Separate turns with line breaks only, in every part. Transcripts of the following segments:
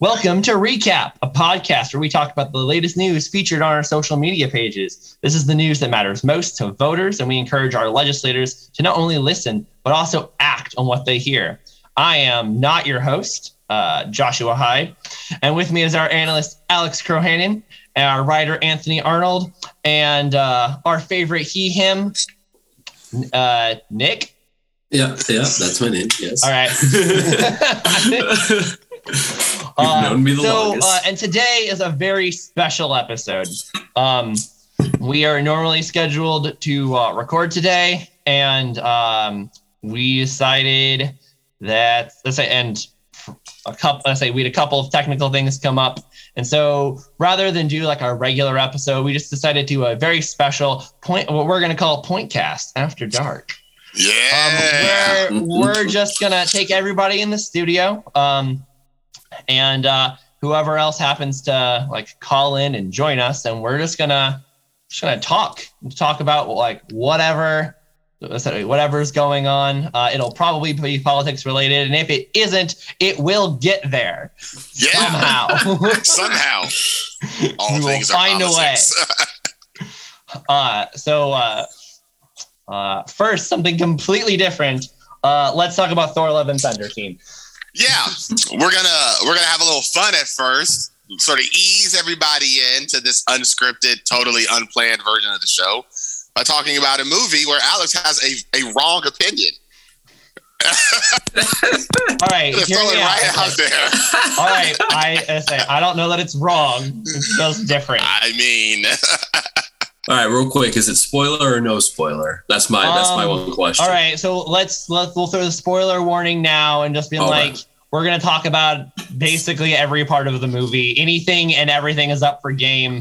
Welcome to Recap, a podcast where we talk about the latest news featured on our social media pages. This is the news that matters most to voters, and we encourage our legislators to not only listen, but also act on what they hear. I am not your host, uh, Joshua Hyde, and with me is our analyst, Alex Crohanen, and our writer, Anthony Arnold, and uh, our favorite he, him, uh, Nick.
Yeah, yeah, that's my name. Yes.
All right.
You've known me the
so,
longest.
Uh, and today is a very special episode. Um, we are normally scheduled to uh, record today, and um, we decided that let's say, and a couple, let's say we had a couple of technical things come up, and so rather than do like our regular episode, we just decided to do a very special point, what we're going to call Point Cast After Dark.
Yeah.
Um, we're, we're just gonna take everybody in the studio, um, and uh, whoever else happens to like call in and join us, and we're just gonna just gonna talk talk about like whatever whatever's going on. Uh, it'll probably be politics related, and if it isn't, it will get there
yeah.
somehow.
Somehow. All
We will find a way. uh, so uh, uh, first, something completely different. Uh, let's talk about Thor: Love and Thunder team.
Yeah. We're gonna we're gonna have a little fun at first. Sort of ease everybody into this unscripted, totally unplanned version of the show by talking about a movie where Alex has a, a wrong opinion.
All right, hear me
it
out.
right out there.
All right, I, I say I don't know that it's wrong. It's just different.
I mean,
All right, real quick, is it spoiler or no spoiler? That's my that's my
Um,
one question.
All right, so let's let's we'll throw the spoiler warning now and just be
All
like,
right.
we're gonna talk about basically every part of the movie. Anything and everything is up for game.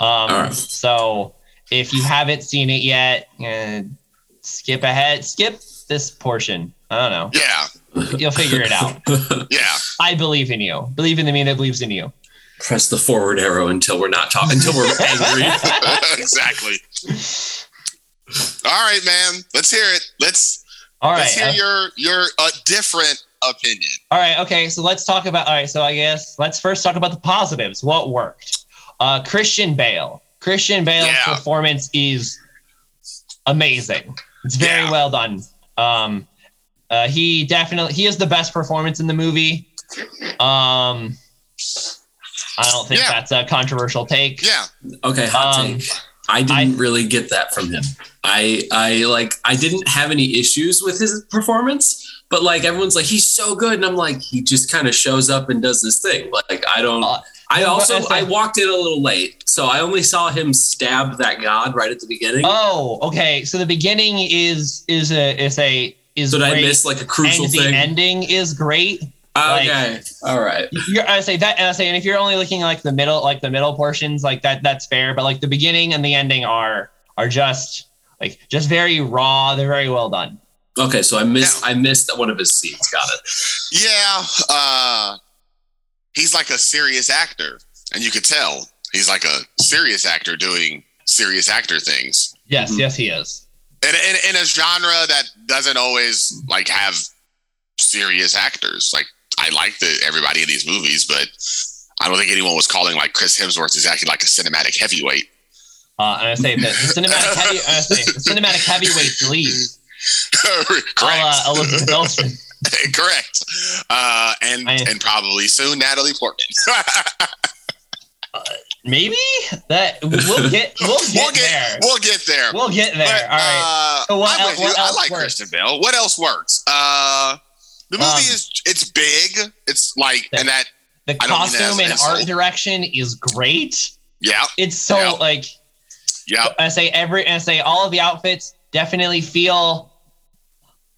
Um,
All right.
so if you haven't seen it yet, uh, skip ahead, skip this portion. I don't know.
yeah,
You'll figure it out.
yeah.
I believe in you. Believe in the me that believes in you.
Press the forward arrow until we're not talking until we're angry.
exactly. All right, man. Let's hear it. Let's
All right.
let's hear
uh,
your your uh, different opinion.
All right. Okay. So let's talk about. All right. So I guess let's first talk about the positives. What worked? Uh, Christian Bale. Christian Bale's
Yeah.
performance is amazing. It's very
Yeah.
well done. Um, uh, he definitely he is the best performance in the movie. Um, I don't think
Yeah.
that's a controversial take.
Yeah,
Okay, hot
Um,
take. I didn't
I-
really get that from him. I I like I didn't have any issues with his performance, but like everyone's like he's so good, and I'm like he just kind of shows up and does this thing. Like I don't.
Uh,
I
but
also
as a-
I walked in a little late, so I only saw him stab that god right at the beginning.
Oh, okay. So the beginning is is a is a is
so did I miss like a crucial
and the
thing?
ending is great. Like-
okay, all right.
You're, I say that, and I say, and if you're only looking like the middle, like the middle portions, like that, that's fair. But like the beginning and the ending are are just like just very raw. They're very well done.
Okay, so I missed I missed one of his scenes. Got it.
yeah. Uh, he's like a serious actor, and you could tell he's like a serious actor doing serious actor things.
Yes,
Mhm.
yes, he is.
In, in, in a genre that doesn't always like have serious actors. Like I like the everybody in these movies, but I don't think anyone was calling like Chris Hemsworth is acting like a cinematic heavyweight.
Uh, and I say that the cinematic heavy, I say the cinematic heavyweight leads.
Correct.
Uh, Elizabeth Olsen.
Correct. Uh, and
I-
and probably soon Natalie Portman.
Maybe that we'll get we'll get
we'll get
there.
we'll get there.
We'll get there.
But,
All right.
uh,
So what
I'm
el-
with you. I like
works?
Christian Bale. What else works? Uh, the movie
Um,
is it's big. It's like
the-
and that
The
I don't mean as
costume and
insult.
art direction is great.
yeah
It's so
Yeah.
like
yeah
I say every I say all of the outfits definitely feel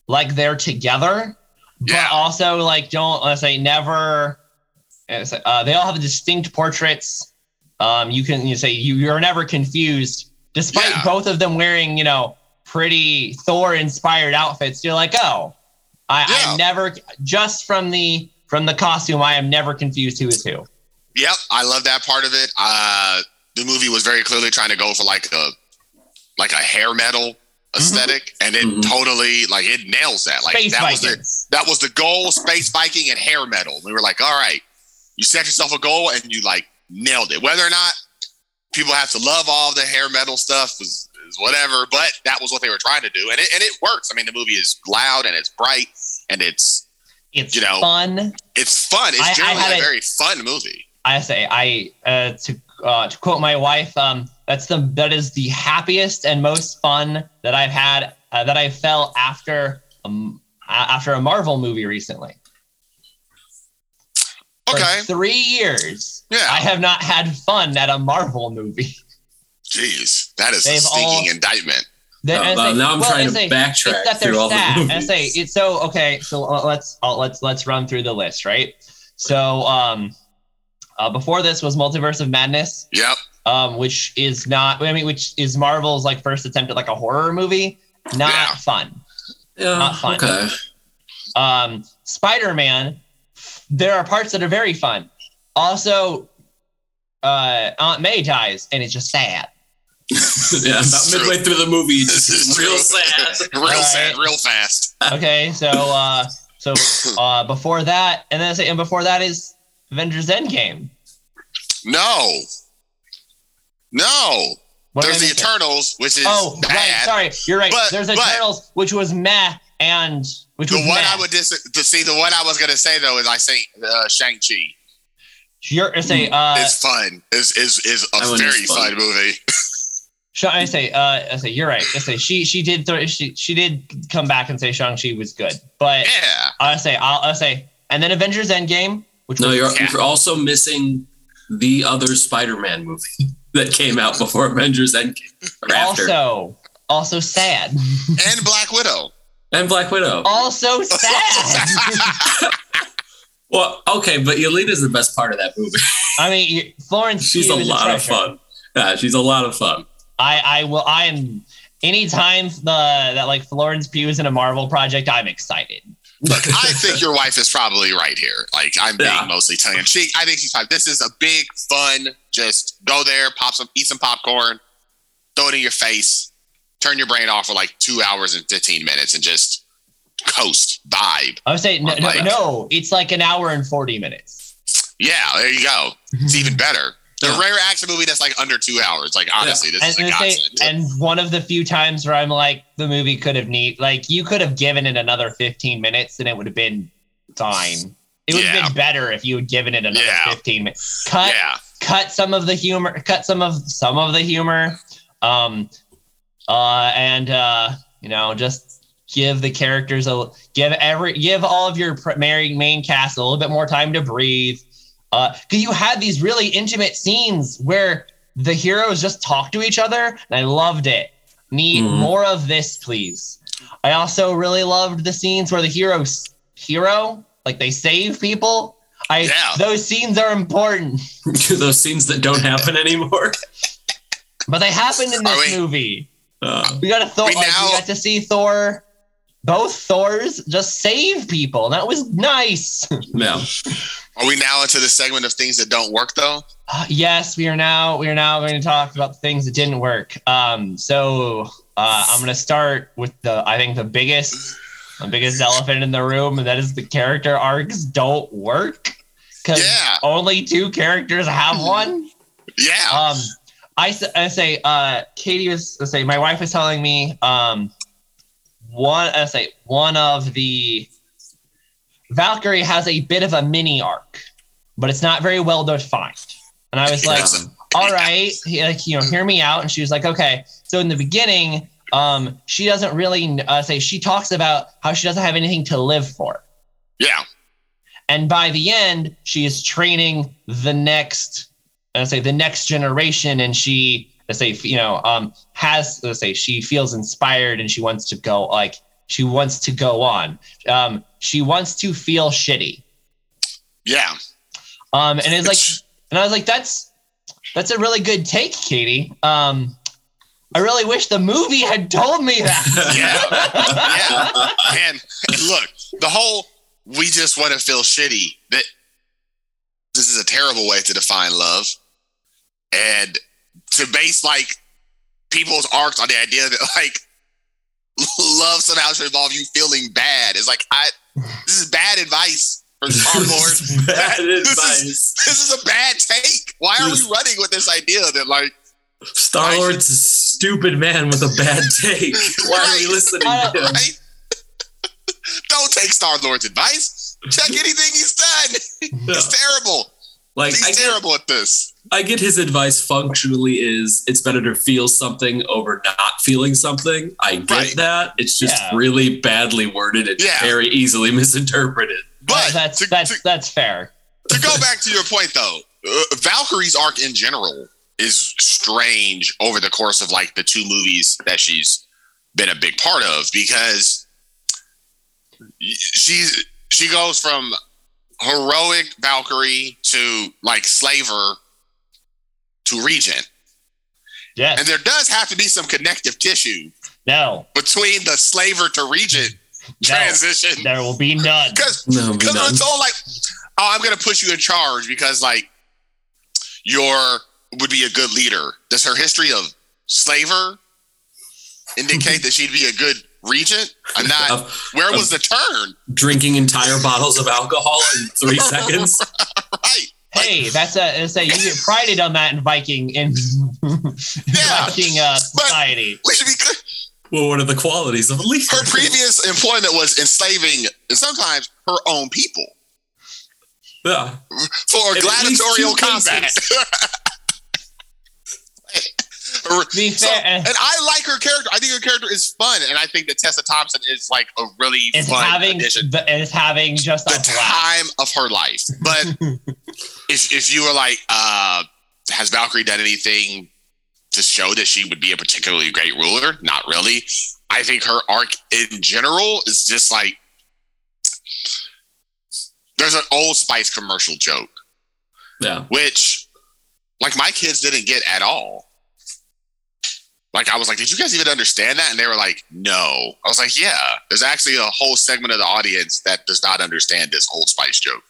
like they're together, but
Yeah.
also like don't let's say never. Uh, they all have distinct portraits. Um, you can you say you you're never confused, despite
Yeah.
both of them wearing you know pretty Thor inspired outfits. You're like, oh, I,
Yeah.
I never just from the from the costume, I am never confused who is who.
Yep, I love that part of it. Uh, the movie was very clearly trying to go for like a like a hair metal esthetic and it
Mhm.
totally like it nails that. Like
Space
that was the that was the goal, space Viking and hair metal. We were like, all right, you set yourself a goal and you like nailed it. Whether or not people have to love all the hair metal stuff is, is whatever, but that was what they were trying to do, and it and it works. I mean, the movie is loud and it's bright and it's
It's
You know,
fun.
it's fun. It's
I-
generally a
a-
very fun movie.
I say I uh, to uh, to quote my wife, um, that's the that is the happiest and most fun that I've had uh, that I felt after um after a Marvel movie recently. For
Okay,
three years,
Yeah.
I have not had fun at a Marvel movie.
jeez, that is a
They've
stinking
all-
indictment.
Then-
Uh,
say-
now I'm
well,
trying to
say,
backtrack
it's that
through all the
sad. And
movies.
say it's so okay. So uh, let's uh, let's let's run through the list, right? So um, uh, before this was Multiverse of Madness,
Yep.
um, which is not I mean, which is Marvel's like first attempt at like a horror movie. Not
Yeah.
fun.
yeah,
not fun.
okay.
Um, Spider Man, there are parts that are very fun. Also, uh, Aunt May dies, and it's just sad.
yeah, about
True.
midway through the movie, it's
This is
just real
true.
sad.
real
All
sad, real fast.
Okay, so uh, so uh, before that, and then I say, and before that is Avengers Endgame.
No, no.
What
There's the
missing?
Eternals, which is
Oh,
bad.
right. Sorry, you're right.
But-
There's
but-
Eternals, which was meh, and which
The
was
one
meh.
I would dis- to see the one I was gonna say though is I think uh, Shang Chi.
You're, say, uh,
It's fun. Is is is a very
fun.
fun movie.
Sha- I say, uh, I say, you're right. I say, she she did th- she she did come back and say Shang Chi was good, but
Yeah.
I say, I'll I say, and then Avengers Endgame, which
No,
was
you're,
Yeah.
you're also missing the other Spider-Man movie that came out before Avengers Endgame. Or after.
also also sad,
And Black Widow.
and Black Widow.
also sad.
Well, okay, but Yelena the best part of that movie.
I mean, Florence
she's
Pugh
a
is
lot of fun. Yeah, she's a lot of fun.
I I will I am anytime the that like Florence Pugh is in a Marvel project, I'm excited.
Look, I think your wife is probably right here. Like I'm being
Yeah.
mostly tongue in cheek. I think she's fine. This is a big fun. Just go there, pop some, eat some popcorn, throw it in your face, turn your brain off for like two hours and fifteen minutes, and just coast vibe.
I would say no, no, no, it's like an hour and forty minutes.
Yeah, there you go. It's even better. The
Yeah.
rare action movie that's like under two hours. Like honestly, this
And,
is a
say,
godsend.
and one of the few times where I'm like, the movie could have need like you could have given it another 15 minutes and it would have been fine. It would have
Yeah.
been better if you had given it another
Yeah.
15 minutes. Cut
yeah,
cut some of the humor, cut some of some of the humor, um, uh, and uh, you know, just give the characters a give every give all of your pr- main main cast a little bit more time to breathe. Uh, because you had these really intimate scenes where the heroes just talk to each other, and I loved it. Need
Mhm.
more of this, please. I also really loved the scenes where the heroes hero like they save people. I
Yeah.
those scenes are important.
Those scenes that don't happen anymore.
But they happened in this
we-
movie.
Uh,
We got a Thor.
We
like, we got to see Thor. Both Thors just save people. That was nice.
yeah.
are we now into the segment of things that don't work though?
Uh, yes, we are now. We are now going to talk about the things that didn't work. Um, so uh, I'm going to start with the. I think the biggest, the biggest elephant in the room, and that is the character arcs don't work because
Yeah.
only two characters have one.
Yeah,
um I, s- I say uh katie was I say my wife was telling me um one i say one of the valkyrie has a bit of a mini arc but it's not very well defined. And i was like all right you know hear me out. And she was like okay. So in the beginning um she doesn't really uh, say she talks about how she doesn't have anything to live for.
Yeah,
and by the end she is training the next let's say the next generation and she let's say you know um has let's say she feels inspired and she wants to go like she wants to go on um she wants to feel shitty
yeah.
um and it's like and i was like that's that's a really good take katie um i really wish the movie had told me that
Yeah. And look, the whole we just want to feel shitty. That this is a terrible way to define love, and to base like people's arcs on the idea that like love somehow should involve you feeling bad is like I. This is bad advice for Star Lord.
Bad
This
advice.
is, this is a bad take. Why are we running with this idea that like
Star Lord's a stupid man with a bad take. Why are we listening
uh,
to him?
right? Don't take Star Lord's advice. Check anything he's done.
Yeah.
He's terrible.
Like
He's
I get,
terrible at this.
I get his advice functionally is it's better to feel something over not feeling something. I get
Right.
that. It's just
Yeah.
really badly worded and
Yeah.
very easily misinterpreted.
But
that's
to,
that's
to,
that's fair.
to go back to your point though, uh, Valkyrie's arc in general is strange over the course of like the two movies that she's been a big part of because she's she goes from heroic Valkyrie to like slaver to regent.
Yes.
And there does have to be some connective tissue
no.
between the slaver to regent
No.
transition.
There will be none.
Because
No,
because it's all like, oh, I'm gonna put you in charge because like you're would be a good leader. Does her history of slaver indicate that she'd be a good regent? I'm not.
Of
Where was the turn?
drinking entire bottles of alcohol in three seconds.
Right.
Hey, that's a, that's a you get prided on that in Viking in
Yeah.
Viking uh, society.
We should be good.
Well, what are the qualities of a leader?
Her previous employment was enslaving sometimes her own people
Yeah.
for
At
gladiatorial combat. Her- So-
uh,
and I like her character. I think her character is fun, and I think that Tessa Thompson is like a really
is
fun
having
addition.
the, is having just a
The
blast.
time of her life. But if if you were like, uh, has Valkyrie done anything to show that she would be a particularly great ruler? Not really. I think her arc in general is just like there's an Old Spice commercial joke,
Yeah.
which like my kids didn't get at all. Like I was like, did you guys even understand that? And they were like, no. I was like, yeah. There's actually a whole segment of the audience that does not understand this Old Spice joke.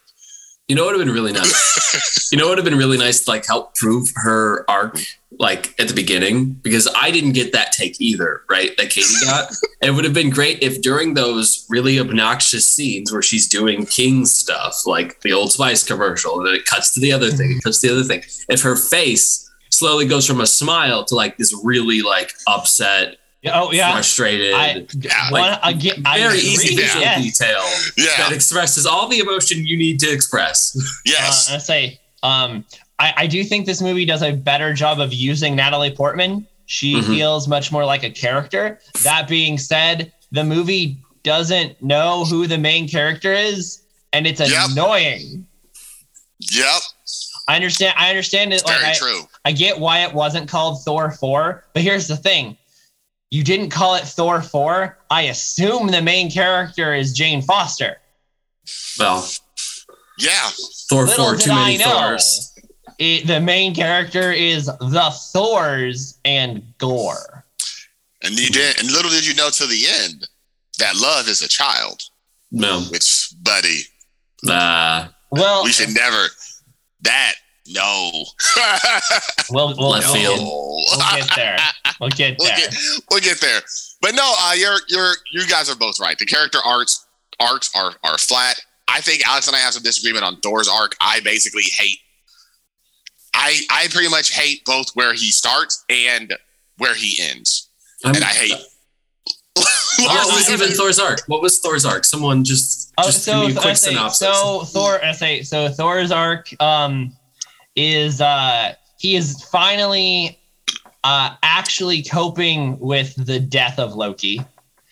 You know what would have been really nice? you know what would have been really nice to like help prove her arc like at the beginning? Because I didn't get that take either, right? That Katie got. it would have been great if during those really obnoxious scenes where she's doing King stuff, like the Old Spice commercial, and then it cuts to the other thing, it cuts to the other thing. If her face slowly goes from a smile to like this really like upset,
Oh yeah.
frustrated,
I,
Yeah,
one,
like,
again, I
very
agree,
easy visual
yes.
detail
Yeah.
that expresses all the emotion you need to express.
Yes.
Uh, I say, um, I, I do think this movie does a better job of using Natalie Portman. She
Mhm.
feels much more like a character. That being said, the movie doesn't know who the main character is, and it's
Yep.
annoying.
yep.
I understand. I understand it. Like,
Very
I,
true.
I get why it wasn't called Thor 4, but here's the thing. You didn't call it Thor 4. I assume the main character is Jane Foster.
Well,
Yeah.
Thor
Little
four too many
I.
Thors.
It, the main character is the Thors and Gorr.
And you did and little did you know to the end that love is a child.
No,
Which, buddy,
Nah.
Well,
we should never that no.
we'll, we'll,
Left
we'll, get,
No.
we'll get there. We'll get
we'll
there.
get we'll get there. But no, uh, you're you're you guys are both right. The character arcs arcs are are flat. I think Alex and I have some disagreement on Thor's arc. I basically hate. I I pretty much hate both where he starts and where he ends,
I'm,
and I hate.
What was even Thor's arc? What was Thor's arc? Someone just
Oh, so
give me a
I
quick
say,
synopsis.
so Thor. I say so. Thor's arc um is uh he is finally uh actually coping with the death of Loki.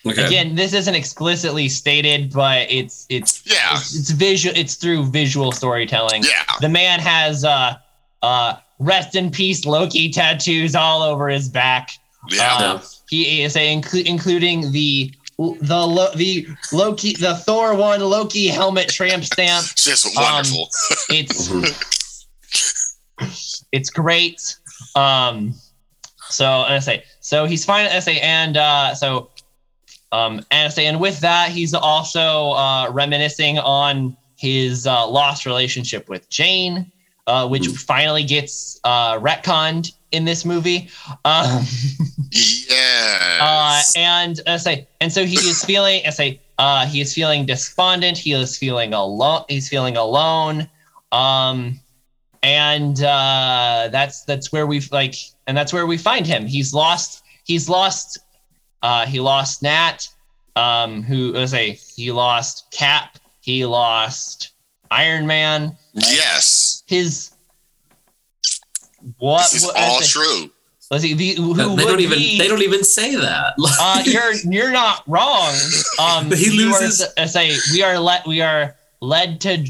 okay.
Again, this isn't explicitly stated, but it's it's
Yeah,
it's, it's visual. It's through visual storytelling.
yeah,
The man has uh uh rest in peace Loki tattoos all over his back.
yeah.
Uh, he is a inclu- including the the Lo- the Loki the Thor one Loki helmet tramp stamp.
It's just
um,
wonderful.
It's
Mhm.
it's great. Um, so and I say so he's fine. I say and uh, so um, and I say and with that he's also uh, reminiscing on his uh, lost relationship with Jane, uh, which finally gets uh, retconned in this movie. Um,
yeah.
uh, and I say, and so he is feeling, I say, uh, he is feeling despondent. He is feeling alone. He's feeling alone. Um, and uh, that's that's where we've like, and that's where we find him. He's lost. He's lost. Uh, he lost Nat. Um, who was a he lost Cap. He lost Iron Man.
Yes.
His what?
This is
what-
all
let's
true.
Let's see. The, who
they don't even
be-
they don't even say that.
uh, you're you're not wrong. Um,
But he
you are-
loses-
uh, say we are led we are led to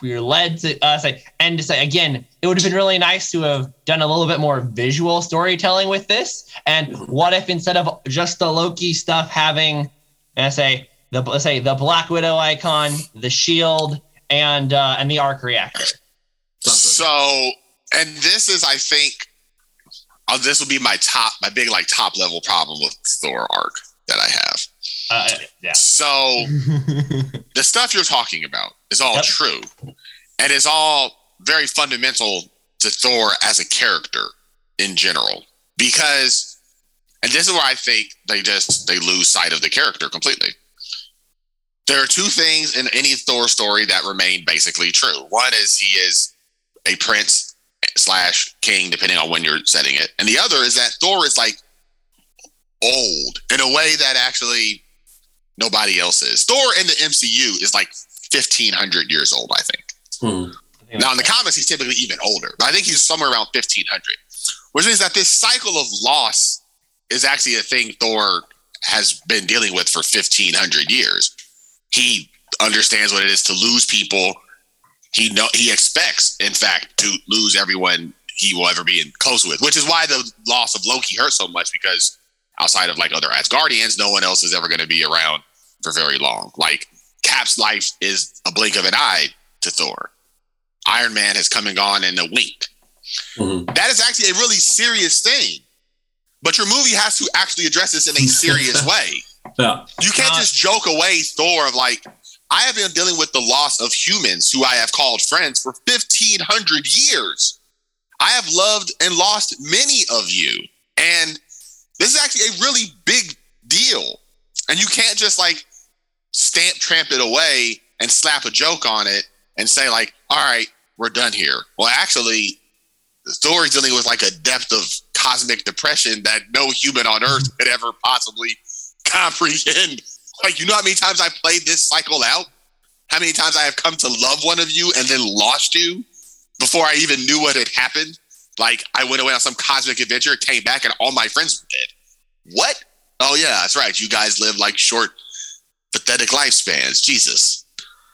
we are led to uh, say and to say again. It would have been really nice to have done a little bit more visual storytelling with this. And what if instead of just the Loki stuff, having and I say the let's say the Black Widow icon, the shield, and uh, and the arc reactor.
So, and this is, I think, uh, this will be my top, my big like top level problem with Thor arc that I have.
Uh, yeah.
So the stuff you're talking about is all
Yep.
true, and is all very fundamental to Thor as a character in general. Because, and this is where I think they just they lose sight of the character completely. There are two things in any Thor story that remain basically true. One is he is a prince slash king, depending on when you're setting it, and the other is that Thor is like old in a way that actually nobody else is. Thor in the MCU is like 1500 years old, I think.
Hmm.
Now in the comics, he's typically even older, but I think he's somewhere around 1500, which means that this cycle of loss is actually a thing Thor has been dealing with for 1500 years. He understands what it is to lose people. He know he expects, in fact, to lose everyone he will ever be in close with, which is why the loss of Loki hurt so much because outside of like other Asgardians, no one else is ever going to be around for very long. Like Cap's life is a blink of an eye to Thor. Iron Man has come and gone in a wink.
Mhm.
That is actually a really serious thing. But your movie has to actually address this in a serious way.
Yeah.
You can't
Uh,
just joke away Thor of like, I have been dealing with the loss of humans who I have called friends for 1500 years. I have loved and lost many of you. And this is actually a really big deal. And you can't just like stamp tramp it away and slap a joke on it and say, like, all right, we're done here. Well, actually, Thor is dealing with like a depth of cosmic depression that no human on earth could ever possibly comprehend. Like, you know how many times I played this cycle out? How many times I have come to love one of you and then lost you before I even knew what had happened? Like, I went away on some cosmic adventure, came back, and all my friends were dead. What? Oh, yeah, that's right. You guys live like short, pathetic lifespans. Jesus.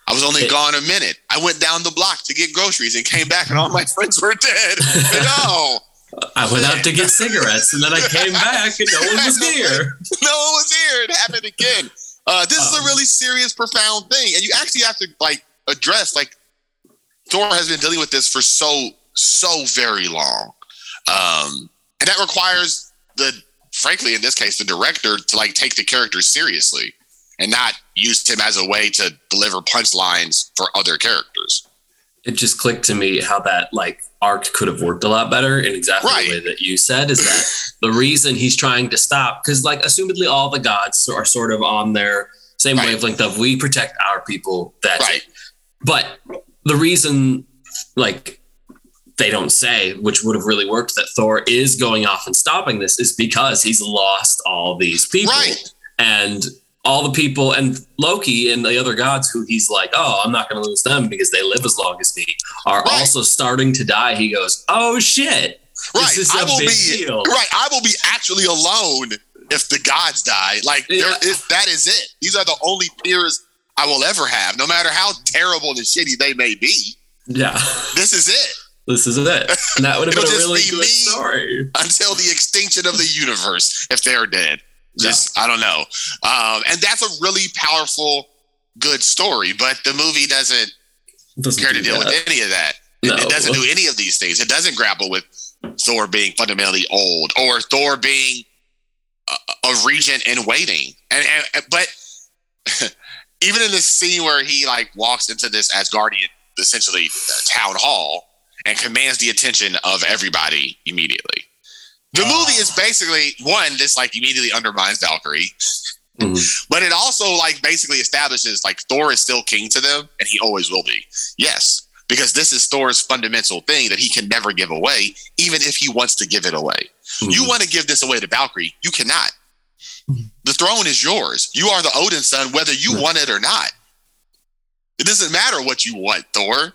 I was only gone a minute. I went down the block to get groceries and came back, and all my friends were dead. no.
I went out to get cigarettes and then I came back and no one was here.
no one was here. It happened again. Uh, this is a
Um,
really serious, profound thing, and you actually have to like address like Thor has been dealing with this for so so very long, um, and that requires the frankly in this case the director to like take the character seriously and not use him as a way to deliver punchlines for other characters.
It just clicked to me how that like arc could have worked a lot better in exactly
Right.
the way that you said is that the reason he's trying to stop because like assumedly all the gods are sort of on their same
Right.
wavelength of we protect our people that's
Right.
it but the reason like they don't say which would have really worked that thor is going off and stopping this is because he's lost all these people
Right.
and all the people and Loki and the other gods who he's like, oh, I'm not going to lose them because they live as long as me, are
Right.
also starting to die. He goes, oh shit,
Right.
this is
I
a
will
big
be
deal.
right. I will be actually alone if the gods die. Like
Yeah.
is- that is it. These are the only peers I will ever have, no matter how terrible and shitty they may be.
Yeah,
This is it
this is it. And that would have been a really
be
good story.
until the extinction of the universe if they're dead. Just I don't know. Um, and that's a really powerful, good story. But the movie doesn't
Doesn't
care to deal
that.
with any of that. It,
No.
it doesn't do any of these things. It doesn't grapple with Thor being fundamentally old or Thor being a, a regent in waiting. And, and but even in this scene where he like walks into this Asgardian essentially uh, town hall and commands the attention of everybody immediately. The movie is basically one, this like immediately undermines Valkyrie.
Mhm.
But it also like basically establishes like Thor is still king to them, and he always will be. Yes, because this is Thor's fundamental thing that he can never give away, even if he wants to give it away. You
Mhm.
want to give this away to Valkyrie, you cannot. The throne is yours. You are the Odinson, whether you
Yeah.
want it or not. It doesn't matter what you want, Thor.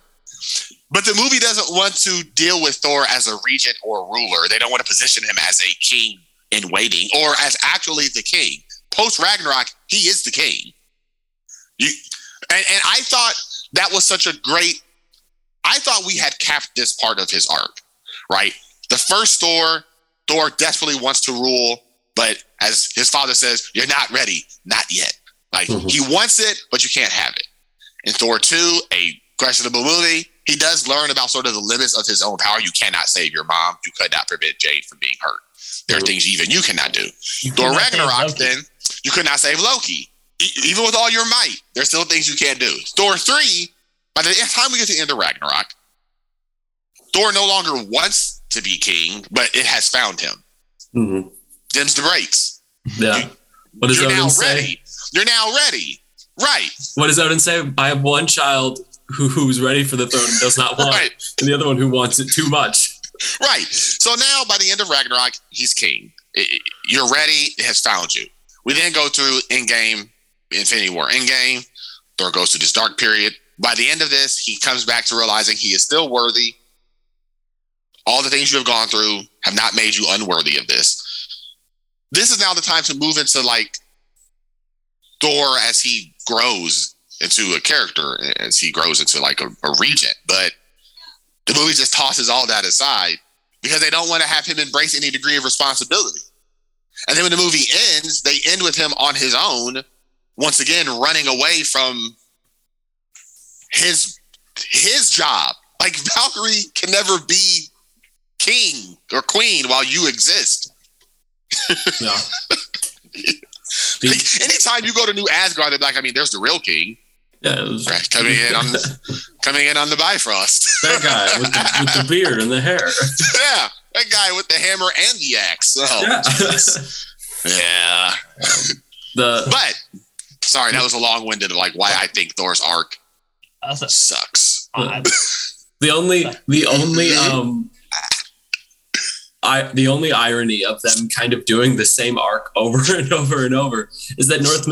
But the movie doesn't want to deal with Thor as a regent or a ruler. They don't want to position him as a king in waiting or as actually the king. Post Ragnarok, he is the king. You, and, and I thought that was such a great. I thought we had capped this part of his arc, right? The first Thor, Thor desperately wants to rule, but as his father says, "You're not ready, not yet." Like
Mhm.
he wants it, but you can't have it. In Thor 2, a questionable movie, he does learn about sort of the limits of his own power. You cannot save your mom. You could not prevent Jade from being hurt. There are things even you cannot do.
You
Thor
could not save
Ragnarok, then you could not save Loki. E- even with all your might, there's still things you can't do. Thor 3, by the time we get to the end of Ragnarok, Thor no longer wants to be king, but it has found him.
Mm-hmm.
Dims the brakes.
Yeah. What does
You're now
Odin say?
ready. You're now ready. Right.
What does Odin say? I have one child who, who's ready for the throne and does not want
Right.
it, and the other one who wants it too much.
Right. So now, by the end of Ragnarok, he's king. I- I- You're ready. It has found you. We then go through Endgame Infinity War, Endgame, Thor goes through this dark period. By the end of this, he comes back to realizing he is still worthy. All the things you have gone through have not made you unworthy of this. This is now the time to move into like Thor as he grows into a character, as he grows into like a, a regent. But the movie just tosses all that aside because they don't want to have him embrace any degree of responsibility. And then when the movie ends, they end with him on his own, once again running away from his his job. Like Valkyrie can never be king or queen while you exist.
No.
Like, anytime you go to New Asgard, they're like, I mean, there's the real king,
Yeah, was
right? Coming in on coming in on the Bifrost.
that guy with the, with the beard and the hair.
yeah, that guy with the hammer and the axe. So,
Yeah.
yeah.
the
But sorry, that was a long-winded like why I think Thor's arc sucks.
I-
the only the only um I the only irony of them kind of doing the same arc over and over and over is that North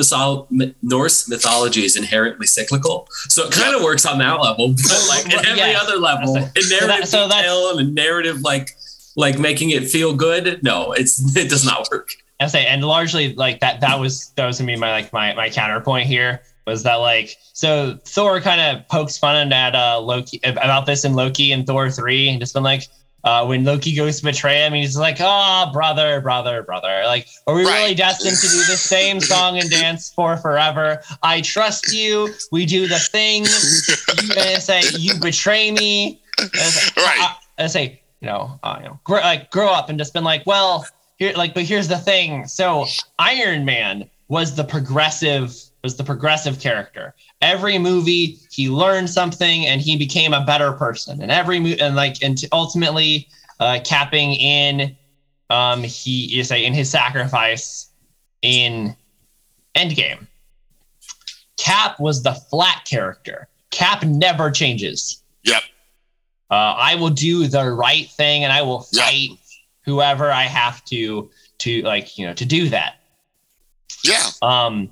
Norse mythology is inherently cyclical, so it kind of works on that level. But like at every
yeah.
other level, in
So
narrative
that- so that's-
detail and narrative like like making it feel good, no, it's it does not work.
I say, and largely like that. That was that was gonna be my like my my counterpoint here was that like so Thor kind of pokes fun at uh Loki about this in Loki and Thor three and just been like. Uh, when Loki goes to betray him, he's like, "Ah, brother, brother, brother. Like, are we really destined to do the same song and dance for forever? I trust you. We do the thing. You, say you betray me. And I say,
Right.
I, I say, you know, uh, you know, grow, like grow up and just been like, well, here, like, but here's the thing. So Iron Man was the progressive, was the progressive character. Every movie, he learned something and he became a better person. And every movie, and like, and ultimately, uh, capping in, um, he you say in his sacrifice in Endgame. Cap was the flat character. Cap never changes.
Yep.
Uh, I will do the right thing and I will fight whoever I have to to like you know to do that.
Yeah.
Um,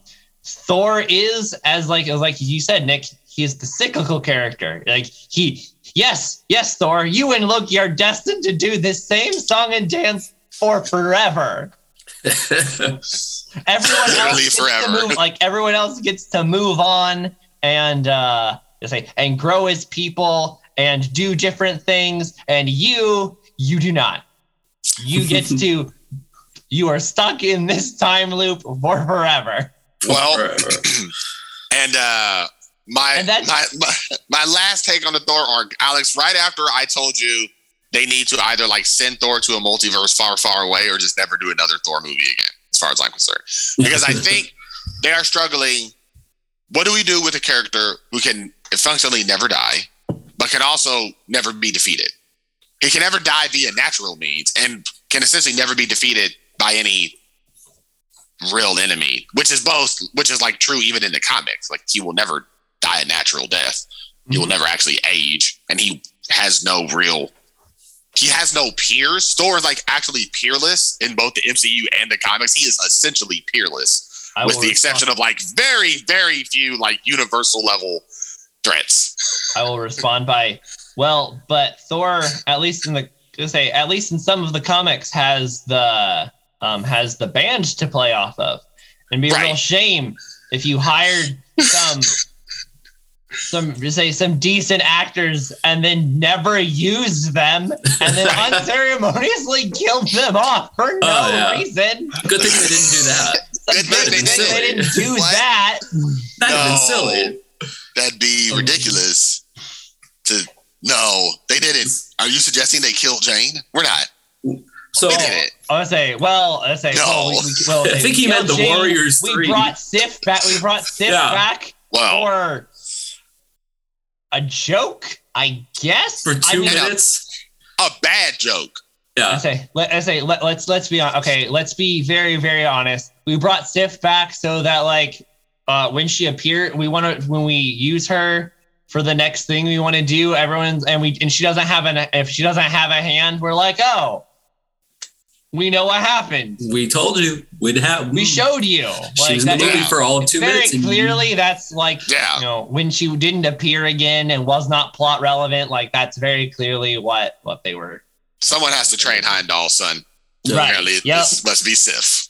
Thor is as like as like you said, Nick. He is the cyclical character. Like he, yes, yes, Thor. You and Loki are destined to do this same song and dance for forever. Everyone else
Literally
gets
forever.
to move, like everyone else gets to move on and uh, say and grow as people and do different things. And you, you do not. You get to. You are stuck in this time loop for forever.
Well, and uh my,
And that's-
my my my last take on the Thor arc, Alex. Right after I told you they need to either like send Thor to a multiverse far, far away, or just never do another Thor movie again. As far as I'm concerned, because I think they are struggling. What do we do with a character who can functionally never die, but can also never be defeated? He can never die via natural means, and can essentially never be defeated by any real enemy, which is both, which is like true even in the comics. Like he will never die a natural death. He will mhm. never actually age, and he has no real. He has no peers. Thor is like actually peerless in both the MCU and the comics. He is essentially peerless,
I
with the exception of like very, very few like universal level threats.
I will respond by, well, but Thor, at least in the say, at least in some of the comics, has the um, has the band to play off of, and be a real shame if you hired some some say some decent actors and then never used them and then
Right.
unceremoniously killed them off for no
Oh, yeah.
reason.
Good thing they didn't do that.
Good thing
They,
they
didn't.
they didn't do
What?
that.
That'd have been
No.
silly.
That'd be
Oh.
ridiculous. To no, they didn't. Are you suggesting they killed Jane? We're not.
So
They didn't.
I would say, well, I say,
No.
well, we, we, well,
I think he meant the
Jane.
Warriors
We
three.
brought Sif back. We brought Sif
Yeah.
back
Well,
for a joke, I guess.
for
I
two
mean,
minutes.
a bad joke.
Yeah.
I say, let, I say, let, let's let's be on. Okay, let's be very very honest. We brought Sif back so that like uh, when she appeared, we want to when we use her for the next thing we want to do. Everyone's and we and she doesn't have an if she doesn't have a hand, we're like, oh, we know what happened.
We told you we'd have.
We showed you.
She was in the
that-
movie
yeah.
for all of two
very
minutes. and you-
clearly that's like
Yeah.
you know when she didn't appear again and was not plot relevant like that's very clearly what what they were
Someone has to train Heimdall, son.
Yeah.
Right.
Apparently,
Yep.
this must be Sif.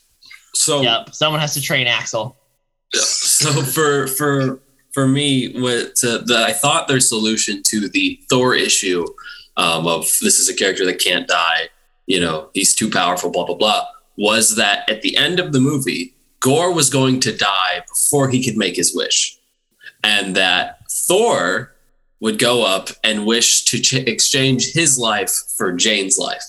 So
yep someone has to train Axl
so for for for me what uh, the, i thought their solution to the thor issue um, of this is a character that can't die you know he's too powerful blah blah blah was that at the end of the movie Gorr was going to die before he could make his wish. And that thor would go up and wish to ch- exchange his life for jane's life.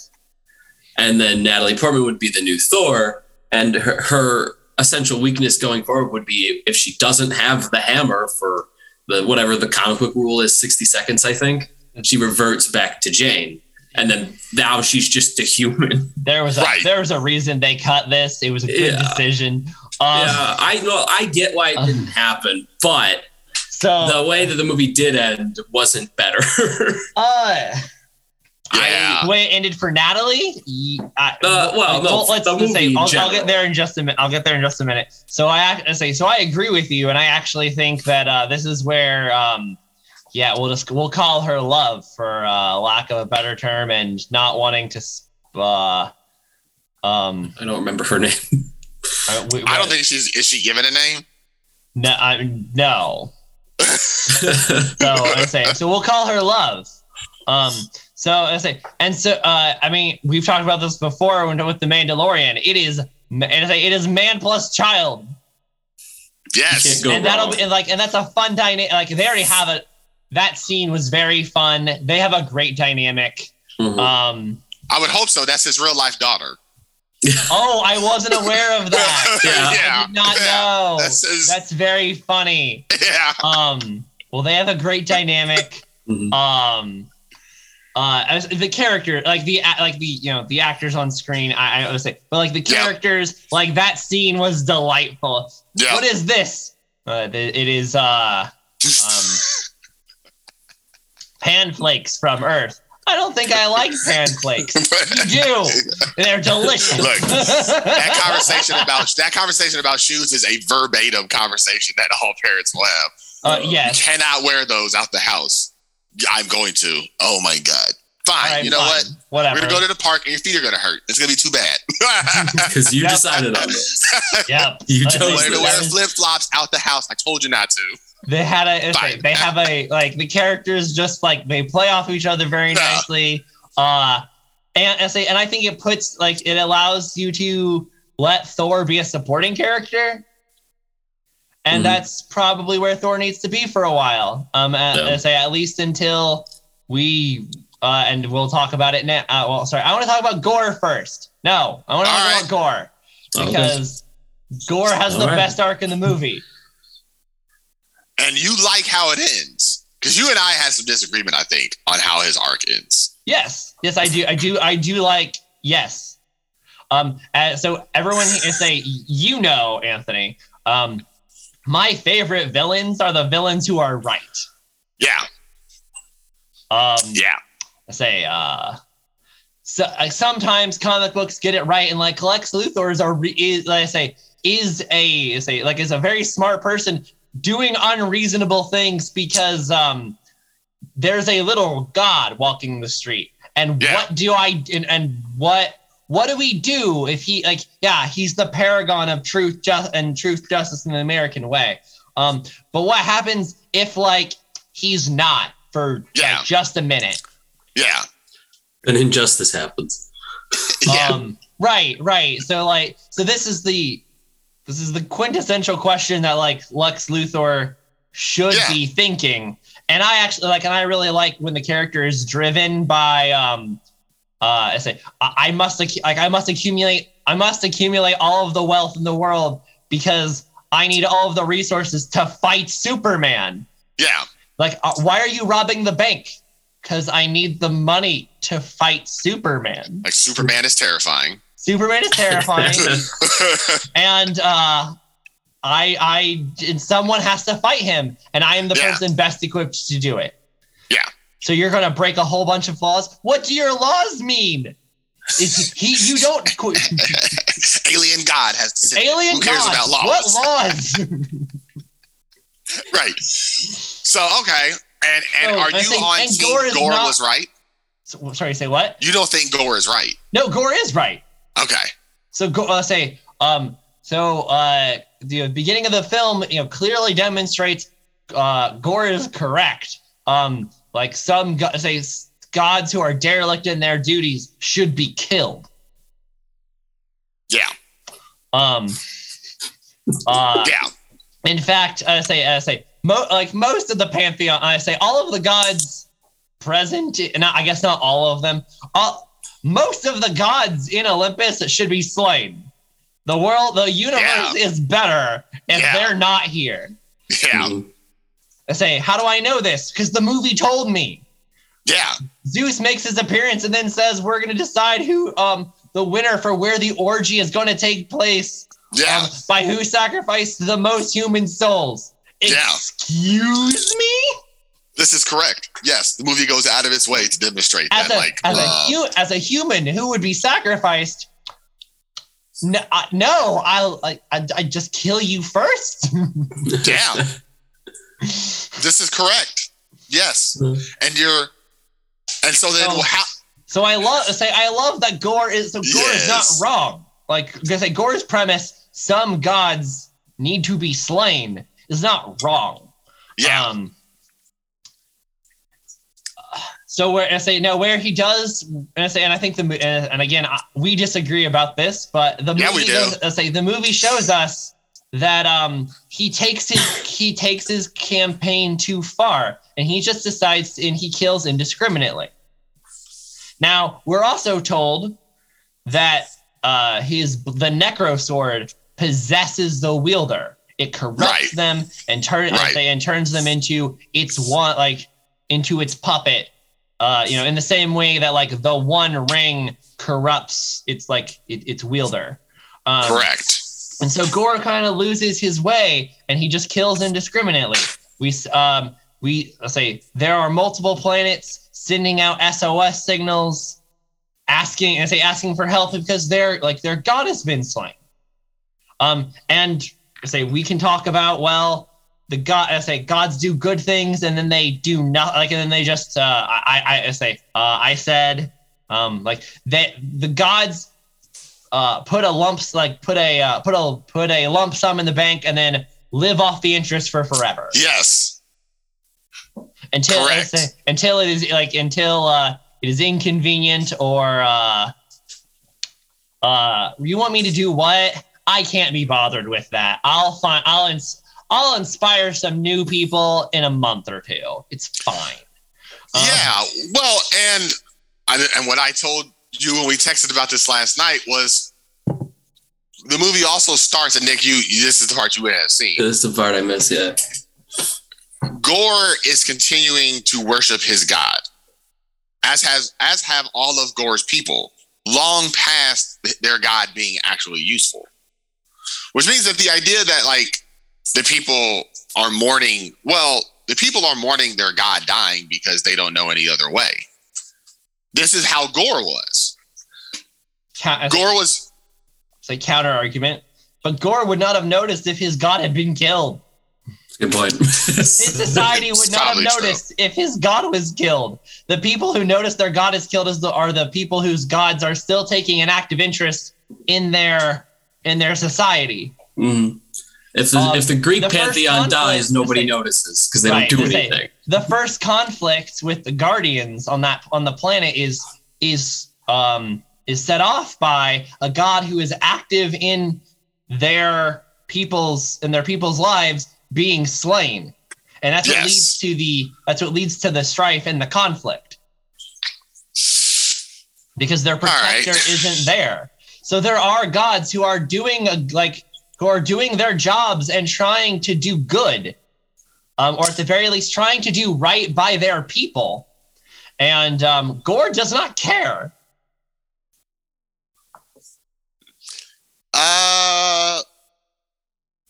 And then natalie portman would be the new thor and her, her essential weakness going forward would be if she doesn't have the hammer for the whatever the comic book rule is 60 seconds i think she reverts back to jane and then now she's just a human
there was a
Right.
there was a reason they cut this it was a good
Yeah.
decision um
yeah i know i get why it didn't happen but
so
the way that the movie did end wasn't better
uh
Yeah.
the way it ended for Natalie. I,
uh, well, no,
let's, let's say I'll, I'll get there in just a minute. I'll get there in just a minute. So I I say so. I agree with you, and I actually think that uh, this is where, um, yeah, we'll just we'll call her love for uh, lack of a better term, and not wanting to. s- Uh, um,
i don't remember her name
uh, we-
I don't think she's. Is she given a name?
no. I, no. So I say so. We'll call her love. Um. So I say, and so uh, I mean, we've talked about this before when, with the Mandalorian. It is, and I say, it is man plus child,
Yes.
can't
and that'll
wrong.
be and like, and that's a fun dynamic. Like they already have a. That scene was very fun. They have a great dynamic.
Mhm.
Um.
I would hope so. That's his real life daughter.
Oh, I wasn't aware of that.
Yeah.
I did not
Yeah.
know.
That's his-
That's very funny.
Yeah.
Um. Well, they have a great dynamic.
Mhm.
um uh as the character like the like the you know the actors on screen i i would say but like the
Yeah.
characters like that scene was delightful
Yeah.
what is this uh it it is uh um pan flakes from earth i don't think i like pan flakes you do they're delicious
Look, that conversation about that conversation about shoes is a verbatim conversation that all parents will have.
uh
You
yes
cannot wear those out the house. I'm going to. Oh my god. Fine.
All right,
you know
fine.
what?
whatever
We're gonna go to the park and your feet are gonna hurt. It's gonna be too bad.
because you
Yep.
decided on this
yep
You
Let's
chose
to wear flip flops out the house. I told you not to.
They had a like, they have a like the characters just like they play off each other very
Yeah.
nicely uh and I say and i think it puts like it allows you to let thor be a supporting character and
Mhm.
that's probably where thor needs to be for a while um at,
Yeah.
I say at least until we uh and we'll talk about it now uh, well sorry i want to talk about Gorr first no i want to talk
right.
about Gorr
Okay.
because Gorr has the
All right.
best arc in the movie
And you like how it ends. Because you and I had some disagreement, I think, on how his arc ends.
Yes, yes, I do. I do. I do like. Yes, Um, uh, so everyone say you know, Anthony. Um, my favorite villains are the villains who are right.
Yeah.
Um,
Yeah.
I say uh so uh, sometimes comic books get it right and like Lex Luthor's are re- is like I say is a say like is a very smart person doing unreasonable things because um there's a little god walking the street and
Yeah.
what do I and, and what what do we do if he like yeah he's the paragon of truth just and truth justice in the American way um but what happens if like he's not for
Yeah.
like, just a minute
Yeah.
An injustice happens.
Yeah.
um right right so like so this is the this is the quintessential question that like lex luthor should
Yeah.
be thinking and i actually like and i really like when the character is driven by um uh i say i, I must accu- like i must accumulate i must accumulate all of the wealth in the world because i need all of the resources to fight superman
yeah.
like uh, why are you robbing the bank because i need the money to fight superman
Like Superman is terrifying.
Superman is terrifying, and uh, I, I, and someone has to fight him, and I am the
Yeah.
person best equipped to do it.
Yeah.
So you're gonna break a whole bunch of laws. What do your laws mean? It's, he, you don't.
Alien God has to sit.
Alien
Who cares
gods,
about laws?
What laws?
Right. So okay. And and
So,
are
I
you
think-
on team Gorr
Gorr, not-
was right?
So- sorry, say what?
You don't think Gorr is right?
No, Gorr is right.
Okay.
So go uh, say um so uh the beginning of the film you know clearly demonstrates uh Gorr is correct. Um like some go- say gods who are derelict in their duties should be killed.
Yeah.
Um uh
Yeah.
in fact I say I say mo- like most of the pantheon I say all of the gods present and I guess not all of them all most of the gods in Olympus should be slain. The world, the universe
Yeah.
is better if
Yeah.
they're not here.
Yeah.
I say, how do I know this? Because the movie told me.
Yeah.
Zeus makes his appearance and then says, "We're going to decide who, um, the winner for where the orgy is going to take place,
Yeah.
um, by who sacrificed the most human souls."
Yeah.
Excuse me.
This is correct. Yes, the movie goes out of its way to demonstrate
As
that.
a
like,
as
uh,
a hu- as a human who would be sacrificed. No, I, no, I'll I, I, I just kill you first.
Damn, this is correct. Yes, and you're, and so then
Oh.
how?
So I love say I love that Gorr is so Gorr is not wrong. Like because say Gorr's premise, some gods need to be slain, is not wrong.
Yeah,
Um, so where I say no, where he does, and I say, and I think the and, again I, we disagree about this, but the
Yeah,
movie does, I say the movie shows us that um he takes his he takes his campaign too far, and he just decides and he kills indiscriminately. Now we're also told that uh his the necro sword possesses the wielder. It corrupts
Right.
them and turn
Right.
and turns them into its one like into its puppet. Uh, you know, in the same way that like the One Ring corrupts its like it, its wielder. Um,
correct.
and so Gorr kind of loses his way, and he just kills indiscriminately. We um we let's say there are multiple planets sending out SOS signals, asking and say asking for help because their like their god has been slain. Um and say we can talk about well the god I say gods do good things and then they do not like and then they just uh I I, I say uh I said um like that the gods uh, put a lumps like put a uh, put a put a lump sum in the bank and then live off the interest for forever
Yes,
until
correct.
it's, until it is like until uh, it is inconvenient or uh, uh, you want me to do what? I can't be bothered with that. I'll find I'll ins- I'll inspire some new people in a month or two. It's fine. Um,
yeah. Well, and I, and what I told you when we texted about this last night was the movie also starts. And Nick, you this is the part you would have seen.
This is the part I miss. Yeah.
Gorr is continuing to worship his god, as has as have all of Gorr's people. long past their god being actually useful. Which means that the idea that like the people are mourning, well, the people are mourning their god dying because they don't know any other way. This is how Gorr was.
Ca-
Gorr was
It's a counter argument. But Gorr would not have noticed if his god had been killed.
Good point.
His society would not have
probably true.
noticed if his god was killed. The people who notice their god is killed is the, are the people whose gods are still taking an active interest in their in their society.
Mhm. If the,
Um,
if the Greek
the
pantheon dies, nobody
say-
notices because they
Right,
don't do anything.
The first conflict with the guardians on that on the planet is is um is set off by a god who is active in their people's in their people's lives being slain. And that's what
Yes.
leads to the that's what leads to the strife and the conflict. Because their
right.
protector isn't there. So there are gods who are doing a, like who are doing their jobs and trying to do good. Um, or at the very least trying to do right by their people. And um, Gorr does not care.
Uh,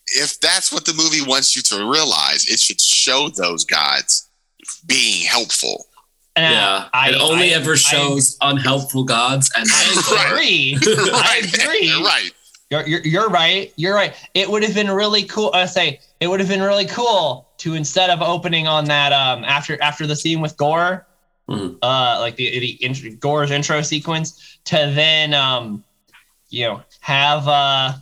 if that's what the movie wants you to realize, it should show those gods being helpful.
And
yeah,
I,
it only
I-
ever
I-
shows unhelpful gods and
I, agree. I
right.
agree.
right.
You're, you're, you're right. You're right. It would have been really cool. I say it would have been really cool to instead of opening on that um after after the scene with Gorr,
Mhm.
uh like the the int- Gorr's intro sequence to then um you know have uh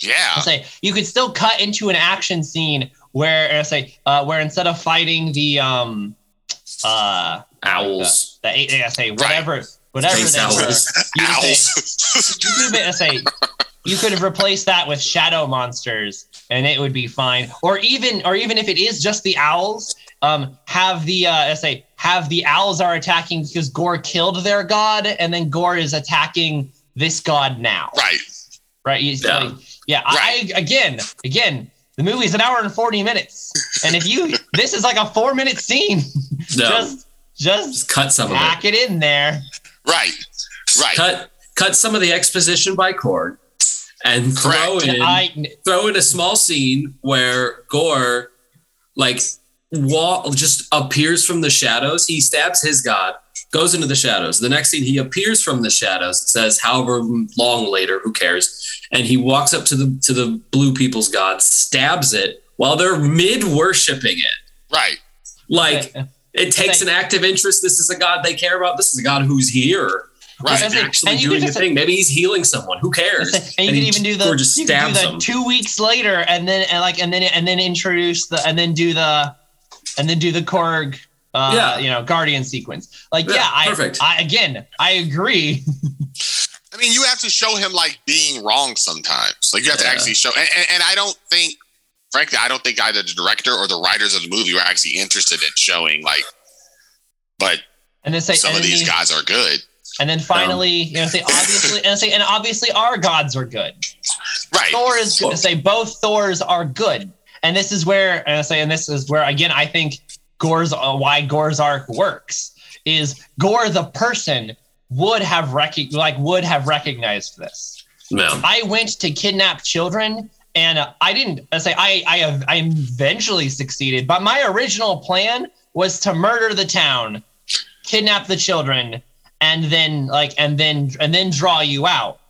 Yeah.
I say you could still cut into an action scene where I say uh where instead of fighting the um uh
owls.
the I say whatever whatever they were you could say you could have been- say you could have replaced that with shadow monsters and it would be fine. Or even or even if it is just the owls um have the uh say have the owls are attacking because Gorr killed their god and then Gorr is attacking this god now.
Right.
right?
Yeah.
like, yeah I, I again again the movie's an hour and 40 minutes. And if you this is like a four minute scene.
No,
just just
just cut some of it.
pack it in there
Right. Right.
Cut cut some of the exposition by Korg and throw
Correct.
in
i
throw in a small scene where Gorr like wall just appears from the shadows. He stabs his god, goes into the shadows. The next scene, he appears from the shadows. It says, however long later, who cares? And he walks up to the to the blue people's god, stabs it while they're mid worshiping it.
Right.
Like it takes an active interest. This is a god they care about. This is a god who's here.
Right.
Who's actually
And you
doing
could
the
just-
thing. Maybe he's healing someone. Who cares?
and you
he
could even do the
or just
you could do the
him.
two weeks later and then and like and then and then introduce the and then do the and then do the Korg uh
Yeah.
you know guardian sequence like yeah,
Yeah,
I,
perfect.
I again I agree
I mean, you have to show him like being wrong sometimes. Like you have to actually show, and, and, and I don't think, frankly, I don't think either the director or the writers of the movie were actually interested in showing like, but
and then say
some
and
of these
you-
guys are good.
and then finally you know say obviously and say and obviously our gods are good
Right.
Thor is good.
Well-
say both Thors are good, and this is where and I say, and this is where again I think Gorr's uh, why Gorr's arc works is Gorr the person would have rec- like would have recognized this.
No.
I went to kidnap children. And uh, I didn't I say I I have I eventually succeeded, but my original plan was to murder the town, kidnap the children, and then like and then and then draw you out.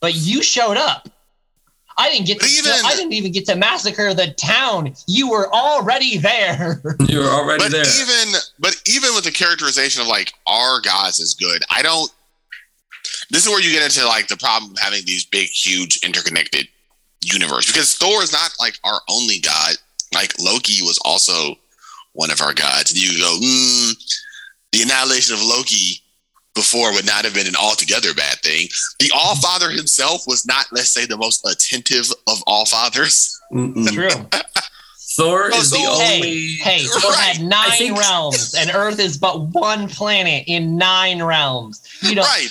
But you showed up. I didn't get to
even-
I didn't even get to massacre the town. You were already there.
You were already
But
there.
even, but even with the characterization of like our guys is good. I don't. This is where you get into like the problem of having these big, huge, interconnected universe because Thor is not like our only god. Like Loki was also one of our gods, and you go, mm, the annihilation of Loki before would not have been an altogether bad thing. The All Father himself was not, let's say, the most attentive of all fathers.
True.
Thor
Oh,
is the
Thor-
Hey,
only.
hey, Thor
Right.
had nine
think-
realms, and Earth is but one planet in nine realms. You know,
Right.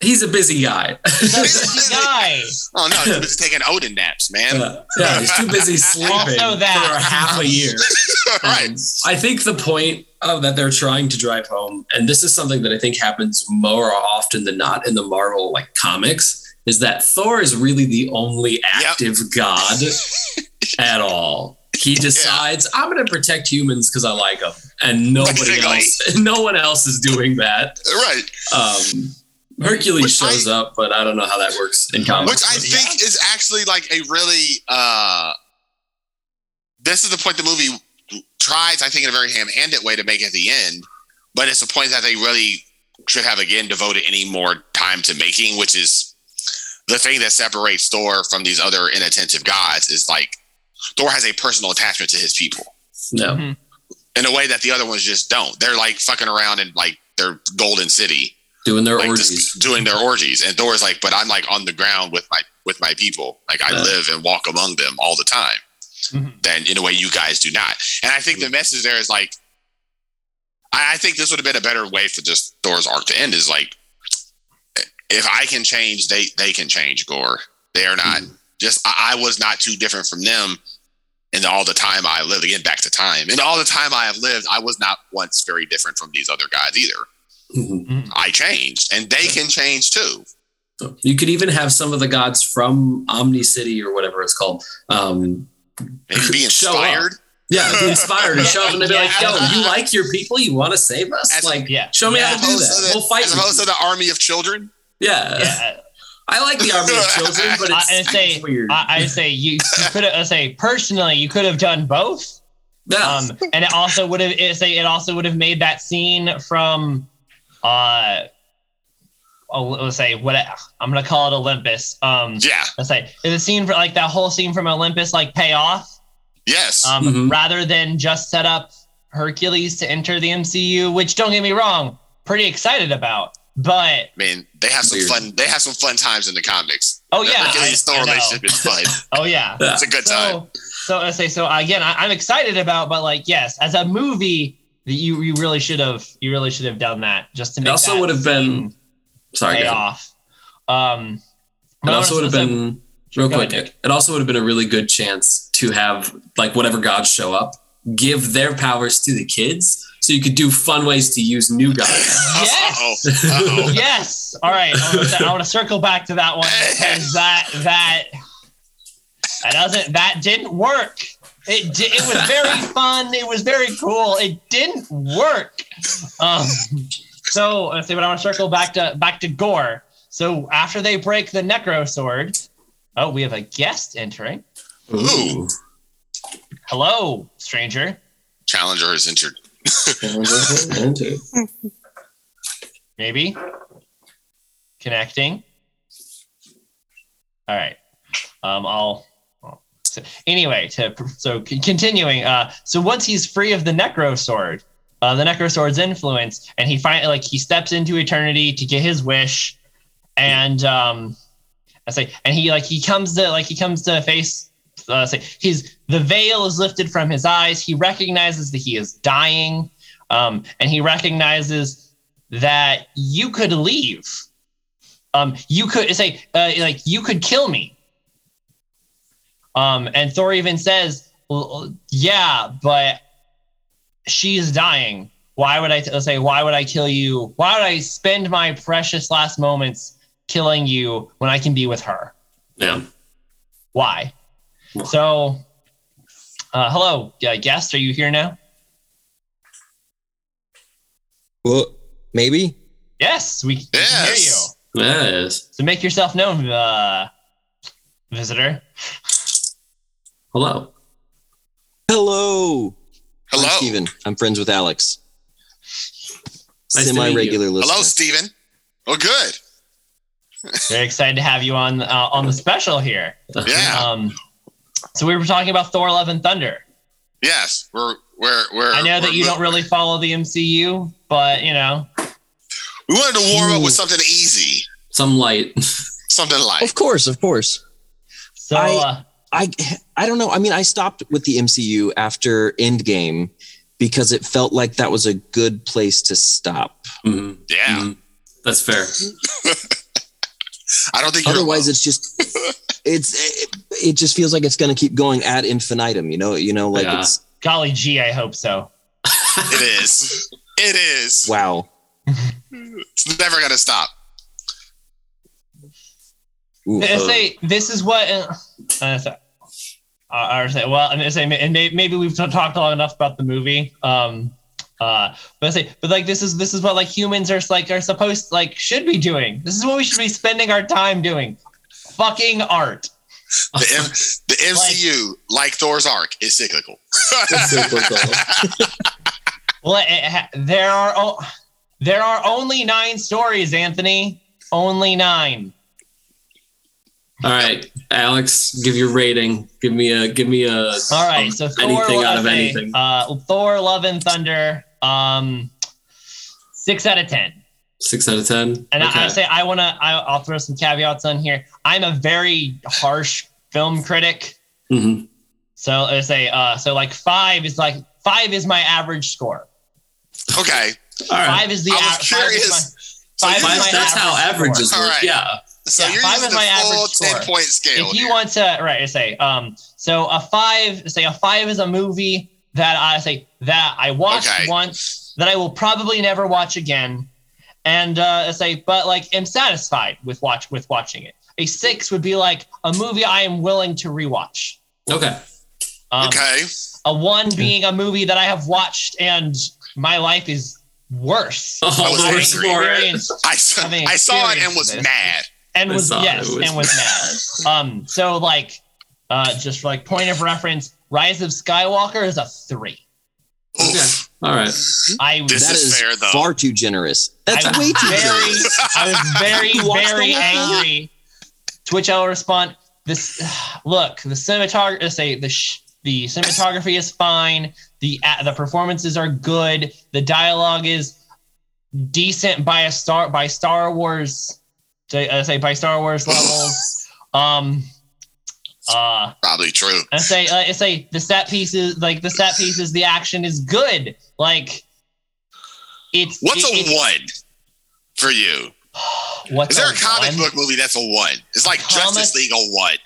He's a busy guy.
the guy.
Oh no, he's just taking Odin naps, man.
Uh, yeah, he's too busy sleeping
Also that.
for half a year.
right.
Um, I think the point uh, that they're trying to drive home, and this is something that I think happens more often than not in the Marvel like comics, is that Thor is really the only active god at all. He decides I'm going to protect humans because I like them, and nobody
Basically.
else, no one else is doing that.
Right.
Um, Hercules
Which
shows up, but I don't know how that works in comics.
Which I think is actually like a really uh this is the point the movie tries, I think, in a very ham-handed way to make at the end, but it's a point that they really should have again devoted any more time to making, which is the thing that separates Thor from these other inattentive gods is like Thor has a personal attachment to his people
no.
Mhm.
in a way that the other ones just don't. They're like fucking around in like their golden city,
doing their
like
orgies.
just doing their orgies, and Thor's like, but I'm like on the ground with my with my people, like I
Yeah.
live and walk among them all the time.
Mhm.
Then in a way you guys do not, and I think the message there is like, I, I think this would have been a better way for just Thor's arc to end. Is like, if I can change, they they can change. Gorr, they are not just. I, I was not too different from them. And all the time I lived, again, back to time. And all the time I have lived, I was not once very different from these other guys either.
Mhm.
I changed, and they can change too.
You could even have some of the gods from Omni City or whatever it's called. Um,
They be inspired.
yeah, be inspired and show up and be like, "Yo, you like your people? You want to save us?
As-
like,
yeah.
show me
Yeah.
how to do
As
that.
opposed to
We'll fight."
as
with
opposed to the army of children.
yeah.
Yeah.
I like the army of children, but
I,
it's,
say,
it's weird.
I, I say you, you could have say personally, you could have done both.
yeah.
Um, and it also would have it say it also would have made that scene from, uh, let's say what I'm gonna call it Olympus. Um,
Yeah.
let's say the scene for like that whole scene from Olympus like pay off.
Yes.
um,
Mhm.
rather than just set up Hercules to enter the MCU, which don't get me wrong, pretty excited about. But
I mean, they have some
Weird.
fun. They have some fun times in the comics.
oh yeah,
The Achilles
I-
Thor
I
relationship is fun.
oh yeah.
Yeah.
It's a good time.
So, so I say so again. I, I'm excited about, but like yes, as a movie, you you really should have you really should have done that just to make
also
that
would have been- Sorry,
pay off. Um,
It also would have
so-
been real
Go
quick.
ahead,
It also would have been a really good chance to have like whatever gods show up, give their powers to the kids, so you could do fun ways to use new gods.
Yes.
Uh-oh. Uh-oh.
yes. All right. I want, to, I want to circle back to that one because that that that doesn't that didn't work. It di- it was very fun. It was very cool. It didn't work. Um. So let's see. But I want to circle back to back to Gorr. So after they break the Necro sword, oh, we have a guest entering.
Ooh.
Hello, stranger.
Challenger is entered.
Maybe connecting. All right. Um, I'll. So anyway, to so continuing. Uh, so once he's free of the Necro Sword, uh, the Necro Sword's influence, and he finally like he steps into eternity to get his wish, and um, I say, and he like he comes to like he comes to face. Uh, say he's the veil is lifted from his eyes. He recognizes that he is dying, um, and he recognizes that you could leave. Um, you could say uh, like you could kill me. Um, and Thor even says, well, "Yeah, but she's dying. Why would I t- say? Why would I kill you? Why would I spend my precious last moments killing you when I can be with her?
Yeah.
Why?" So, uh, hello, uh, guest. Are you here now?
Well, maybe.
Yes, we, we can hear you.
Yes.
Yes.
So make yourself known, uh, visitor.
Hello.
Hello.
Hello.
I'm Steven. I'm friends with Alex.
Nice
Semi regular listener.
Hello, Steven. Oh, good.
Very excited to have you on uh, on the special here.
Yeah.
Um, so we were talking about Thor: Love and Thunder.
yes. We're we're we're.
I know that
we're
you
mo-
don't really follow the MCU, but you know,
We wanted to warm up with something easy,
Some light.
something light.
Of course, of course.
so
I-
uh,
I I don't know. I mean, I stopped with the MCU after Endgame because it felt like that was a good place to stop.
Mhm.
Yeah.
Mhm. That's fair.
I don't think you're
Otherwise,
alone.
it's just it's it, it just feels like it's going to keep going ad infinitum. You know, you know, like
Yeah.
it's
golly gee, I hope so.
It is. It is.
Wow.
It's never gonna stop.
Ooh.
I say this is what. Uh, uh, so- uh, I say well, and I say and may- maybe we've t- talked long enough about the movie. Um, uh, but I say, but like this is this is what like humans are like are supposed like should be doing. This is what we should be spending our time doing. Fucking art.
The, M- the MCU, like, Thor's arc, is cyclical.
Well, it, it ha- there are o- there are only nine stories, Anthony. Only nine.
All right, Alex, give your rating. Give me a give me a
All right,
um,
so Thor,
anything out of
okay,
anything.
Uh, Thor: Love and Thunder. Um, six out of ten.
Six out of ten.
And
okay.
I, I say I want to. I'll throw some caveats on here. I'm a very harsh film critic,
Mhm.
so I say uh, so like five is like five is my average score.
Okay.
All right.
Five is the
I was
a- five is my-
curious. So
is
you
Five-
my
use
that's how averages
score.
work.
All right.
Yeah.
So
Yeah,
you're
five
using
is my
the full
average score.
10 point scale.
if you
here.
want to right I say um so a five say a five is a movie that i say that i watched
Okay.
once that i will probably never watch again and uh I say but like am satisfied with watch with watching it a six would be like a movie i am willing to rewatch
Okay.
um,
okay.
a one being a movie that i have watched and my life is worse
Oh,
was angry.
Lord.
Experienced
I, s-
having
I saw it and was
this.
mad.
And
I
was yes
was
and was mad. Um, so like, uh, just for like point of reference, Rise of Skywalker is a three.
Okay. All right.
I
This
That
is
is
fair, though.
far too generous. That's
I
way too
very,
generous.
I was very, very
the whole thing?
angry. To which I will respond: This look, the cinematography. Say the sh- the cinematography is fine. The uh, the performances are good. The dialogue is decent by a star by Star Wars. Say, uh, say by Star Wars levels. Um. Uh.
Probably true.
I say, uh, I say the set pieces, like the set pieces, the action is good. Like it's
What's
it-
a
it's-
one for you?
What's
Is there a comic
one?
book movie that's a one? It's like
Comic-
Justice League a one.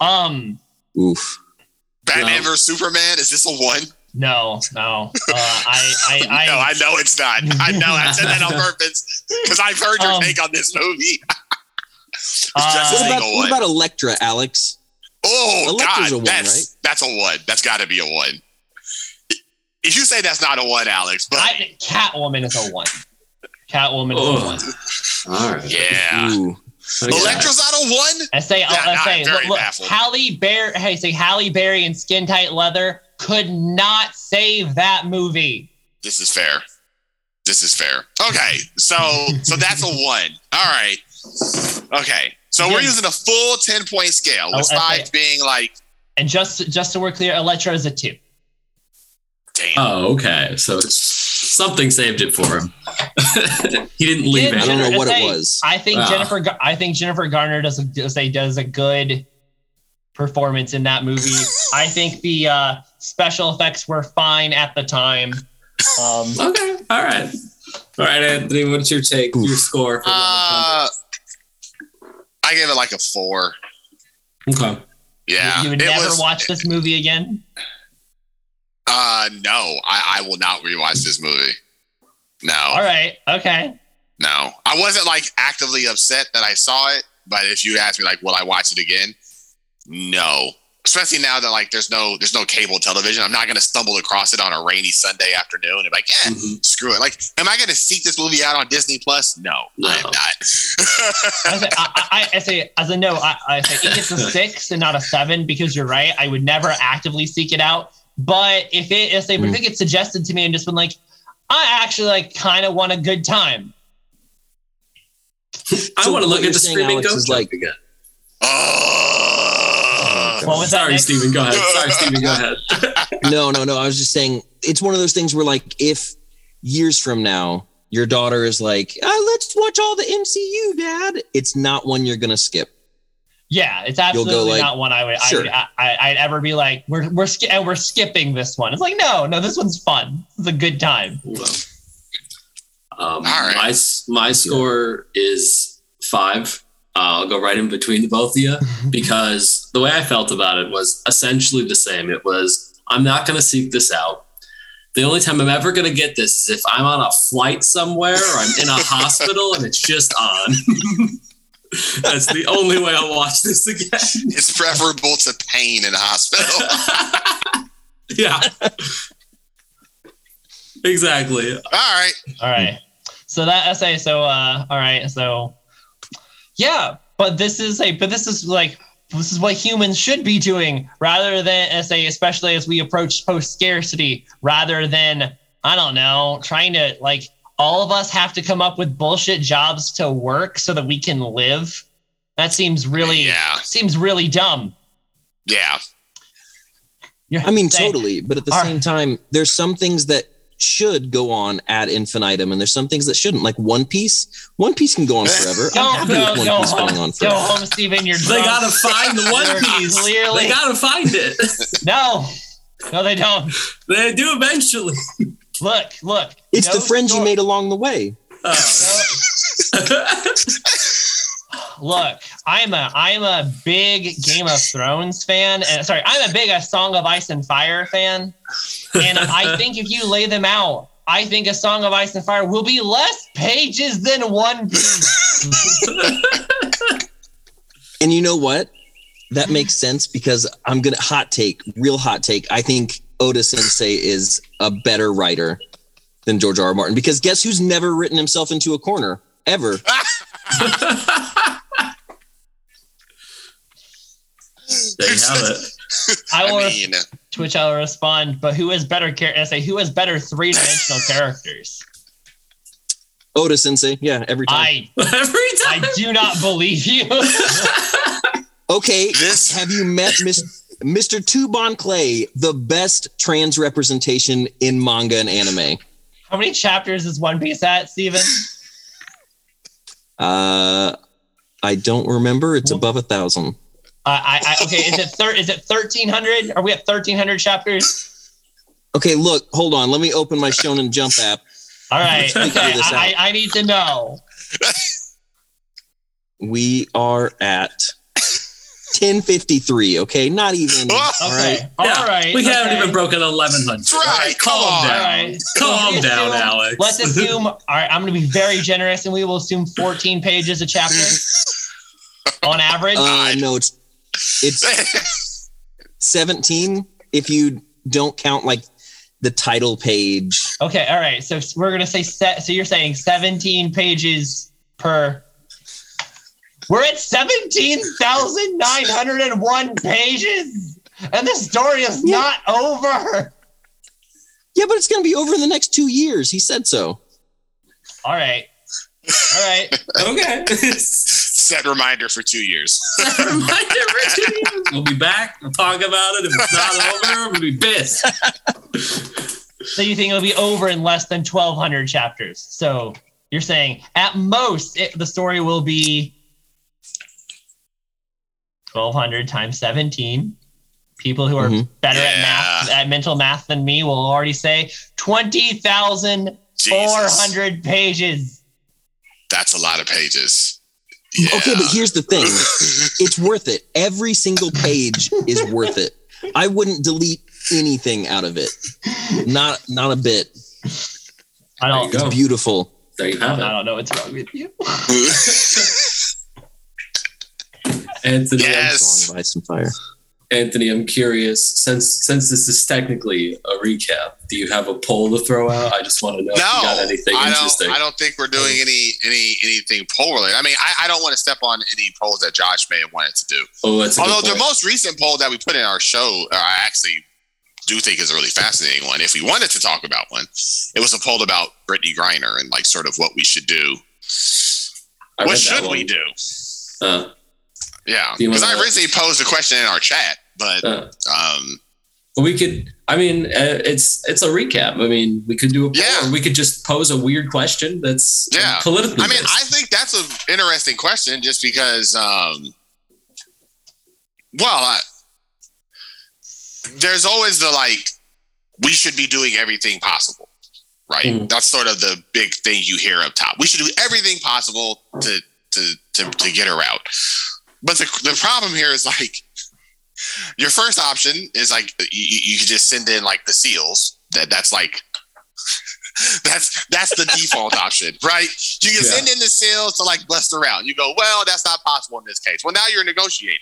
Um,
Oof.
Batman
No.
vs Superman is this a one?
No, no. Uh, I, I, I,
no, I know it's not. I know. I said that on purpose because I've heard your
Um,
take on this movie.
Uh,
What about, what about Elektra, Alex?
oh
Elektra's
God,
a one,
that's
right?
that's a one. That's got to be a one. If you say that's not a one, Alex, but
I, Catwoman is a one. Catwoman is
Oh.
a one.
All right.
yeah,
Ooh.
Okay.
Elektra's not a one.
I say,
Yeah,
I say, look, look. Halle Berry. Hey, say Halle Berry in skin tight leather could not save that movie.
This is fair. This is fair. Okay, so so that's a one. All right. Okay, so we're using a full ten point scale with
Oh,
five
okay.
being like,
And just, just so we're clear, Elektra is a two.
damn.
Oh, okay. So it's something saved it for him. he didn't leave
Did
I don't know
it.
Jennifer-
what it was.
I think
Ah.
Jennifer. I think Jennifer Garner does a does a does a good performance in that movie. I think the uh, special effects were fine at the time. Um,
Okay. All right. All right, Anthony. What's your take? Your score? For
Uh, I gave it like a four.
okay.
Yeah,
you, you would
it
never
was-
watch this movie again.
Uh, no, I, I will not rewatch this movie. No,
All right. Okay.
no, I wasn't like actively upset that I saw it, but if you ask me like, will I watch it again? No, especially now that like there's no there's no cable television. I'm not gonna stumble across it on a rainy Sunday afternoon and be like, yeah,
Mhm.
screw it. Like, am I gonna seek this movie out on Disney Plus? No, I am
No.
not.
I say, I, I, I say as a no. I, I say it gets a six and not a seven because you're right. I would never actively seek it out. But if it if, they, if it gets suggested to me and just been like, I actually like kind of want a good time.
I want to look at the screaming
Alex,
ghost
like-
like again.
Oh,
What was?
Sorry,
Nick?
Steven. Go ahead. Sorry, Steven. Go ahead.
no, no, no. I was just saying it's one of those things where, like, if years from now your daughter is like, ah, "Let's watch all the MCU, Dad," it's not one you're gonna skip.
Yeah, it's absolutely
like,
not one I would
sure.
I, I, I'd ever be like we're we're sk- and we're skipping this one. It's like no, no, this one's fun. It's a good time.
Well, um,
right.
My my score is five. Uh, I'll go right in between the both of you because the way I felt about it was essentially the same. It was I'm not going to seek this out. The only time I'm ever gonna get this is if I'm on a flight somewhere or I'm in a hospital and it's just on. That's the only way I'll watch this again.
It's preferable to pain in the hospital.
yeah. exactly.
All right.
All right. So that essay. So uh, all right. So yeah, but this is a but this is like this is what humans should be doing rather than say especially as we approach post scarcity rather than I don't know trying to like all of us have to come up with bullshit jobs to work so that we can live. That seems really
Yeah.
seems really dumb.
Yeah.
You're
I mean,
saying-
totally. But at the
All
same time, there's some things that should go on ad infinitum, and there's some things that shouldn't. Like One Piece. One Piece can go on forever.
Go,
I'm happy
go,
with One
go
Piece going on
home, go home, Steven. You're
They gotta find the One Piece.
clearly-
They gotta find it.
No, no, they don't.
They do eventually.
Look, look.
It's
no
the friends you made along the way.
Oh.
Look, I'm a I'm a big Game of Thrones fan, and sorry, I'm a big a Song of Ice and Fire fan. And I think if you lay them out, I think a Song of Ice and Fire will be less pages than One Piece.
And you know what? That makes sense because I'm gonna hot take, real hot take. I think Oda Sensei is a better writer than George R. R. Martin because guess who's never written himself into a corner ever?
there you have it.
I
I
will
mean, uh,
to which I will respond, but who has better char- I say who has better three dimensional characters?
Oda Sensei, yeah, every time.
I
Every
I do not believe you.
okay,
This-
have you met Mis- Mr. 2 Bon Clay, the best trans representation in manga and anime?
How many chapters is One Piece at, Steven?
Uh, I don't remember. It's above a thousand.
Uh, I, I okay. Is it thir- is it thirteen hundred? Are we at thirteen hundred chapters?
Okay, look, hold on. Let me open my Shonen Jump app.
All right. Okay. I, I, I need to know.
We are at 1053. Okay, not even.
Oh,
All
Okay.
right.
Yeah,
right.
We haven't even broken 1100.
That's right, come
Calm
on.
down.
All right.
Calm
Let's
down,
assume-
Alex.
Let's assume. All right. I'm going to be very generous, and we will assume 14 pages a chapter on average.
Uh, no, it's it's 17 if you don't count like the title page.
Okay. All right. So we're going to say set. So you're saying 17 pages per. We're at 17,901 pages, and the story is
Yeah.
not over.
Yeah, but it's going to be over in the next two years. He said so.
All right. All right.
Okay.
Set reminder for two years.
Reminder for two years. We'll be back. We'll talk about it. If it's not over, we'll be pissed.
So you think it'll be over in less than 1,200 chapters? So you're saying at most it, the story will be 1,200 times 17. People who are
Mhm.
better at math, at mental math than me, will already say 20,400
Jesus.
pages.
That's a lot of pages.
Okay, but here's the thing it's worth it. Every single page is worth it. I wouldn't delete anything out of it. Not not a bit.
I don't.
you go.
Beautiful.
There you
I
have it.
I don't know what's wrong with you.
Anthony,
Yes.
Song of Ice and Fire.
Anthony, I'm curious. Since since this is technically a recap, do you have a poll to throw out? I just want to know if you got
No,
anything
I
interesting.
don't. I don't think we're doing any any anything poll related. I mean, I, I don't want to step on any polls that Josh may have wanted to do.
oh, that's
Although the most recent poll that we put in our show, uh, I actually do think is a really fascinating one. If we wanted to talk about one, it was a poll about Brittney Griner and like sort of what we should do.
I
what should we do?
Uh,
Yeah, because I originally posed a question in our chat, but
uh,
um,
we could. I mean, uh, it's it's a recap. I mean, we could do a
Yeah.
or we could just pose a weird question that's
Yeah.
politically.
I mean. I think that's an interesting question, just because. Um, well, I, there's always the like, we should be doing everything possible, right?
Mhm.
That's sort of the big thing you hear up top. We should do everything possible to to to, to get her out. But the the problem here is like, your first option is like you, you just send in like the seals, That that's like that's that's the default option, right? You can
Yeah.
send in the seals to like bust around. You go, well, that's not possible in this case. Well, now you're negotiating.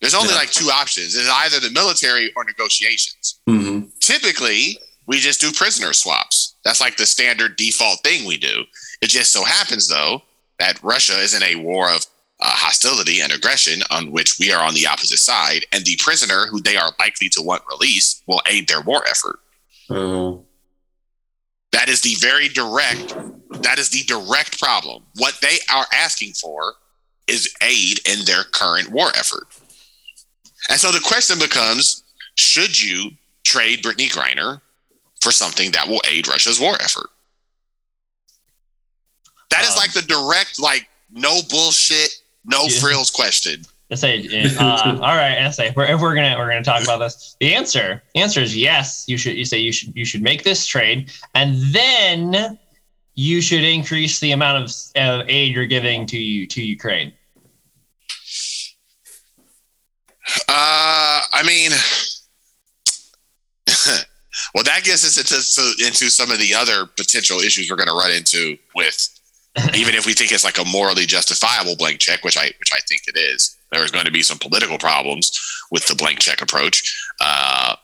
There's only
Yeah.
like two options: it's either the military or negotiations.
Mhm.
Typically, we just do prisoner swaps. That's like the standard default thing we do. It just so happens, though, that Russia is in a war of uh, hostility and aggression on which we are on the opposite side, and the prisoner who they are likely to want released will aid their war effort.
Uh,
That is the very direct. That is the direct problem. What they are asking for is aid in their current war effort. And so the question becomes: Should you trade Brittney Griner for something that will aid Russia's war effort? That is
Um,
like the direct, like no bullshit, no
Yeah.
frills question.
I say, uh, all right. I say, if we're, we're gonna we're gonna talk about this, the answer answer is yes. You should you say you should you should make this trade, and then you should increase the amount of, of aid you're giving to you to Ukraine.
Uh, I mean, well, that gets us into so- into some of the other potential issues we're going to run into with, even if we think it's like a morally justifiable blank check, which I which I think it is. There's going to be some political problems with the blank check approach, uh,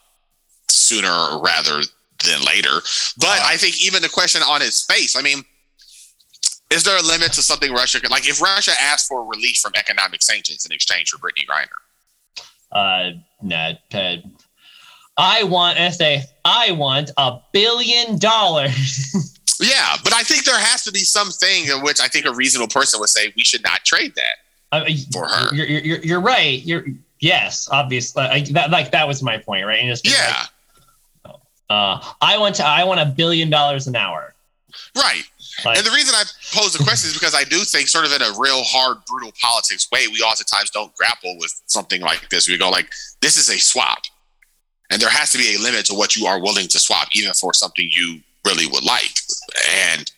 sooner rather than later. But I think even the question on its face, I mean. Is there a limit to something Russia can like? If Russia asked for relief from economic sanctions in exchange for Brittney Griner,
Uh, nah, uh, I want I say I want a billion dollars.
Yeah, but I think there has to be something in which I think a reasonable person would say we should not trade that.
Uh,
For her.
You're, you're, you're, right. You're yes, obviously. Like that, like that was my point, right? And just
Yeah,
like, uh, I want to. I want a billion dollars an hour.
right.
Like,
And the reason I pose the question is because I do think, sort of in a real hard, brutal politics way, we oftentimes don't grapple with something like this. We go like, this is a swap, and there has to be a limit to what you are willing to swap, even for something you really would like. And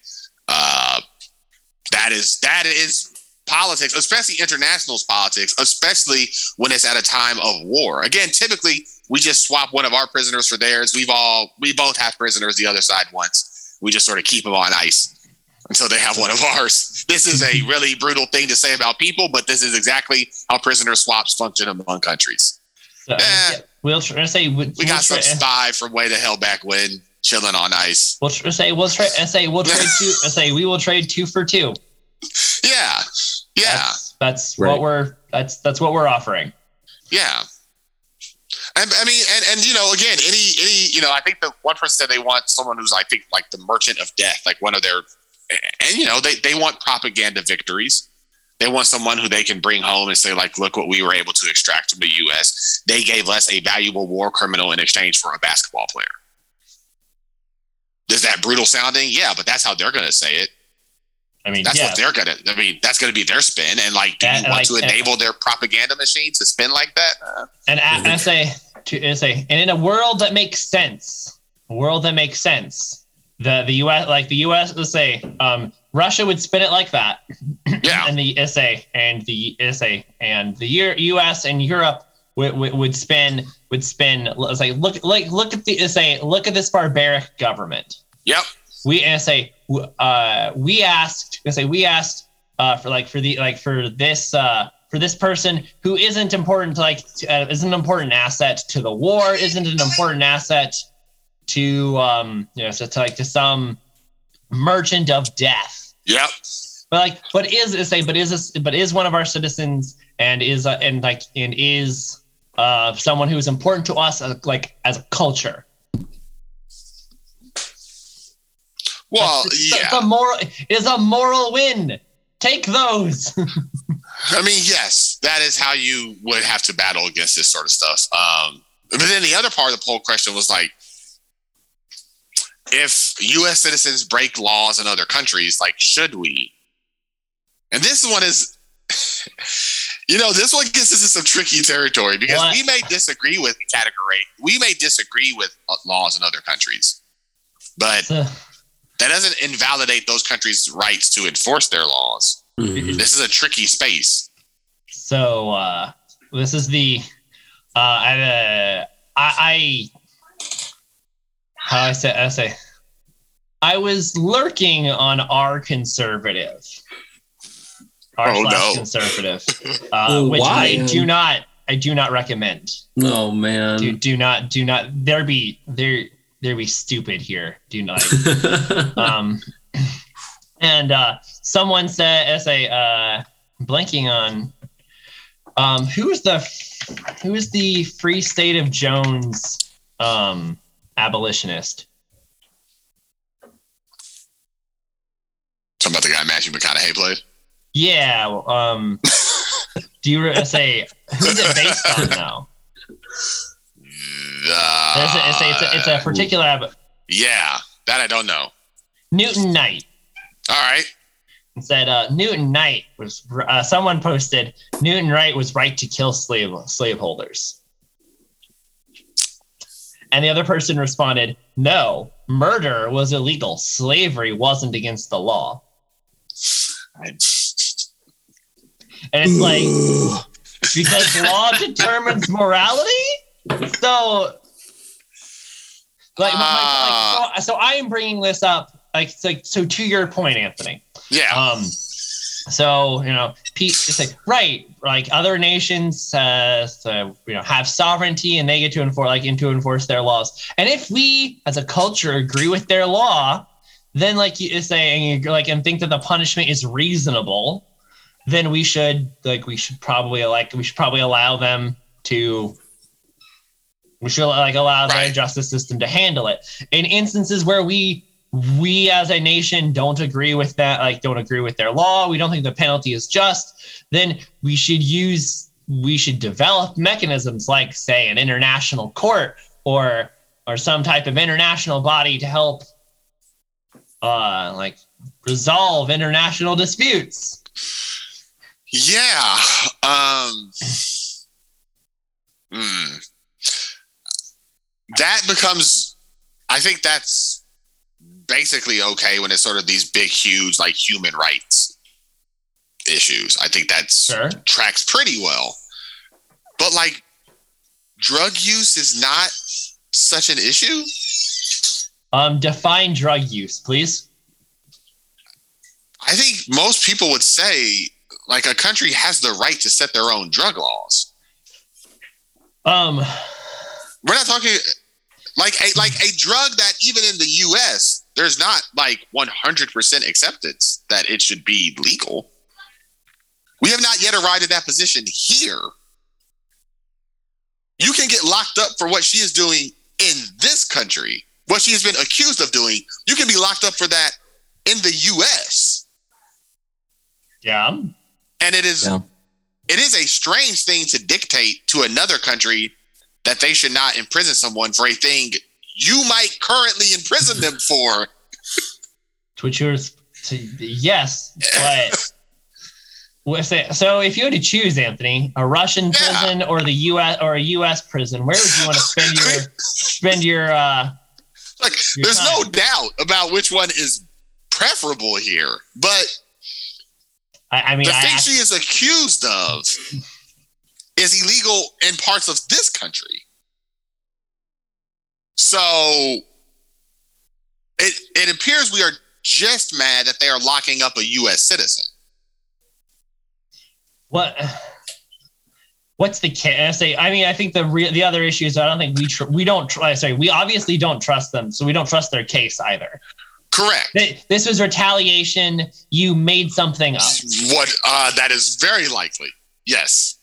uh, that is that is politics, especially internationals politics, especially when it's at a time of war. Again, typically we just swap one of our prisoners for theirs. We've all we both have prisoners the other side once. We just sort of keep them on ice until they have one of ours. This is a really brutal thing to say about people, but this is exactly how prisoner swaps function among countries.
so,
eh.
we'll try to say we,
We got some spy from way the hell back when chilling on ice.
We'll tr- say we'll trade. I say we'll trade two. I say we will trade two for two.
Yeah, yeah,
That's, that's
Right.
what we're. That's that's what we're offering.
yeah. And I mean, and, and you know, again, any any you know, I think the one person said they want someone who's I think like the merchant of death, like one of their, and you know, they they want propaganda victories. They want someone who they can bring home and say, like, look what we were able to extract from the U.S. They gave us a valuable war criminal in exchange for a basketball player. Is that brutal sounding? Yeah, but that's how they're going to say it.
I mean,
That's
yeah.
what they're going to. I mean, that's going to be their spin. And like, do you
and
want
like-
to enable their propaganda machine to spin like that? Uh,
And I, I say to I say, and in a world that makes sense, a world that makes sense, the the U.S. like the U.S. let's say, um, Russia would spin it like that,
yeah.
and the SA and the SA and the U.S. and Europe would, would, would spin would spin. Let's say, look like look at the say look at this barbaric government.
Yep.
we and say uh, we asked I say we asked uh, for like for the like for this uh, for this person who isn't important like uh, isn't an important asset to the war isn't an important asset to um you know so to like to some merchant of death
Yep.
but like but is is say but is this but is one of our citizens and is uh, and like and is uh someone who is important to us uh, like as a culture
Well,
It's-
yeah.
it's a moral is a moral win. Take those.
I mean, yes, that is how you would have to battle against this sort of stuff. Um, but then the other part of the poll question was like, if U.S. citizens break laws in other countries, like, should we? And this one is, you know, this one gets us into some tricky territory because
What?
we may disagree with category, we may disagree with uh, laws in other countries, but that doesn't invalidate those countries' rights to enforce their laws.
Mhm.
This is a tricky space.
so uh this is the uh I uh, I, I how I say I say I was lurking on our conservative. Our
Oh,
slash
no.
conservative. Uh, which
why?
I do not I do not recommend.
Oh man.
Do do not do not there be there there be stupid here. Do not um and uh someone said say uh blanking on um who is the who is the free state of jones um abolitionist
Talking about the guy Matthew McConaughey played.
Yeah um do you re- say who's it based on now?
Uh,
it's, a, it's, a, it's a particular ab-
yeah, that I don't know.
newton knight
All right.
said uh, Newton Knight was uh, someone posted Newton Wright was right to kill slave slaveholders, and the other person responded, "No, murder was illegal. Slavery wasn't against the law." And it's like because law determines morality. So, like, my- like, so, so I am bringing this up, like, it's like, so to your point, Anthony.
Yeah.
Um, so you know, Pete is like right, like other nations, uh, so, you know, have sovereignty and they get to enforce, like, into enforce their laws. And if we, as a culture, agree with their law, then like you say, and you like and think that the punishment is reasonable, then we should like we should probably like we should probably allow them to. We should like allow the justice system to handle it. In instances where we we as a nation don't agree with that, like don't agree with their law, we don't think the penalty is just, then we should use we should develop mechanisms like say an international court or or some type of international body to help uh like resolve international disputes.
Yeah. Um, hmm. That becomes, I think that's basically okay when it's sort of these big, huge, like human rights issues. I think that
Sure.
tracks pretty well. But like, drug use is not such an issue.
Um define drug use, please.
I think most people would say like a country has the right to set their own drug laws.
Um
We're not talking like a like a drug that even in the US there's not like 100% acceptance that it should be legal. We have not yet arrived at that position here. You can get locked up for what she is doing in this country. What she has been accused of doing, you can be locked up for that in the US.
yeah.
And it is
Yeah.
it is a strange thing to dictate to another country that they should not imprison someone for a thing you might currently imprison them for.
Which was to, yes, but so- so if you had to choose, Anthony, a Russian
Yeah.
prison or the U.S. or a U.S. prison, where would you want to spend your spend your? uh
Like,
Your
there's no doubt about which one is preferable here, but
I, I mean,
the
I,
thing she is accused of is illegal in parts of this country. So it it appears we are just mad that they are locking up a U.S. citizen.
what what's the case? I mean, I think the re- the other issue is I don't think we tr- we don't try. Sorry, we obviously don't trust them, so we don't trust their case either.
Correct.
Th- This was retaliation. You made something up.
What uh, that is very likely. Yes,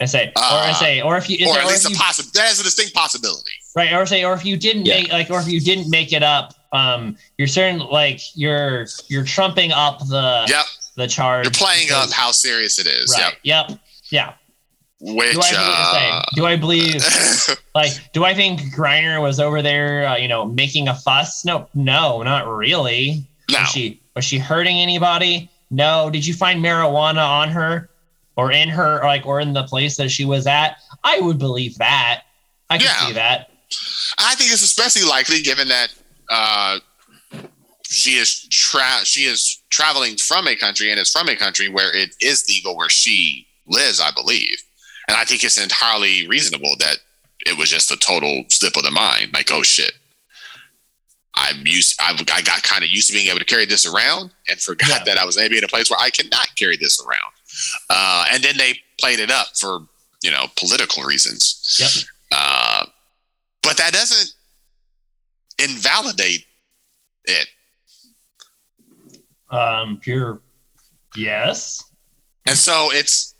I say, or I
Uh,
say, or if you,
or
or
at least a possible. That is a distinct possibility.
right, or say, or if you didn't
Yeah.
make like, or if you didn't make it up, um, you're certain like you're you're trumping up the
Yep,
the charge.
you're playing up how serious it is.
Right. Yep. Yeah.
Which
Do I believe,
uh,
do I believe like do I think Griner was over there, uh, you know, making a fuss? No, no, not really.
no.
Was she was she hurting anybody? No. Did you find marijuana on her or in her, or like, or in the place that she was at? I would believe that. I can
Yeah.
see that.
I think it's especially likely given that uh, she is tra- she is traveling from a country and is from a country where it is legal where she lives, I believe. And I think it's entirely reasonable that it was just a total slip of the mind. Like, oh shit, I'm used. I, I got kind of used to being able to carry this around, and forgot
Yeah.
that I was maybe in a place where I cannot carry this around. Uh, and then they played it up for you know political reasons.
Yep.
Uh, but that doesn't invalidate it.
Um, pure. Yes.
And so it's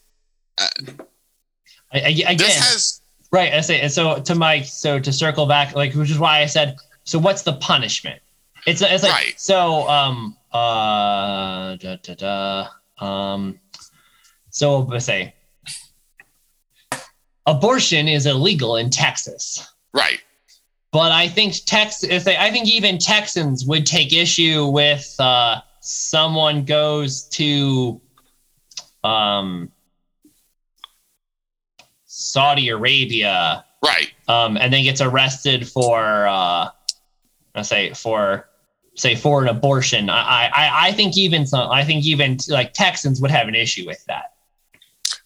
I, I, again,
this has
right. I say, and so to Mike, so to circle back, like, which is why I said, so what's the punishment? It's, it's like,
Right.
so, um, uh, da, da, da, um, so let's say abortion is illegal in Texas.
right.
But I think Texas, I think even Texans would take issue with uh, someone goes to um, Saudi Arabia
Right.
um, and then gets arrested for, uh, let's say, for say for an abortion. I, I, I think even some, I think even like Texans would have an issue with that. I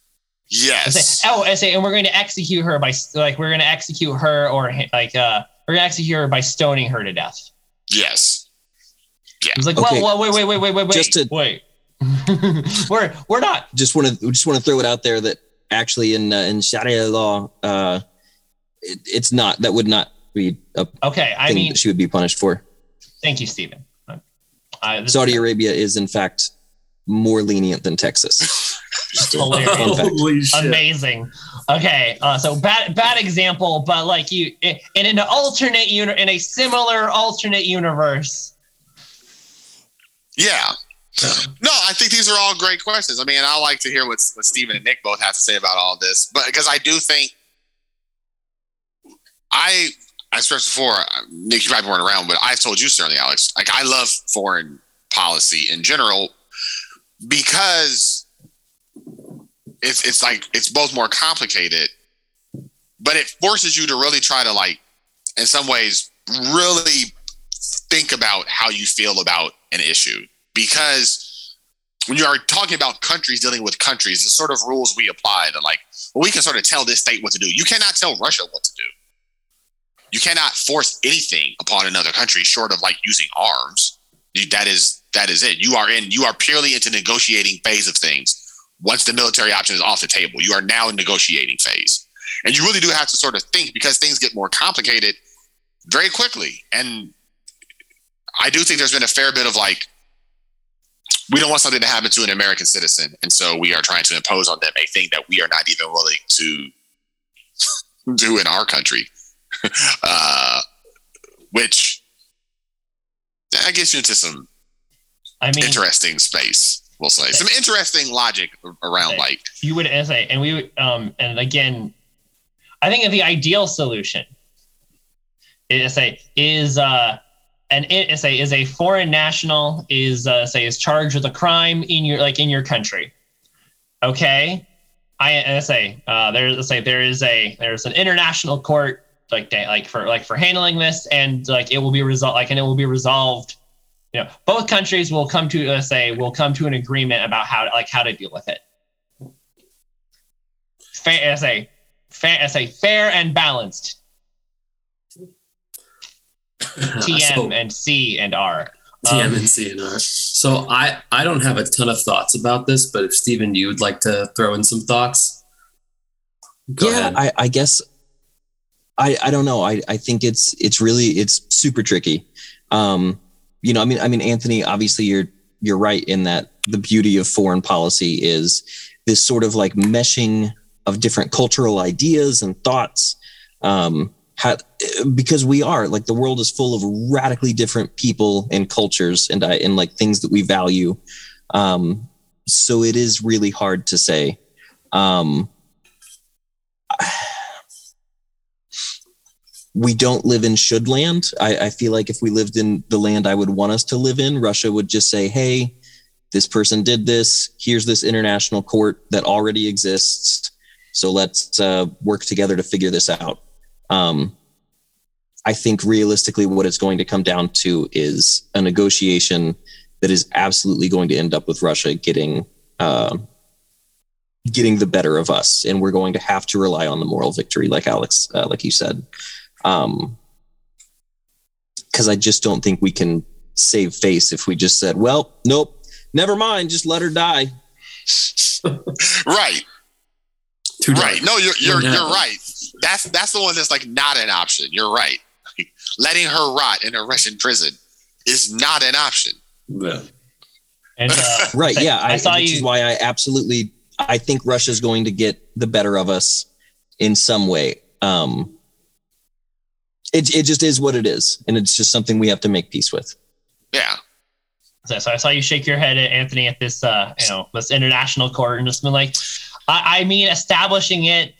Yes.
say, oh, I say, and we're going to execute her by like we're going to execute her or like uh we're going to execute her by stoning her to death.
Yes. Yeah.
It's like,
Okay.
whoa, whoa, wait, wait, wait, wait, wait, wait,
Just to-
wait. we're we're not.
just want to just want to throw it out there that actually in uh, in Sharia law, uh, it, it's not that would not be a
Okay, I mean,
that she would be punished for.
thank you, Stephen. Uh,
Saudi
is
Arabia is in fact more lenient than Texas.
Hilarious.
Holy shit.
amazing. Okay, uh, so bad bad example, but like you in, in an alternate uni- in a similar alternate universe.
Yeah. No, I think these are all great questions. I mean, I like to hear what, what Stephen and Nick both have to say about all this, but because I do think I, I stressed before, uh, Nick, you probably weren't around, but I've told you certainly, Alex, like I love foreign policy in general because it's, it's like, it's both more complicated, but it forces you to really try to like, in some ways, really think about how you feel about an issue because when you are talking about countries dealing with countries, the sort of rules we apply that like, well, we can sort of tell this state what to do. You cannot tell Russia what to do. You cannot force anything upon another country short of like using arms. That is that is it. You are in. You are purely into negotiating phase of things. Once the military option is off the table, you are now in negotiating phase, and you really do have to sort of think because things get more complicated very quickly. And I do think there's been a fair bit of like, we don't want something to happen to an American citizen. And so we are trying to impose on them a thing that we are not even willing to do in our country. uh, which that gets you into some
I mean,
interesting space, we'll say. Some interesting logic around like,
you would say, and we would, um, and again, I think the ideal solution is say is uh an is say is a foreign national is uh, say is charged with a crime in your like in your country. Okay, I, say uh, there's say there is a there's an international court like like for like for handling this and like it will be resolved like and it will be resolved. You know, both countries will come to uh, say will come to an agreement about how like how to deal with it fair a fair a fair and balanced TM
So-
and C and R.
TM
Um,
and R. So I I don't have a ton of thoughts about this, but if Stephen, you would like to throw in some thoughts, go
yeah,
ahead.
I, I guess I I don't know. I I think it's it's really it's super tricky. Um, you know, I mean, I mean, Anthony, obviously you're you're right in that the beauty of foreign policy is this sort of like meshing of different cultural ideas and thoughts. Um, how, because we are like the world is full of radically different people and cultures and I and like things that we value. Um, so it is really hard to say. Um, we don't live in should land. I, I feel like if we lived in the land I would want us to live in, Russia would just say, hey, this person did this. Here's this international court that already exists. So let's uh, work together to figure this out. Um, I think realistically, what it's going to come down to is a negotiation that is absolutely going to end up with Russia getting uh, getting the better of us, and we're going to have to rely on the moral victory, like Alex, uh, like you said. Um, because I just don't think we can save face if we just said, well, nope, never mind, just let her die.
right.
Too dark.
Right. No, you're you're you're right. That's that's the one that's like not an option. You're right. Letting her rot in a Russian prison is not an option.
Yeah.
And uh,
Right. Yeah. I,
I saw
which
you-
is why I absolutely I think Russia's going to get the better of us in some way. Um, it, it just is what it is. And it's just something we have to make peace with.
Yeah.
So, so I saw you shake your head at Anthony at this, uh, you know, this international court, and just been like, I, I mean, establishing it,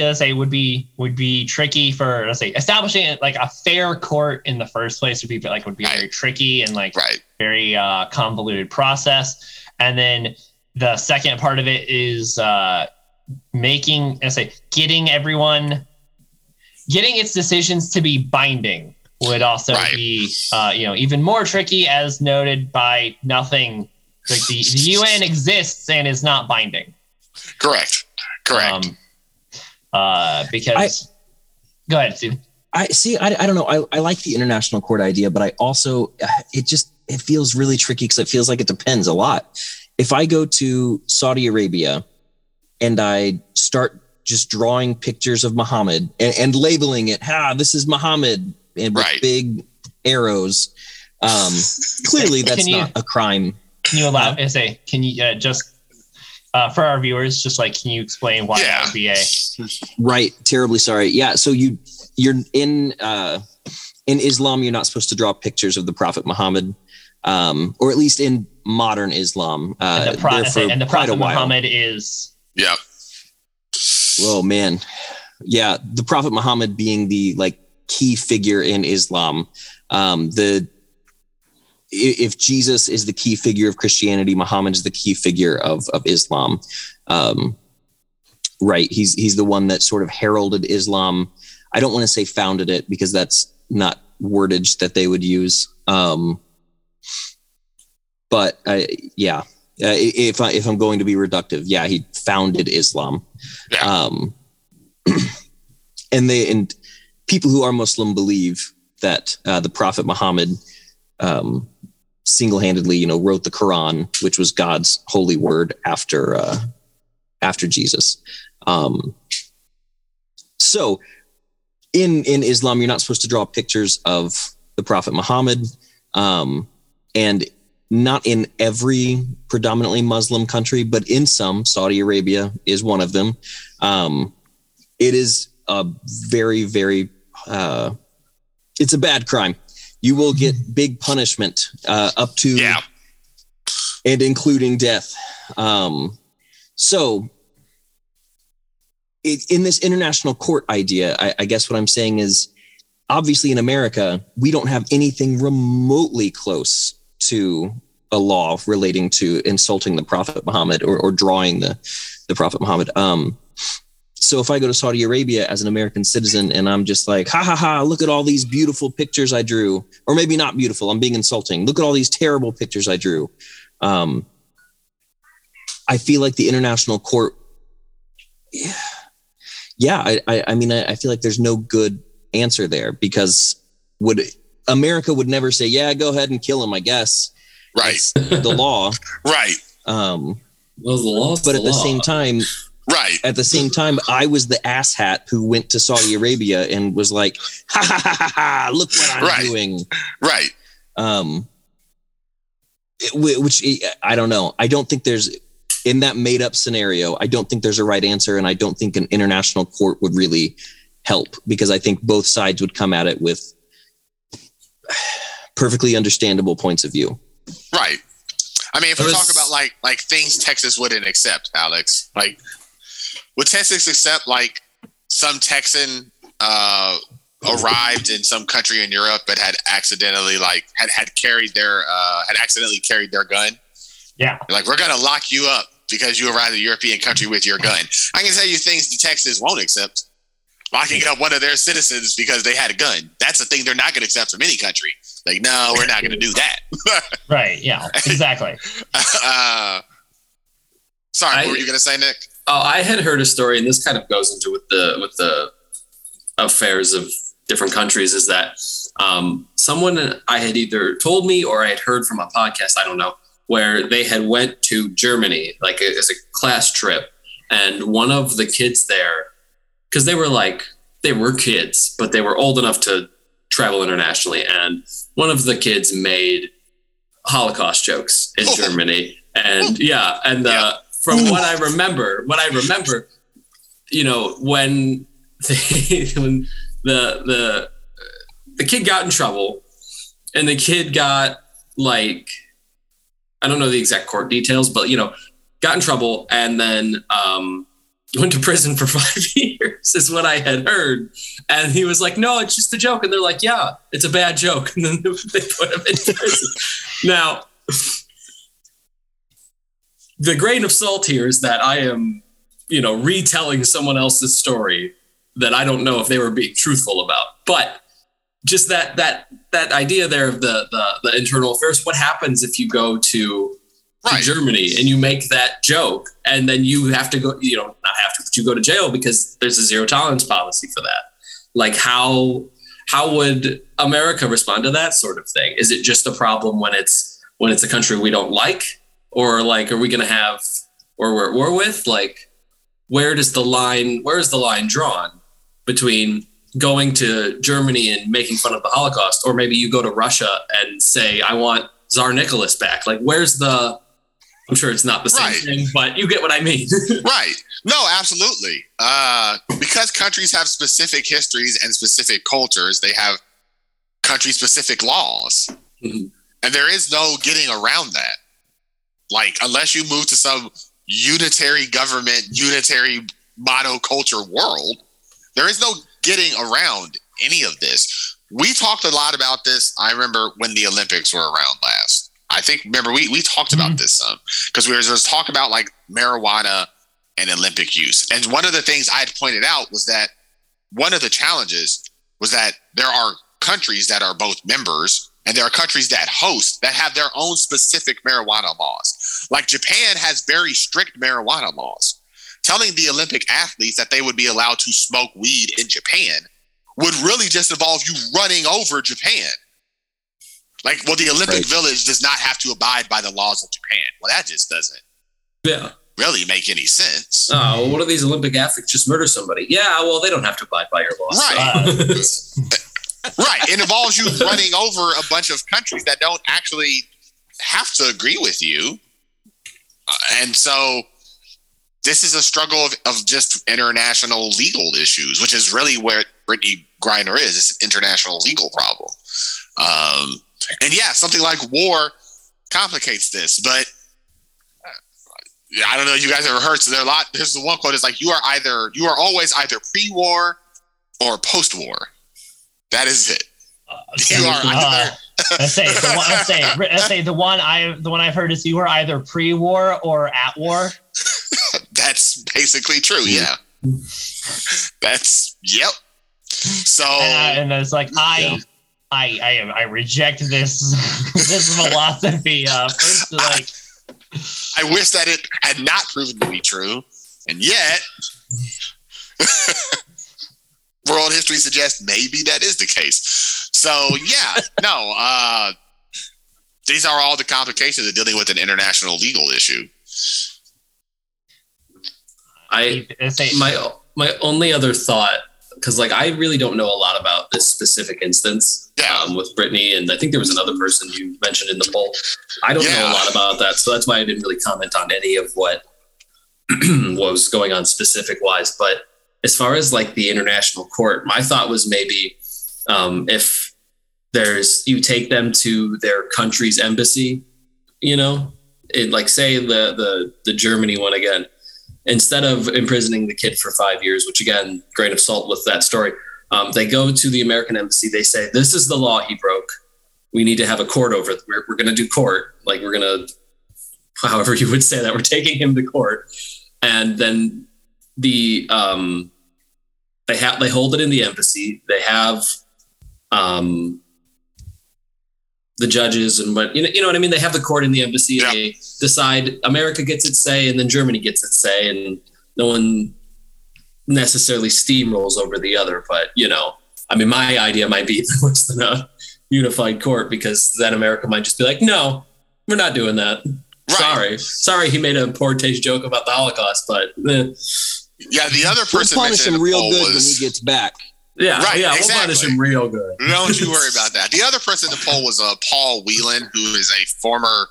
let's say, would be would be tricky for, let's say, establishing it like a fair court in the first place would be like would be very tricky and like
Right.
very uh, convoluted process. And then the second part of it is uh, making, let's say, getting everyone, getting its decisions to be binding would also
Right.
be, uh, you know, even more tricky, as noted by nothing. Like the, the UN exists and is not binding.
Correct. Correct.
Um, uh, because, go ahead, Steve.
I see. I, I don't know. I, I like the international court idea, but I also uh, it just it feels really tricky because it feels like it depends a lot. If I go to Saudi Arabia and I start just drawing pictures of Muhammad and, and labeling it, "Ha, this is Muhammad," and with
Right.
big arrows, um, clearly that's
you-
not a crime.
Can you allow, I say, can you uh, just, uh, for our viewers, just like, can you explain why
Yeah.
that would be a,
Right. Terribly sorry. Yeah. So you you're in uh, in Islam. You're not supposed to draw pictures of the Prophet Muhammad, um, or at least in modern Islam. Uh,
and the, pro- and the Prophet. Muhammad is
yeah.
Oh man, yeah. The Prophet Muhammad being the like key figure in Islam. Um, the i- if Jesus is the key figure of Christianity, Muhammad is the key figure of of Islam. Um, right. He's he's the one that sort of heralded Islam. I don't want to say founded it because that's not wordage that they would use. Um, but I, yeah, uh, if I, if I'm going to be reductive, yeah, he founded Islam. Um, and they and people who are Muslim believe that uh, the Prophet Muhammad um, single-handedly, you know, wrote the Quran, which was God's holy word after uh, after Jesus. Um, so, in in Islam, you're not supposed to draw pictures of the Prophet Muhammad, um, and not in every predominantly Muslim country, but in some, Saudi Arabia is one of them. Um, it is a very, very, uh, it's a bad crime. You will get big punishment uh, up to
Yeah.
and including death. Um, so, it, in this international court idea, I, I guess what I'm saying is obviously in America, we don't have anything remotely close to a law relating to insulting the Prophet Muhammad or, or drawing the, the Prophet Muhammad. Um, so if I go to Saudi Arabia as an American citizen and I'm just like, ha ha ha, look at all these beautiful pictures I drew, or maybe not beautiful, I'm being insulting. Look at all these terrible pictures I drew. Um, I feel like the international court, yeah, yeah I, I, I mean, I, I feel like there's no good answer there because would America would never say, yeah, go ahead and kill him, I guess.
Right.
It's the law.
Right.
Um,
Well, the law.
but at the same time,
Right.
at the same time, I was the asshat who went to Saudi Arabia and was like, ha ha ha ha, ha look what I'm
Right.
doing.
Right.
Um, which I don't know. I don't think there's in that made up scenario. I don't think there's a right answer, and I don't think an international court would really help because I think both sides would come at it with perfectly understandable points of view.
Right. I mean, if we talk about like like things Texas wouldn't accept, Alex, like would Texas accept like some Texan uh arrived in some country in Europe but had accidentally like had had carried their uh had accidentally carried their gun?
yeah.
Like we're gonna lock you up because you arrived in a European country with your gun. I can tell you things the Texans won't accept. Locking up one of their citizens because they had a gun. That's a thing they're not gonna accept from any country. Like, no, we're not gonna do that.
Right. Yeah. Exactly.
uh, sorry,
I-
what were you gonna say, Nick?
Oh, I had heard a story, and this kind of goes into with the with the affairs of different countries. Is that um, someone I had either told me or I had heard from a podcast, I don't know, where they had went to Germany like as a class trip, and one of the kids there, because they were like they were kids, but they were old enough to travel internationally, and one of the kids made Holocaust jokes in
Oh.
Germany, and yeah, and uh, from what I remember, what I remember, you know, when they, when the the the kid got in trouble, and the kid got like I don't know the exact court details, but you know, got in trouble and then um, went to prison for five years, is what I had heard. And he was like, "No, it's just a joke." And they're like, "Yeah, it's a bad joke." And then they put him in prison. now, the grain of salt here is that I am, you know, retelling someone else's story that I don't know if they were being truthful about, but just that that that idea there of the the, the internal affairs. What happens if you go to, to Germany and you make that joke, and then you have to go? You know, not have to, but you go to jail because there's a zero tolerance policy for that. Like how how would America respond to that sort of thing? Is it just a problem when it's when it's a country we don't like, or like are we going to have or we're at war with? Like where does the line where is the line drawn between going to Germany and making fun of the Holocaust, or maybe you go to Russia and say, I want Tsar Nicholas back. Like, where's the, I'm sure it's not the same
Right.
thing, but you get what I mean.
Right. No, absolutely. Uh, because countries have specific histories and specific cultures, they have country specific laws.
Mhm.
And there is no getting around that. Like, unless you move to some unitary government, unitary monoculture world, there is no getting around any of this. We talked a lot about this. I remember when the Olympics were around last. I think, remember, we, we talked about mm-hmm. this some because we were just talking about like marijuana and Olympic use. And one of the things I had pointed out was that one of the challenges was that there are countries that are both members and there are countries that host that have their own specific marijuana laws. Like Japan has very strict marijuana laws. Telling the Olympic athletes that they would be allowed to smoke weed in Japan would really just involve you running over Japan. Like, well, the Olympic
Right.
Village does not have to abide by the laws of Japan. Well, that just doesn't
yeah.
really make any sense.
Oh, well, what do these Olympic athletes just murder somebody? Yeah, well, they don't have to abide by your laws.
Right. Uh, right. It involves you running over a bunch of countries that don't actually have to agree with you. Uh, and so this is a struggle of, of just international legal issues, which is really where Brittney Griner is. It's an international legal problem. Um, and yeah, something like war complicates this, but uh, I don't know. if You guys ever heard? So there a lot. There's the one quote is like, "You are either you are always either pre-war or post-war. That is it. You are
Uh,
either
let's say the one, let's say let's say the one I the one I've heard is you were either pre-war or at war.
that's basically true. Yeah, that's yep. So
and, I, and it's like I,
Yeah.
I, I, I reject this this philosophy. Uh, first, like,
I wish that it had not proven to be true, and yet world history suggests maybe that is the case. So yeah, no. Uh, these are all the complications of dealing with an international legal issue.
I my my only other thought because like I really don't know a lot about this specific instance
Yeah.
um, with Brittney, and I think there was another person you mentioned in the poll. I don't know a lot about that, so that's why I didn't really comment on any of what what was going on specific wise. But as far as like the international court, my thought was maybe um, if there's you take them to their country's embassy, you know, it, like say the the the Germany one again instead of imprisoning the kid for five years, which again, grain of salt with that story, um, they go to the American embassy. They say, This is the law he broke. We need to have a court over. We're, we're going to do court. Like, we're going to, however you would say that, we're taking him to court. And then the, um, they have, they hold it in the embassy. They have, um, the judges and what you know, you know what I mean. They have the court in the embassy.
Yeah.
They decide America gets its say, and then Germany gets its say, and no one necessarily steamrolls over the other. But you know, I mean, my idea might be worse than a unified court because then America might just be like, no, we're not doing that.
Right.
Sorry, sorry, he made a poor taste joke about the Holocaust, but eh.
Yeah, the other person
We'll
person
punish him real
poll
good when he gets back.
yeah,
Right,
yeah, we'll punish him real good.
Don't you worry about that. The other person in the poll was uh, Paul Whelan, who is a former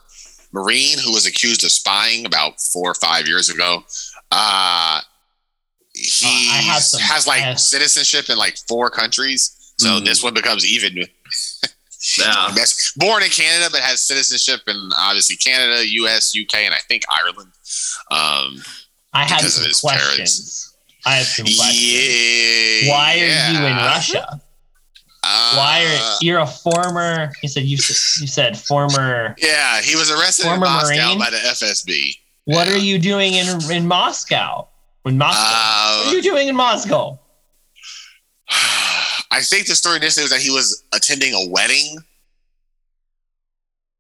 Marine who was accused of spying about four or five years ago. Uh, he
Uh, some-
has like
I
citizenship in like four countries. So
Mhm.
this one becomes even
Yeah.
Born in Canada, but has citizenship in obviously Canada, US, UK, and I think Ireland. Um,
I have
Because
some questions. I have some questions.
yeah.
Why are
yeah.
you in Russia?
Uh,
Why are you're a former? You said you said, you said former.
Yeah, he was arrested in Moscow
Marine?
by the FSB.
What
Yeah.
are you doing in in Moscow? In Moscow, what
Uh,
are you doing in Moscow?
I think the story initially was that he was attending a wedding.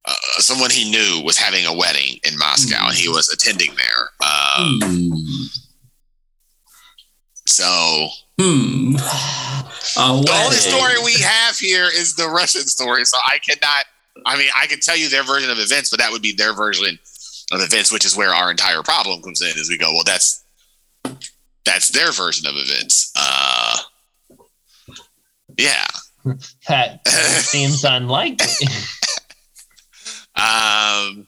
Uh, someone he knew was having a wedding in Moscow, and he was attending there. Uh,
Hmm.
so
Hmm.
The only story we have here is the Russian story. So I cannot. I mean, I can tell you their version of events, but that would be their version of events, which is where our entire problem comes in. Is we go, well, that's that's their version of events. Uh, yeah.
That seems unlikely.
Um,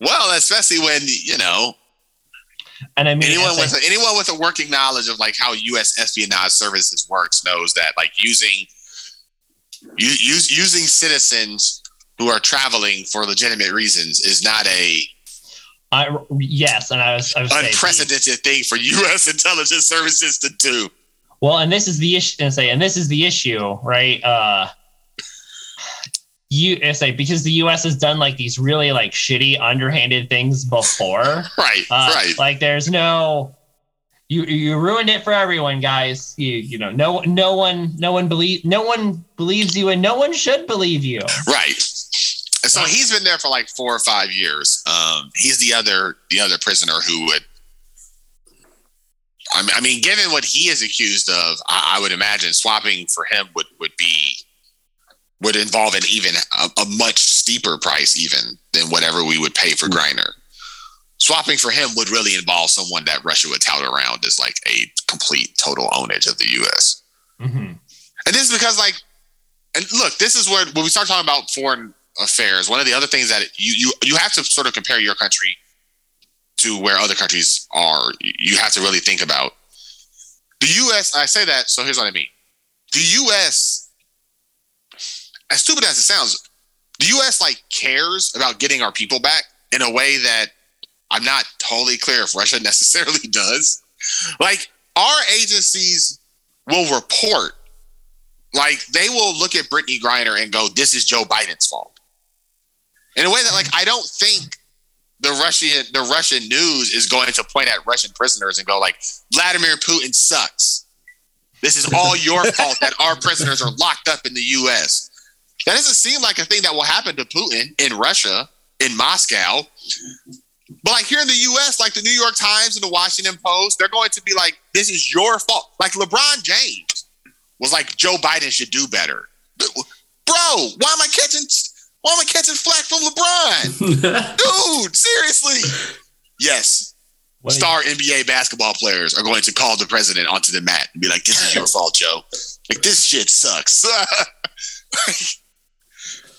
well, especially when you know
And I mean,
anyone with a, anyone with a working knowledge of like how U.S. espionage services works knows that like using use, using citizens who are traveling for legitimate reasons is not a
I, yes, and I was, I was saying,
unprecedented thing for U.S. intelligence services to do.
Well, and this is the issue. And say, and this is the issue, right? Uh, you say because the U.S. has done like these really like shitty, underhanded things before.
Right,
Uh,
right.
Like there's no. You you ruined it for everyone, guys. You you know no no one no one believe no one believes you and no one should believe you.
Right. And so he's been there for like four or five years. Um, he's the other the other prisoner who would. I mean, I mean, given what he is accused of, I, I would imagine swapping for him would would be would involve an even a, a much steeper price even than whatever we would pay for Griner. Swapping for him would really involve someone that Russia would tout around as like a complete total ownage of the U.S.
hmm
And this is because, like, and look, this is where when we start talking about foreign affairs, one of the other things that you you you have to sort of compare your country to where other countries are. You have to really think about the U.S. I say that, so here's what I mean: the U.S. As stupid as it sounds, the U.S. like cares about getting our people back in a way that I'm not totally clear if Russia necessarily does. Like our agencies will report like they will look at Brittney Griner and go, "This is Joe Biden's fault." In a way that, like, I don't think the Russian the Russian news is going to point at Russian prisoners and go, like, Vladimir Putin sucks. This is all your fault that our prisoners are locked up in the U.S. That doesn't seem like a thing that will happen to Putin in Russia, in Moscow. But like here in the US, like the New York Times and the Washington Post, they're going to be like, this is your fault. Like LeBron James was like, Joe Biden should do better. Bro, why am I catching why am I catching flack from LeBron? Dude, seriously. Yes.
Do
Star NBA basketball players are going to call the president onto the mat and be like, This is your fault, Joe. Like this shit sucks.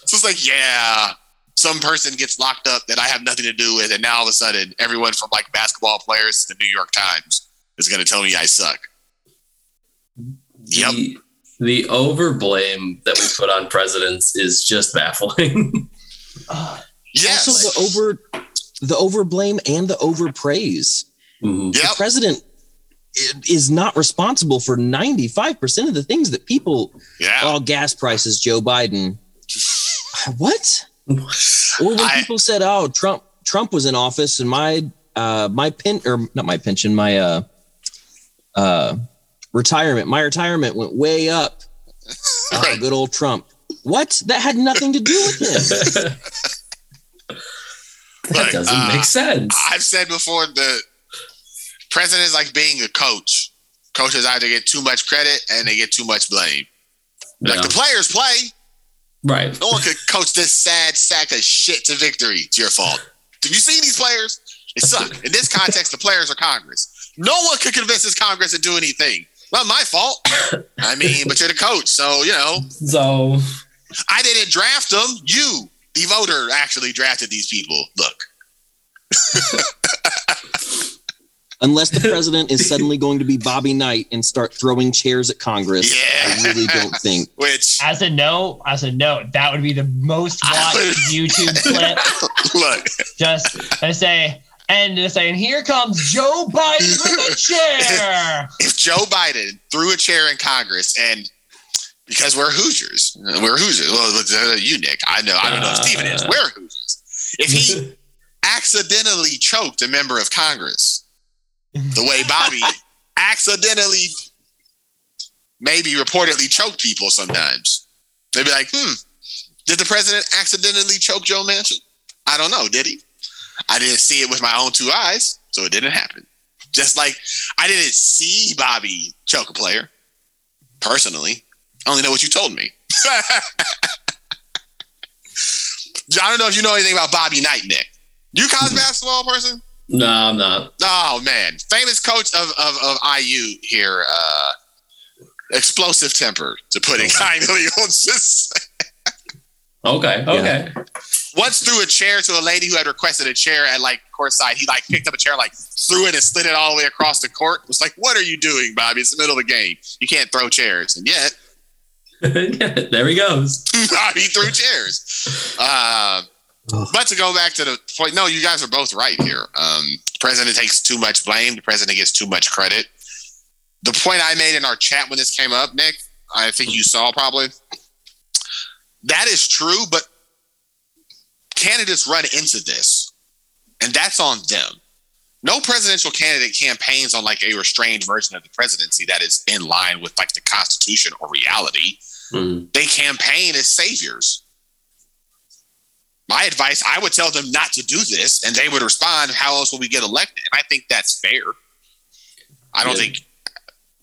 so it's like, yeah, some person gets locked up that I have nothing to do with, and now all of a sudden, everyone from like basketball players to the New York Times is going to tell me I suck. Yep.
The, the overblame that we put on presidents is just baffling.
Uh,
Yes.
Also, the over the overblame and the overpraise.
Mhm.
The president is not responsible for 95% of the things that people
Yeah.
oh gas prices joe biden what or when
I-
people said oh trump trump was in office and my uh my pen or not my pension my uh uh retirement my retirement went way up oh,
Right.
good old trump what that had nothing to do with him
that
Look,
doesn't
uh,
make sense.
I've said before the president is like being a coach. coaches either get too much credit and they get too much blame.
Yeah.
Like the players play.
Right.
No one could coach this sad sack of shit to victory. It's your fault. Have you seen these players? They suck. In this context, the players are Congress. No one could convince this Congress to do anything. Not my fault. I mean, but you're the coach, so you know.
So
I didn't draft them. You, the voter, actually drafted these people. Look.
Unless the president is suddenly going to be Bobby Knight and start throwing chairs at Congress,
Yeah.
I really don't think.
Which
As a note, as a note, that would be the most
I
watched YouTube clip.
look,
Just I say, and to say, and here comes Joe Biden with a chair.
if Joe Biden threw a chair in Congress and because we're Hoosiers, we're Hoosiers. Well, uh, you, Nick, I know. I don't know if Stephen is. We're Hoosiers. If he accidentally choked a member of Congress, the way Bobby accidentally, maybe reportedly choked people sometimes, they'd be like, hmm, did the president accidentally choke Joe Manchin? I don't know. Did he? I didn't see it with my own two eyes, so it didn't happen. Just like I didn't see Bobby choke a player personally. I only know what you told me. I don't know if you know anything about Bobby Knight, Nick. You college basketball person?
No, I'm not.
Oh man, famous coach of of, of IU here. Uh, explosive temper, to put it kindly. Let's just say.
Okay. Okay.
Once threw a chair to a lady who had requested a chair at like courtside. He like picked up a chair, like threw it and slid it all the way across the court. It was like, what are you doing, Bobby? It's the middle of the game. You can't throw chairs, and yet
there he goes.
Bobby threw chairs. Uh, but to go back to the point, no, you guys are both right here. Um, the president takes too much blame. The president gets too much credit. The point I made in our chat when this came up, Nick, I think you saw probably. That is true, but candidates run into this, and that's on them. No presidential candidate campaigns on like a restrained version of the presidency that is in line with like the Constitution or reality
Mm.
they campaign as saviors. My advice, I would tell them not to do this, and they would respond, How else will we get elected? And I think that's fair. I don't
Yeah.
think,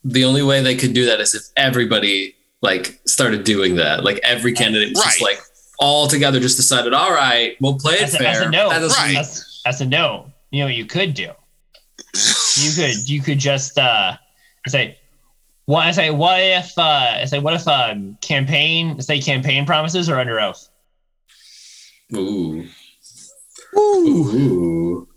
The only way they could do that is if everybody like started doing that. Like every candidate was just like all together just decided, all right, we'll play it
As a-
fair.
as a no.
That doesn't-
Right.
As, as a no, you know, what you could do. You could you could just uh say what I say what if uh I say what if um campaign say campaign promises are under oath.
Ooh. Ooh.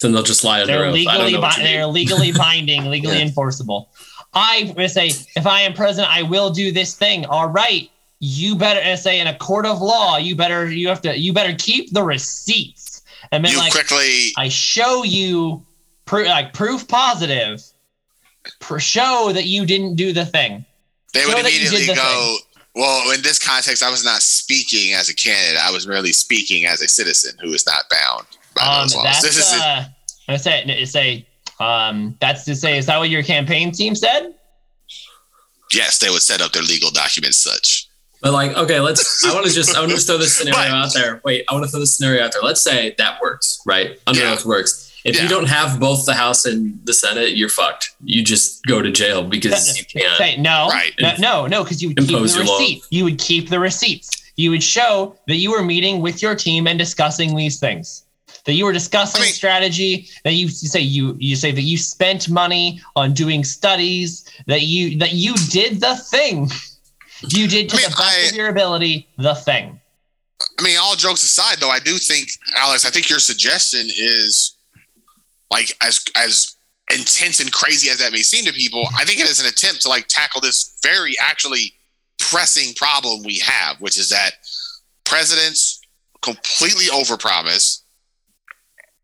Then they'll just lie under
They're
oath. I don't
legally
know
bi- they're legally binding, legally
Yeah.
enforceable. I would say if I am president, I will do this thing. All right. You better say in a court of law, you better you have to you better keep the receipts. And then
you
like
quickly,
I show you pro- like proof positive, pr- show that you didn't do the thing.
they would
show that you
immediately
did the
go, Well, in this context, I was not speaking as a candidate. I was merely speaking as a citizen who is not bound by
Um,
those laws.
that's
This is
uh, I say it say um, that's to say is that what your campaign team said?
yes, they would set up their legal documents such.
But like, okay, let's. I want to just. I want to throw this scenario
But-
out there. Wait, I want to throw this scenario out there. Let's say that works, right? Under
Yeah.
oath works. If
Yeah.
you don't have both the House and the Senate, you're fucked. You just go to jail because you can't.
Say no,
Right.
no, no, no, because you would keep
Impose
the
your law.
You would keep the receipts. You would show that you were meeting with your team and discussing these things. That you were discussing
I mean-
strategy. That you say you you say that you spent money on doing studies. That you that you did the thing. You did to
I mean,
the best
I-
of your ability the thing.
I mean, all jokes aside, though, I do think, Alex, I think your suggestion is like as as intense and crazy as that may seem to people. I think it is an attempt to like tackle this very actually pressing problem we have, which is that presidents completely overpromise.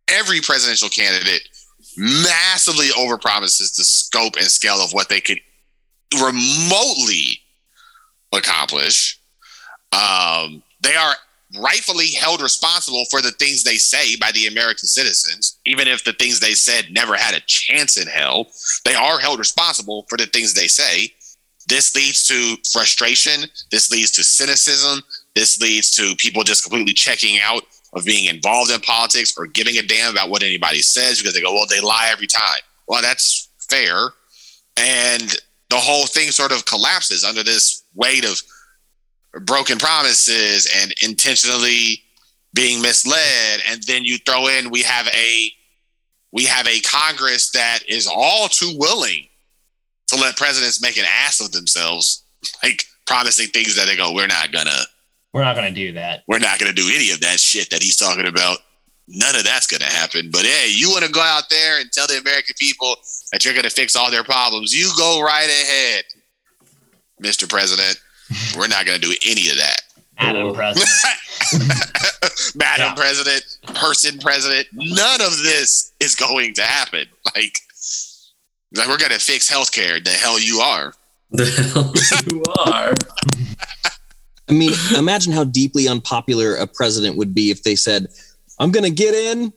Every presidential candidate massively overpromises the scope and scale of what they could remotely accomplish. Um, they are rightfully held responsible for the things they say by the American citizens, even if the things they said never had a chance in hell. They are held responsible for the things they say. This leads to frustration. This leads to cynicism. This leads to people just completely checking out of being involved in politics or giving a damn about what anybody says because they go, well, they lie every time. Well, that's fair. and the whole thing sort of collapses under this weight of broken promises and intentionally being misled and then you throw in we have a we have a congress that is all too willing to let presidents make an ass of themselves like promising things that they go we're not gonna
We're not gonna do that.
we're not gonna do any of that shit that he's talking about. None of that's gonna happen. But hey you want to go out there and tell the american people that you're gonna fix all their problems you go right ahead mr president we're not gonna do any of that
Madam President.
Madam
Yeah.
President, person president, none of this is going to happen. Like, like we're gonna fix healthcare. The hell you are.
The hell you are.
I mean, imagine how deeply unpopular a president would be if they said, I'm going to get in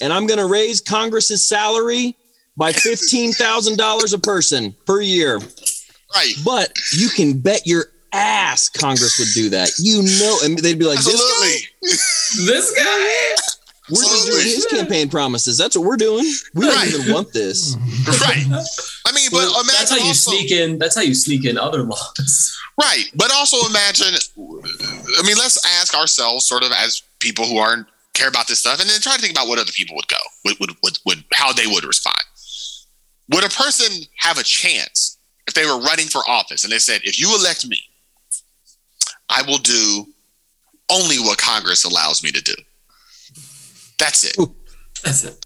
and I'm going to raise Congress's salary by $15,000 a person per year.
Right.
But you can bet your ass Congress would do that. You know, and they'd be like, this guy,
This guy.
we're just doing his campaign promises. That's what we're doing. We don't
Right.
even want this.
Right. I mean, but
Well,
imagine
that's how you
also,
sneak in. That's how you sneak in other laws.
Right. But also imagine I mean, let's ask ourselves sort of as people who aren't care about this stuff and then try to think about what other people would go, would would, would, would how they would respond. Would a person have a chance if they were running for office and they said, if you elect me, I will do only what Congress allows me to do. That's it.
That's it.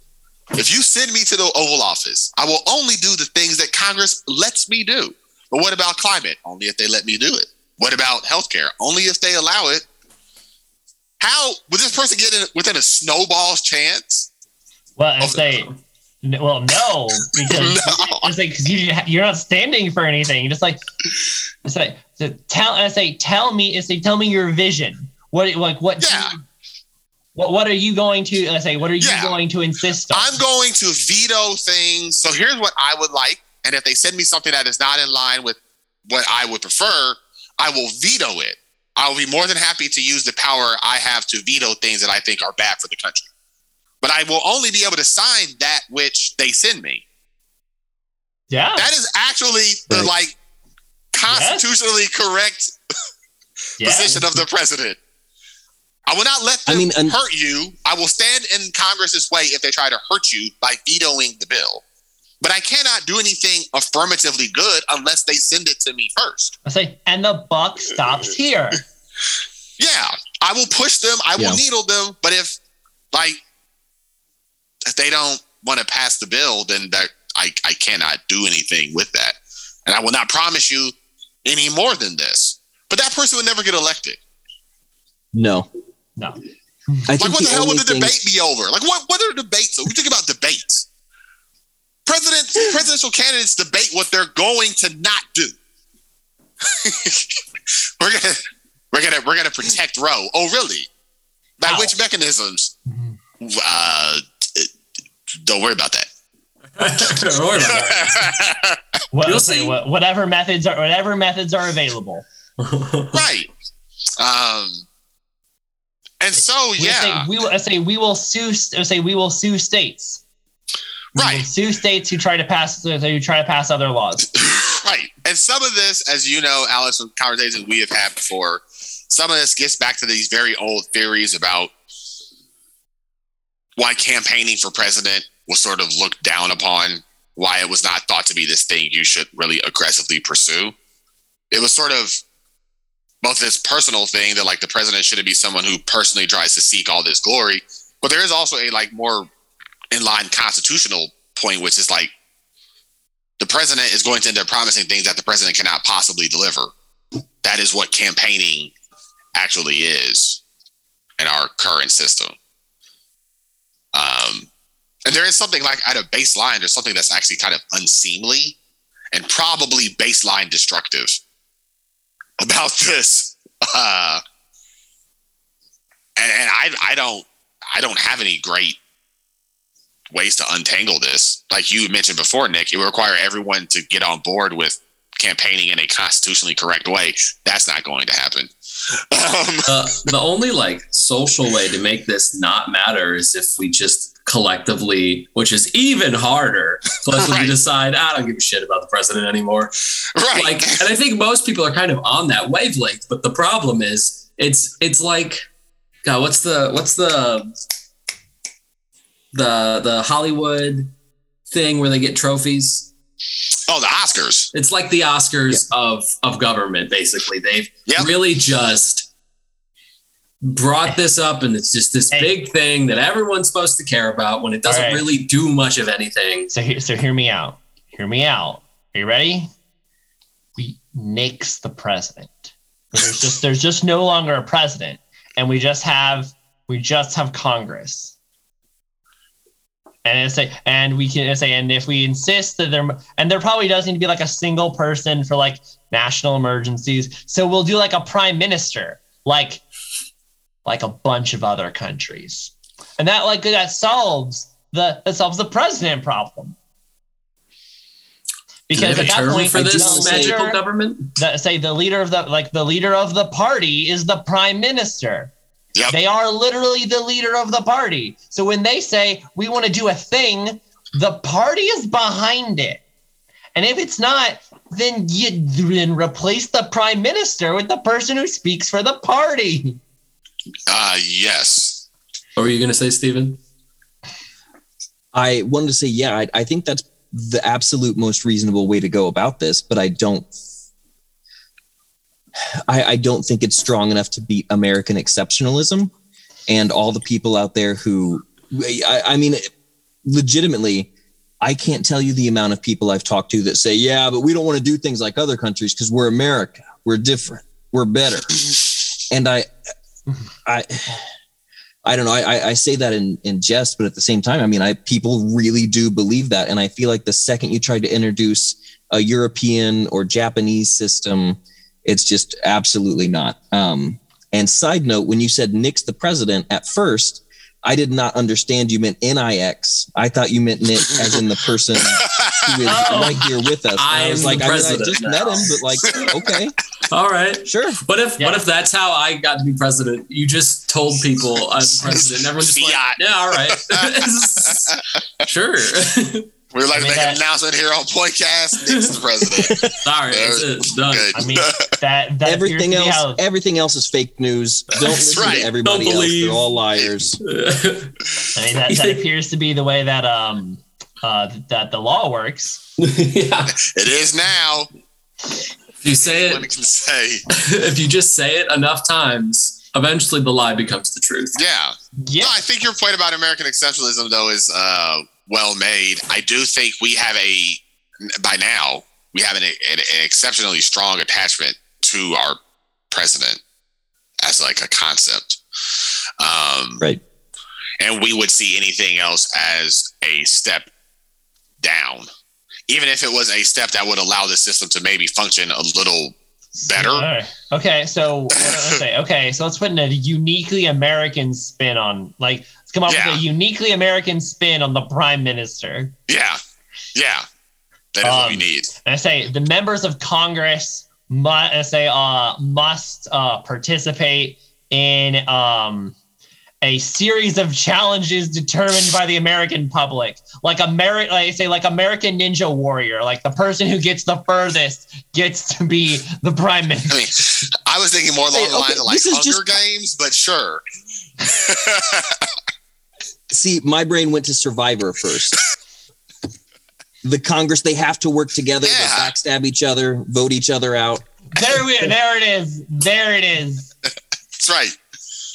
If you send me to the Oval Office, I will only do the things that Congress lets me do. But what about climate? Only if they let me do it. What about healthcare? Only if they allow it. How would this person get in within a snowball's chance?
Well, I say, n- well, no, because
No.
I say because you you're not standing for anything. You're just like, it's like so tell. I say, tell me. I say, tell me your vision. What like what?
Yeah.
you- what what are you going to? I say, what are you
Yeah.
going to insist on?
I'm going to veto things. So here's what I would like. And if they send me something that is not in line with what I would prefer, I will veto it. I will be more than happy to use the power I have to veto things that I think are bad for the country. But I will only be able to sign that which they send me.
yeah.
That is actually the like constitutionally correct
yeah.
position of the president. I will not let them
I mean, un-
hurt you. I will stand in Congress's way if they try to hurt you by vetoing the bill. But I cannot do anything affirmatively good unless they send it to me first.
I say, and the buck stops here.
Yeah, I will push them. I will
Yeah.
needle them. But if like if they don't want to pass the bill, then that I, I cannot do anything with that. And I will not promise you any more than this. But that person would never get elected.
No.
No.
I
Like, what the,
the
hell would the
thing,
debate be over? Like, what what are debates? We think about debates. President presidential candidates debate what they're going to not do. we're gonna we're gonna we're gonna protect Roe. Oh, really? By
How?
which mechanisms?
Mhm.
Uh, don't worry about that.
Don't worry about that.
What,
You'll
say,
see.
whatever methods are whatever methods are available.
right. Um. And so,
We
yeah,
say, we will say we will sue. Say we will sue states. We will
Right.
sue states who try to pass who try to pass other laws.
Right. And some of this, as you know, Alex, from conversations we have had before, some of this gets back to these very old theories about why campaigning for president was sort of looked down upon, why it was not thought to be this thing you should really aggressively pursue. It was sort of both this personal thing that like the president shouldn't be someone who personally tries to seek all this glory, but there is also a like more in line constitutional point, which is like the president is going to end up promising things that the president cannot possibly deliver. That is what campaigning actually is in our current system. Um, and there is something like at a baseline, there's something that's actually kind of unseemly and probably baseline destructive about this. Uh, and, and I, I don't, I don't have any great ways to untangle this. Like you mentioned before, Nick, it would require everyone to get on board with campaigning in a constitutionally correct way. That's not going to happen. Um,
Uh, the only like social way to make this not matter is if we just collectively, which is even harder. Collectively
Right.
decide, ah, I don't give a shit about the president anymore.
Right.
Like, and I think most people are kind of on that wavelength. But the problem is, it's it's like, God, what's the what's the the the Hollywood thing where they get trophies?
oh, the Oscars.
It's like the Oscars of of government. Basically, they've
Yep.
really just brought this up, and it's just this
Hey.
big thing that everyone's supposed to care about when it doesn't
right.
really do much of anything.
So, so hear me out. Hear me out. Are you ready? We nix the president. There's just there's just no longer a president, and we just have we just have Congress. And it's say, and we can say, and if we insist that there, and there probably does need to be like a single person for like national emergencies. So we'll do like a prime minister, like, like a bunch of other countries, and that like that solves the that solves the president problem. Because at that point,
for this magical
leader-
government?
the, say the leader of the like the leader of the party is the prime minister.
Yep.
They are literally the leader of the party. So when they say we want to do a thing, the party is behind it. And if it's not, then you then replace the prime minister with the person who speaks for the party.
Uh, yes.
What were you going to say, Stephen?
I wanted to say, yeah, I, I think that's the absolute most reasonable way to go about this, but I don't. I, I don't think it's strong enough to beat American exceptionalism and all the people out there who, I, I mean, legitimately, I can't tell you the amount of people I've talked to that say, yeah, but we don't want to do things like other countries because we're America, we're different, we're better. And I, I, I don't know. I, I- say that in, in jest, but at the same time, I mean, I people really do believe that, and I feel like the second you try to introduce a European or Japanese system, it's just absolutely not. Um, and side note, when you said nix the president at first, I did not understand you meant N-I-X. I thought you meant Nick as in the person who is
Oh.
right here with us. And I,
I
was like, I mean, I just met him, but like, okay,
All right.
sure.
What if
Yeah.
what if that's how I got to be president? You just told people I as president. and Everyone's just like, yeah, all right, sure.
We'd like
I
to make
that-
an announcement here on Podcast. Nick's the president.
Sorry, that's it. Done.
Good.
I mean, that that
everything
appears to be
else,
how-
everything else is fake news. Don't
That's
listen
right.
to everybody
Don't
else. They're all liars.
I mean, that, that appears to be the way that um uh that the law works.
yeah.
it is now.
If you say it,
can say.
if you just say it enough times, eventually the lie becomes the truth.
Yeah.
Yeah,
No, I think your point about American exceptionalism, though, is uh, well made. I do think we have a, by now, we have an, an, an exceptionally strong attachment to our president as like a concept. Um,
Right.
And we would see anything else as a step down, even if it was a step that would allow the system to maybe function a little better.
Right. Okay, so? Okay, so let's put in a uniquely American spin on like let's come up
Yeah.
with a uniquely American spin on the prime minister.
Yeah. Yeah. That is what we
Um,
need.
And I say the members of Congress must I say uh must uh participate in um a series of challenges determined by the American public. Like Ameri- like I say like American Ninja Warrior, like the person who gets the furthest gets to be the prime minister.
I mean, I was thinking more along
Hey,
the lines
okay,
of like
this is
Hunger
just-
Games, but sure.
See, my brain went to Survivor first. the Congress, they have to work together.
Yeah.
They backstab each other, vote each other out.
There we there it is. There it is.
That's right.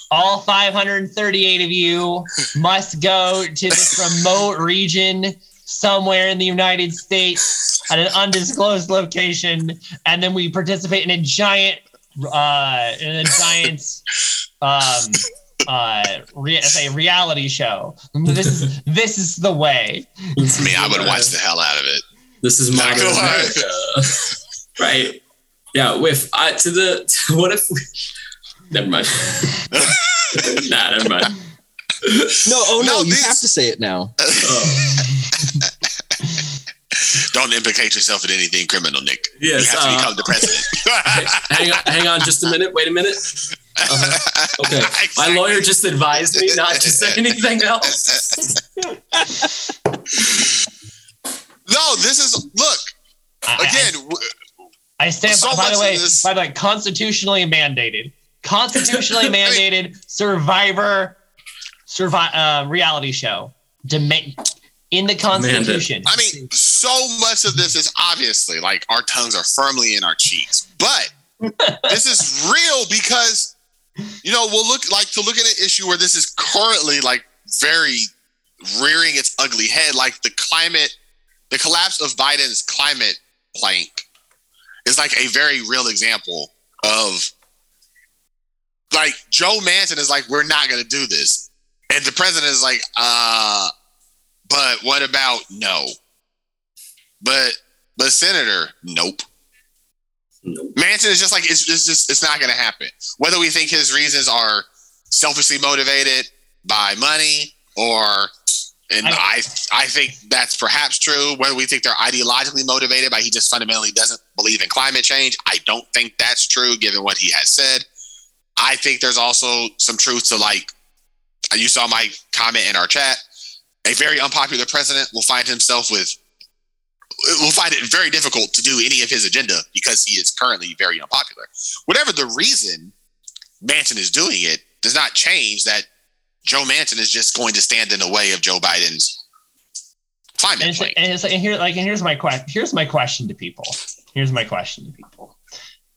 All 538 of you must go to this remote region somewhere in the United States at an undisclosed location, and then we participate in a giant, uh, in a giant, um, uh, re- say reality show. This is this is the way.
I mean, I would watch the hell out of it.
This is modern
Go.
America. right. Yeah. If I to the what if we, never mind. nah, never mind.
No, oh no,
No,
you
these-
have to say it now.
Oh,
Don't implicate yourself in anything criminal, Nick.
yes.
you have to
uh,
become the president.
hang on, hang on, just a minute. Wait a minute. Uh-huh. Okay. My lawyer just advised me not to say anything else.
no, this is look
I- I-
again. w-
I stand
So
by
much
the way,
of this-
by the way, constitutionally mandated, constitutionally mandated Survivor, survive uh, reality show, Dema- in the Constitution.
I mean, so much of this is obviously like our tongues are firmly in our cheeks, but this is real because you know we'll look like to look at an issue where this is currently like very rearing its ugly head, like the climate, the collapse of Biden's climate plank is like a very real example of like Joe Manchin is like, we're not going to do this. And the president is like, uh, but what about no? But, but Senator, nope.
Nope.
Manchin is just like, it's, it's just, it's not going to happen. Whether we think his reasons are selfishly motivated by money or, and
I-
I, I think that's perhaps true. Whether we think they're ideologically motivated by he just fundamentally doesn't believe in climate change, I don't think that's true given what he has said. I think there's also some truth to like, you saw my comment in our chat. A very unpopular president will find himself with, will find it very difficult to do any of his agenda because he is currently very unpopular. Whatever the reason Manchin is doing it does not change that Joe Manchin is just going to stand in the way of Joe Biden's climate
and, and, and here, like, and here's my question. Here's my question to people. Here's my question to people.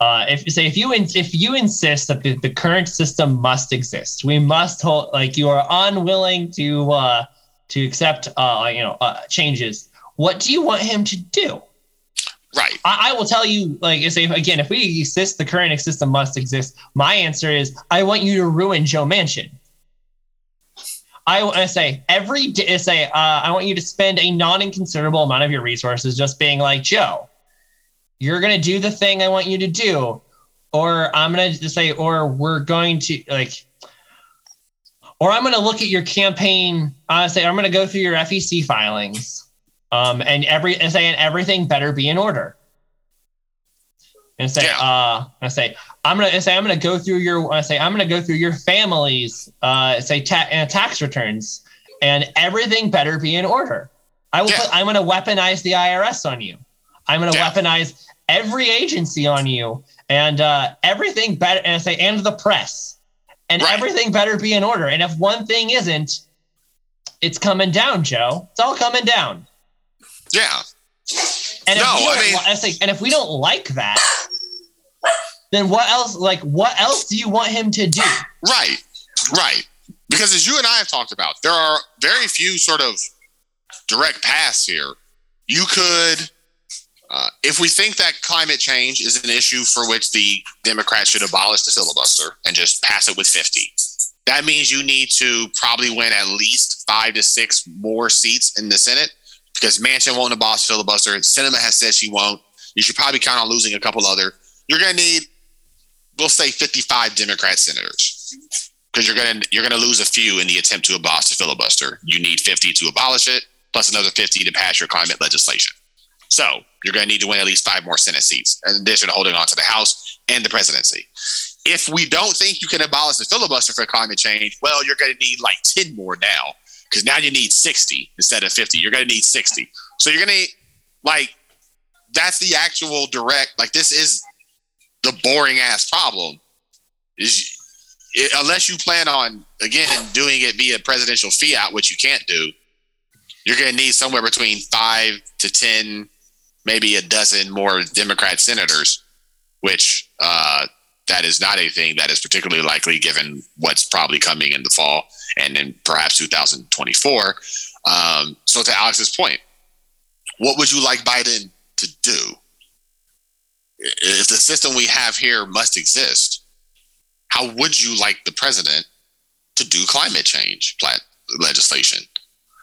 Uh, if say if you ins- if you insist that the, the current system must exist, we must hold like you are unwilling to uh, to accept uh, you know uh, changes. What do you want him to do?
Right.
I, I will tell you, like, say again, if we exist, the current system must exist. My answer is, I want you to ruin Joe Manchin. I want to say every day, say, uh, I want you to spend a non-inconsiderable amount of your resources just being like, Joe, you're gonna do the thing I want you to do, or I'm gonna say, or we're going to like, or I'm gonna look at your campaign. Uh, say, I'm gonna go through your FEC filings um, and every and saying everything better be in order. And say,
Yeah.
uh, I say, I'm gonna say, I'm gonna go through your, I say, I'm gonna go through your family's, uh, say, ta- uh, tax returns, and everything better be in order. I will.
Yeah.
Put, I'm gonna weaponize the IRS on you. I'm gonna
Yeah.
weaponize every agency on you, and uh, everything better, and I say, and the press, and
Right.
everything better be in order. And if one thing isn't, it's coming down, Joe. It's all coming down.
Yeah.
And if
No, I mean-
I say, and if we don't like that, then what else? Like, what else do you want him to do?
Right, right. Because as you and I have talked about, there are very few sort of direct paths here. You could, uh, if we think that climate change is an issue for which the Democrats should abolish the filibuster and just pass it with 50, that means you need to probably win at least five to six more seats in the Senate because Manchin won't abolish filibuster. And Sinema has said she won't. You should probably count on losing a couple other. You're going to need we'll say 55 Democrat senators because you're gonna you're gonna lose a few in the attempt to abolish the filibuster. You need 50 to abolish it, plus another 50 to pass your climate legislation. So you're gonna need to win at least five more Senate seats, in addition to holding on to the House and the presidency. If we don't think you can abolish the filibuster for climate change, well, you're gonna need like 10 more now because now you need 60 instead of 50. You're gonna need 60. So you're gonna need, like that's the actual direct like this is the boring ass problem is it, unless you plan on again doing it via presidential fiat, which you can't do, you're going to need somewhere between five to ten, maybe a dozen more Democrat senators, which uh, that is not anything that is particularly likely given what's probably coming in the fall and in perhaps 2024. Um, so to Alex's point, what would you like Biden to do? if the system we have here must exist, how would you like the president to do climate change legislation?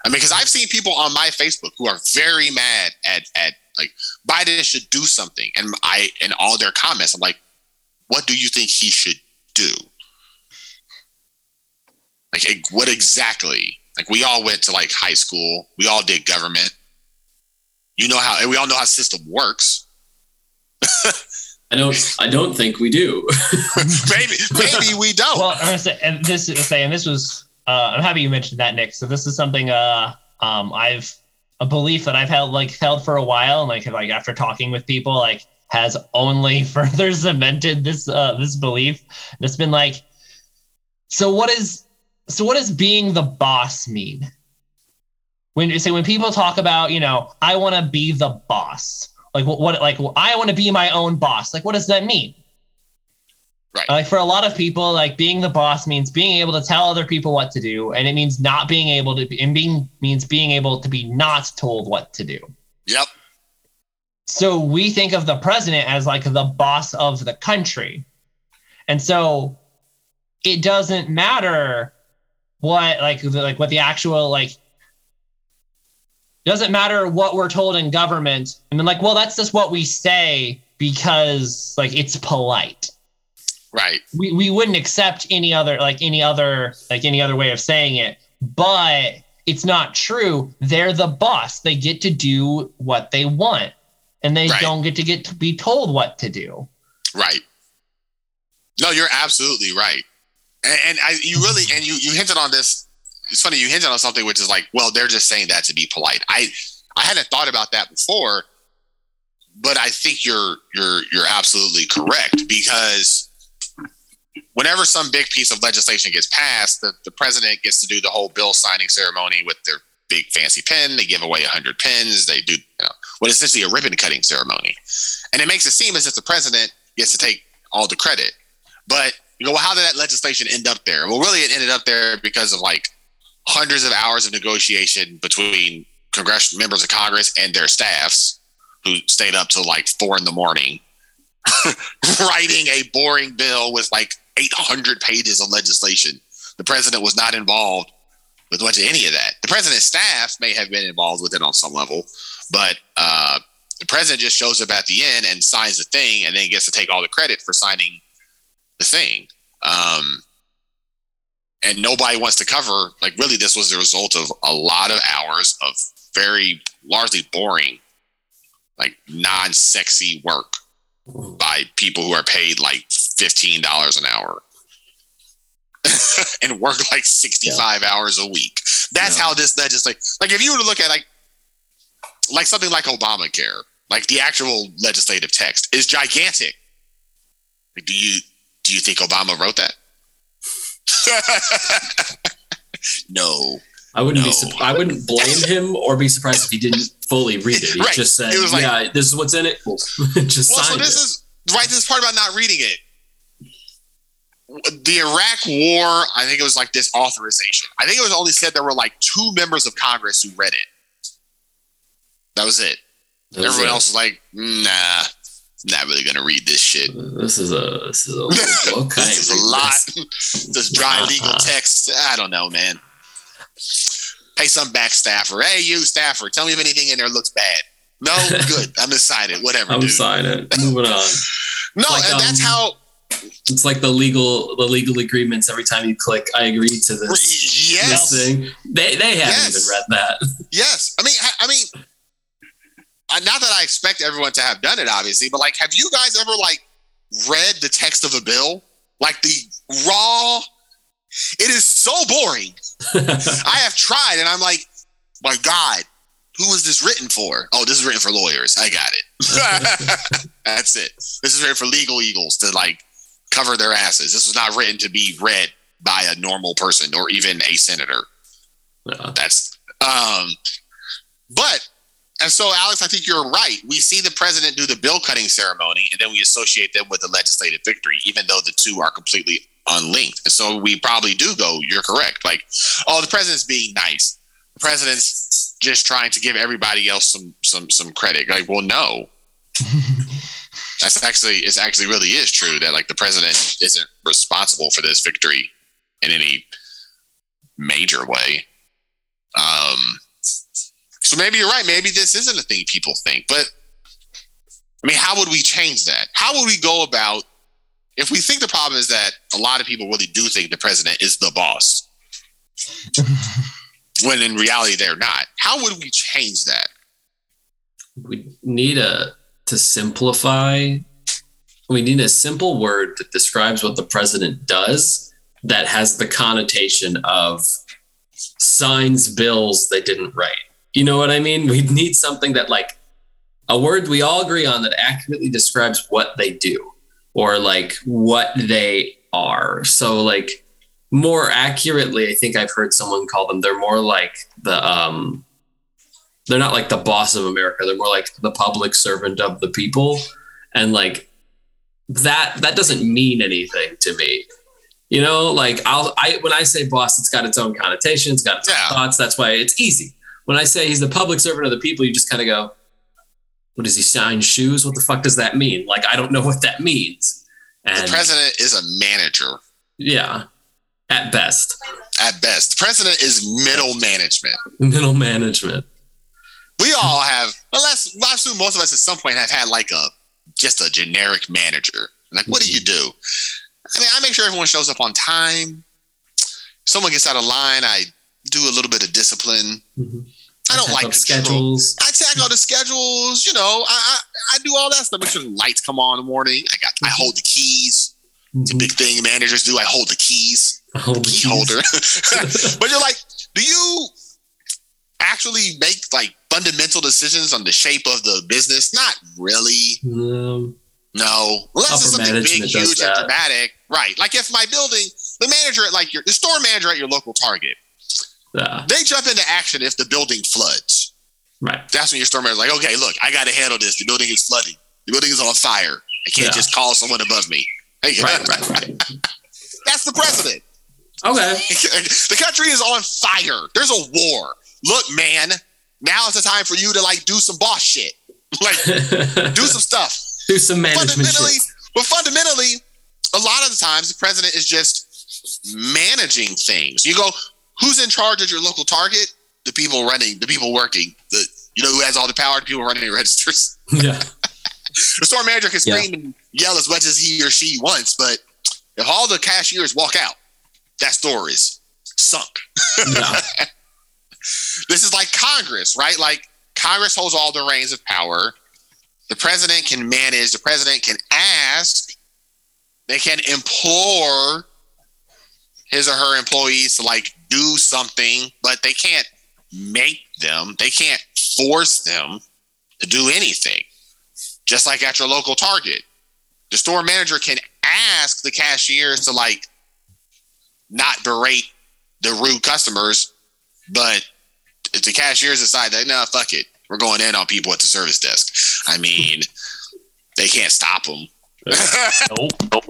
I mean, because I've seen people on my Facebook who are very mad at at like Biden should do something, and I and all their comments, I'm like, what do you think he should do? Like, what exactly? Like, we all went to like high school, we all did government. You know how, and we all know how the system works.
I don't. I don't think we do.
maybe, maybe we don't.
Well, I'm gonna say, and this is saying this was. Uh, I'm happy you mentioned that, Nick. So this is something uh, um, I've a belief that I've held like held for a while, and like like after talking with people, like has only further cemented this uh, this belief. It's been like, so what is so what does being the boss mean? When you say when people talk about, you know, I want to be the boss like what, what like I want to be my own boss. Like what does that mean?
Right.
Like for a lot of people, like being the boss means being able to tell other people what to do, and it means not being able to be, and being means being able to be not told what to do.
Yep.
So we think of the president as like the boss of the country. And so it doesn't matter what like like what the actual like doesn't matter what we're told in government. And then like, well, that's just what we say because like it's polite.
Right.
We we wouldn't accept any other like any other like any other way of saying it. But it's not true. They're the boss. They get to do what they want. And they
Right.
don't get to get to be told what to do.
Right. No, you're absolutely right. And, and I, you really, and you, you hinted on this. It's funny you hinted on something which is like, well, they're just saying that to be polite. I, I hadn't thought about that before, but I think you're you're you're absolutely correct because whenever some big piece of legislation gets passed, the, the president gets to do the whole bill signing ceremony with their big fancy pen. They give away hundred pens. They do you know, what is essentially a ribbon cutting ceremony, and it makes it seem as if the president gets to take all the credit. But you go, well, how did that legislation end up there? Well, really, it ended up there because of like hundreds of hours of negotiation between congressional members of Congress and their staffs, who stayed up till like four in the morning, writing a boring bill with like 800 pages of legislation. The president was not involved with much of any of that. The president's staff may have been involved with it on some level, but uh, the president just shows up at the end and signs the thing and then gets to take all the credit for signing the thing. Um, and nobody wants to cover, like, really, this was the result of a lot of hours of very largely boring, like, non sexy work by people who are paid like $15 an hour and work like 65 hours a week. That's
Yeah.
how this legislation, like, if you were to look at, like, like something like Obamacare, like the actual legislative text is gigantic. Like, do you do you think Obama wrote that? no.
I wouldn't
No.
be. sup- I wouldn't blame him or be surprised if he didn't fully read it. He
Right.
just said,
like-
"Yeah, this is what's in it." Just
Well, so
sign
this
it.
is right. This part about not reading it. The Iraq War, I think it was like this authorization. I think it was only said there were like two members of Congress who read it. That was it.
That was
Everyone else was like, nah, not really gonna read this shit.
This is a. This is a book.
This is a lot.
This
dry legal text. I don't know, man. Pay some back staffer. Hey, you staffer, tell me if anything in there looks bad. No, good. I'm excited. Whatever,
I'm
dude.
signing. Moving on.
No,
Like,
that's
um,
how.
It's like the legal the legal agreements. Every time you click, I agree to this,
Yes,
this thing. They they haven't
Yes.
even read that.
yes. I mean, I, I mean, uh, not that I expect everyone to have done it, obviously, but like, have you guys ever like read the text of a bill, like the raw? It is so boring. I have tried, and I'm like, my God, who is this written for? Oh, this is written for lawyers. I got it. That's it. This is written for legal eagles to like cover their asses. This was not written to be read by a normal person or even a senator.
Yeah.
That's um, but and so Alex, I think you're right. We see the president do the bill cutting ceremony, and then we associate them with the legislative victory, even though the two are completely unlinked. And so we probably do go. You're correct. Like, oh, the president's being nice. The president's just trying to give everybody else some some some credit. Like, well, no. That's actually it's actually really is true that like the president isn't responsible for this victory in any major way. Um, so maybe you're right. Maybe this isn't a thing people think. But I mean, how would we change that? How would we go about if we think the problem is that a lot of people really do think the president is the boss, when in reality they're not? How would we change that?
we need a to simplify we need a simple word that describes what the president does that has the connotation of signs bills they didn't write. You know what I mean? We need something that like a word we all agree on that accurately describes what they do or like what they are. So like more accurately, I think I've heard someone call them they're more like the um they're not like the boss of America. They're more like the public servant of the people. And like that that doesn't mean anything to me. You know, like I'll I when I say boss, it's got its own connotations, got its
Yeah.
own thoughts. That's why it's easy. When I say he's the public servant of the people, you just kind of go, what does he shine shoes? What the fuck does that mean? Like I don't know what that means.
The president is a manager
yeah, at best,
at best. The president is middle management.
middle management.
We all have, unless I assume most of us at some point have had like a just a generic manager. Like, what do you do? I mean, I make sure everyone shows up on time. Someone gets out of line, I do a little bit of discipline. Mm-hmm. I don't like
schedules.
I tag all the schedules. You know, I, I I do all that stuff. Make sure the lights come on in the morning. I got I mm-hmm. hold the keys. It's a
mm-hmm.
big thing managers do. I hold the keys,
Hold the
key
keys.
holder. but you're like, do you actually make like fundamental decisions on the shape of the business? Not really.
No.
No, unless it's something big, huge, and dramatic. Right. Like if my building, the manager at like your the store manager at your local Target, They jump into action if the building floods.
Right.
That's when your store is like, okay, look, I got to handle this. The building is flooding. The building is on fire. I can't
Yeah.
just call someone above me. Hey,
Right. Right. Right.
That's the president.
Okay.
the country is on fire. There's a war. Look, man, now is the time for you to like do some boss shit. Like do some stuff.
Do some management
fundamentally,
shit.
but fundamentally, a lot of the times the president is just managing things. You go, who's in charge at your local Target? The people running, the people working. The you know who has all the power? The people running the registers.
Yeah.
The store manager can
Yeah.
scream and yell as much as he or she wants, but if all the cashiers walk out, that store is sunk.
Yeah.
this is like Congress, right? Like Congress holds all the reins of power. The president can manage, the president can ask, they can implore his or her employees to like do something, but they can't make them, they can't force them to do anything. Just like at your local Target. The store manager can ask the cashiers to like not berate the rude customers, but if the cashiers decide that no, fuck it, we're going in on people at the service desk. I mean, they can't stop them.
Nope. Nope.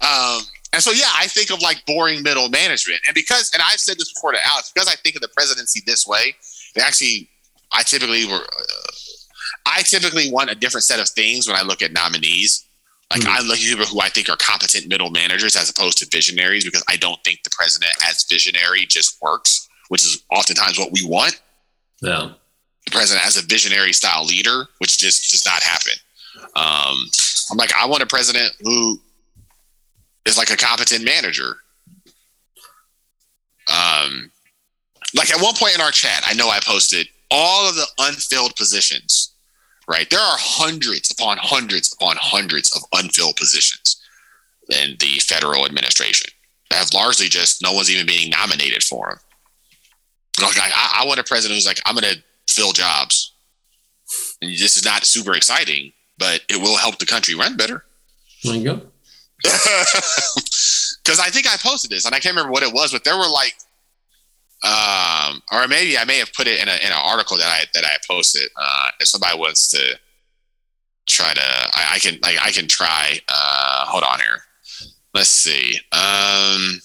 Um, and so, yeah, I think of like boring middle management, and because, and I've said this before to Alex, because I think of the presidency this way, it actually, I typically were, uh, I typically want a different set of things when I look at nominees. Like
Mhm.
I look at people who I think are competent middle managers as opposed to visionaries, because I don't think the president as visionary just works, which is oftentimes what we want.
Yeah.
The president as a visionary style leader, which just does not happen. Um, I'm like, I want a president who is like a competent manager. Um, like at one point in our chat, I know I posted all of the unfilled positions. Right, there are hundreds upon hundreds upon hundreds of unfilled positions in the federal administration that have largely just no one's even being nominated for them. Like I, I want a president who's like, I'm going to fill jobs, and this is not super exciting, but it will help the country run better.
There you go.
Because I think I posted this, and I can't remember what it was, but there were like, um, or maybe I may have put it in, a, in an article that I that I posted. Uh, if somebody wants to try to, I, I can like I can try. Uh, hold on here. Let's see. Um,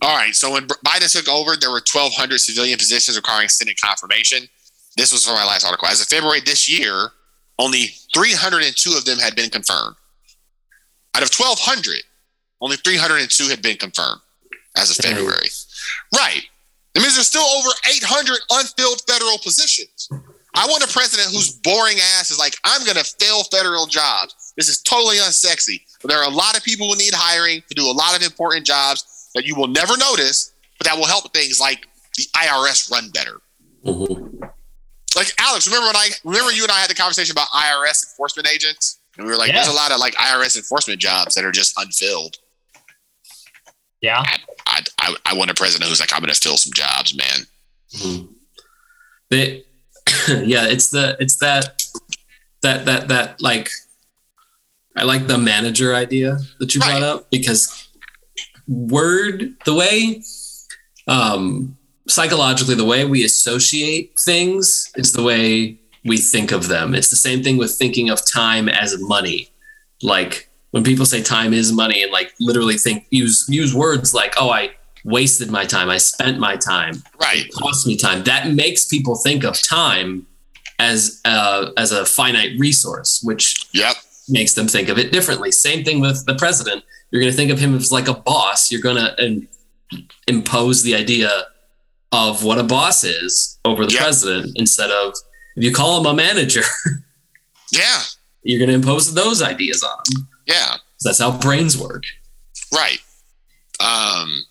all right. So when Biden took over, there were 1,200 civilian positions requiring Senate confirmation. This was from my last article. As of February this year, only 302 of them had been confirmed. Out of 1,200, only 302 had been confirmed as of February. Right. That means there's still over 800 unfilled federal positions. I want a president whose boring ass is like, I'm going to fill federal jobs. This is totally unsexy. But there are a lot of people who need hiring to do a lot of important jobs that you will never notice, but that will help things like the IRS run better.
Mhm.
Like Alex, remember when I remember you and I had the conversation about IRS enforcement agents? And we were like,
Yeah.
there's a lot of like IRS enforcement jobs that are just unfilled.
Yeah.
I, I, I want a president who's like, I'm going to fill some jobs, man.
Mhm. They, yeah, it's the it's that that that that like I like the manager idea that you
Right.
brought up because word the way um psychologically the way we associate things is the way we think of them. It's the same thing with thinking of time as money. Like when people say time is money and like literally think use use words like oh I wasted my time, I spent my time
Right.
It cost me time. That makes people think of time as uh, as a finite resource, which
Yep.
makes them think of it differently. Same thing with the president. You're going to think of him as like a boss. You're going to um, impose the idea of what a boss is over the
Yep.
president instead of if you call him a manager,
Yeah.
you're going to impose those ideas on him.
Yeah.
That's how brains work.
Right. Um,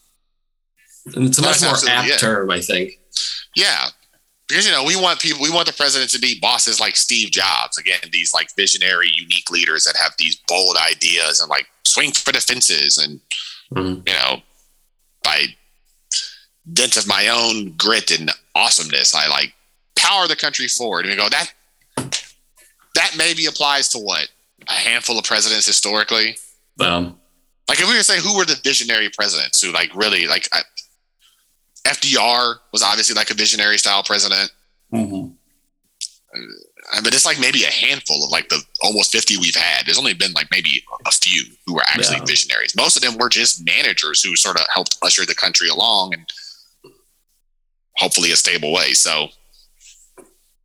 And it's a much more apt
it.
term, I think.
yeah. Because, you know, we want people, we want the president to be bosses like Steve Jobs. Again, these like visionary, unique leaders that have these bold ideas and like swing for the fences and,
Mhm.
you know, by dint of my own grit and awesomeness, I like power the country forward. And we go, that, that maybe applies to what? A handful of presidents historically?
Um,
Like if we were to say who were the visionary presidents who like really like I, FDR was obviously like a visionary style president.
mhm.
Uh, But it's like maybe a handful of like the almost 50 we've had. There's only been like maybe a few who were actually
Yeah.
visionaries. Most of them were just managers who sort of helped usher the country along and hopefully a stable way. So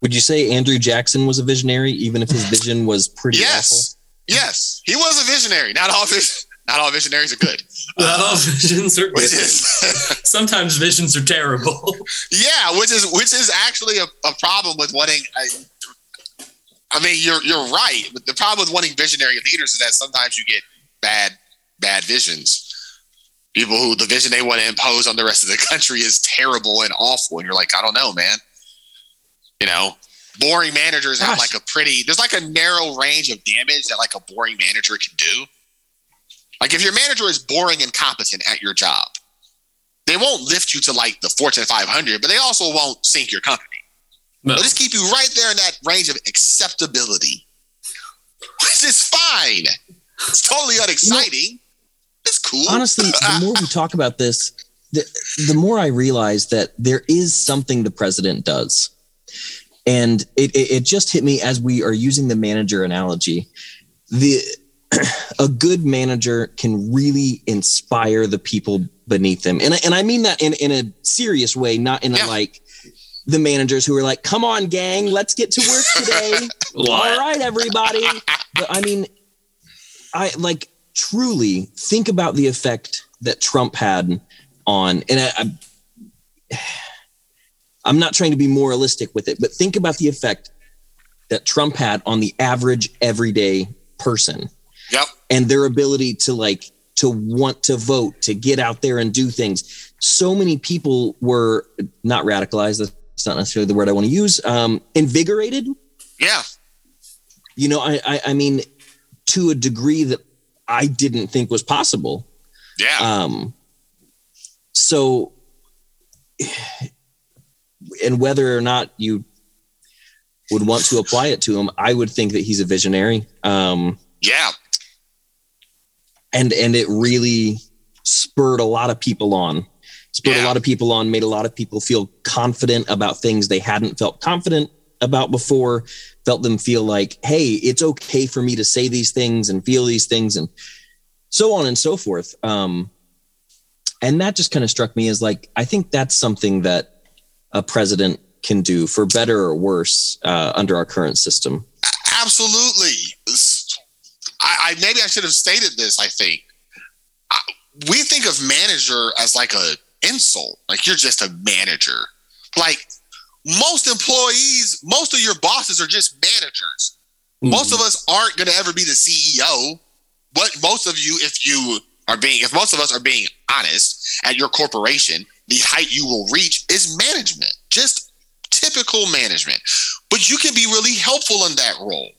Would you say Andrew Jackson was a visionary, even if his vision was pretty
yes, yes, he was a visionary. Not all vis- not all visionaries are good.
Not all
Uh,
visions are
which
good.
is
Sometimes visions are terrible.
Yeah, which is which is actually a, a problem with wanting. I, I mean, you're you're right, but the problem with wanting visionary leaders is that sometimes you get bad bad visions. People who the vision they want to impose on the rest of the country is terrible and awful, and you're like, I don't know, man. You know, boring managers have like a pretty. There's like a narrow range of damage that like a boring manager can do. Like if your manager is boring and competent at your job, they won't lift you to like the Fortune 500, but they also won't sink your company.
No.
They'll just keep you right there in that range of acceptability, which is fine. It's totally unexciting. it's cool.
Honestly, the more we talk about this, the, the more I realize that there is something the president does. And it, it, it just hit me as we are using the manager analogy. The a good manager can really inspire the people beneath them. And, I- and I mean that in, in a serious way, not in a
Yeah.
like the managers who are like, come on, gang, let's get to work today. All right, everybody. But I mean, I like truly think about the effect that Trump had on, and I, I, I'm not trying to be moralistic with it, but think about the effect that Trump had on the average everyday person
Yep.
and their ability to like to want to vote, to get out there and do things. So many people were not radicalized. That's not necessarily the word I want to use. Um, invigorated
Yeah.
you know I, I i mean to a degree that i didn't think was possible
Yeah.
um so and whether or not you would want to apply it to him i would think that he's a visionary. Um
yeah.
and and it really spurred a lot of people on. Spurred a lot of people on made a lot of people feel confident about things they hadn't felt confident about before felt them feel like hey it's okay for me to say these things and feel these things and so on and so forth. Um and that just kind of struck me as like i think that's something that a president can do for better or worse uh, under our current system
Absolutely. I, I maybe I should have stated this. I think I, we think of manager as like a insult, like you're just a manager. Like most employees, most of your bosses are just managers. Most of us aren't going to ever be the CEO. But most of you, if you are being, if most of us are being honest at your corporation, the height you will reach is management, just typical management. But you can be really helpful in that role.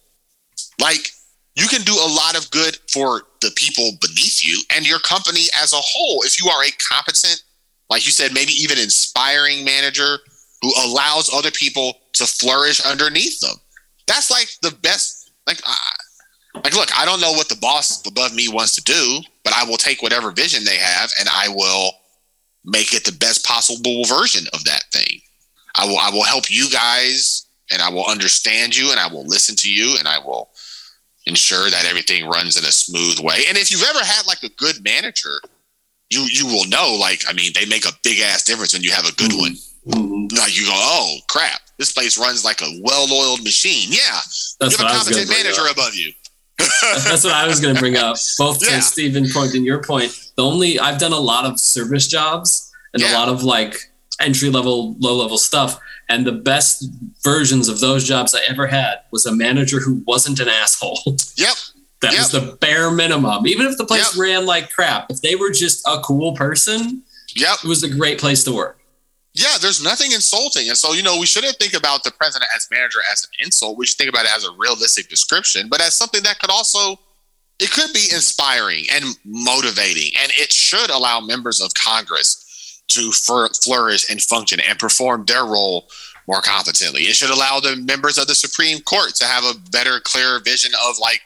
Like you can do a lot of good for the people beneath you and your company as a whole if you are a competent, like you said, maybe even inspiring manager who allows other people to flourish underneath them. That's like the best. Like, uh, like, look, I don't know what the boss above me wants to do, but I will take whatever vision they have and I will make it the best possible version of that thing. I will, I will help you guys and I will understand you and I will listen to you and I will ensure that everything runs in a smooth way. And if you've ever had like a good manager, you you will know like I mean they make a big ass difference when you have a good one.
Mhm.
Like you go, oh crap, this place runs like a well-oiled machine. Yeah,
That's
you have
what
a
I was going
competent manager
up.
above you.
That's what I was going to bring up. Both
Yeah.
to Stephen point and your point. The only I've done a lot of service jobs and a lot of like entry level, low level stuff. And the best versions of those jobs I ever had was a manager who wasn't an asshole.
Yep.
That
Yep.
was the bare minimum. Even if the place
Yep.
ran like crap, if they were just a cool person,
Yep.
it was a great place to work.
Yeah, there's nothing insulting. And so, you know, we shouldn't think about the president as manager as an insult. We should think about it as a realistic description, but as something that could also it could be inspiring and motivating, and it should allow members of Congress to fur- flourish and function and perform their role more competently. It should allow the members of the Supreme Court to have a better, clearer vision of like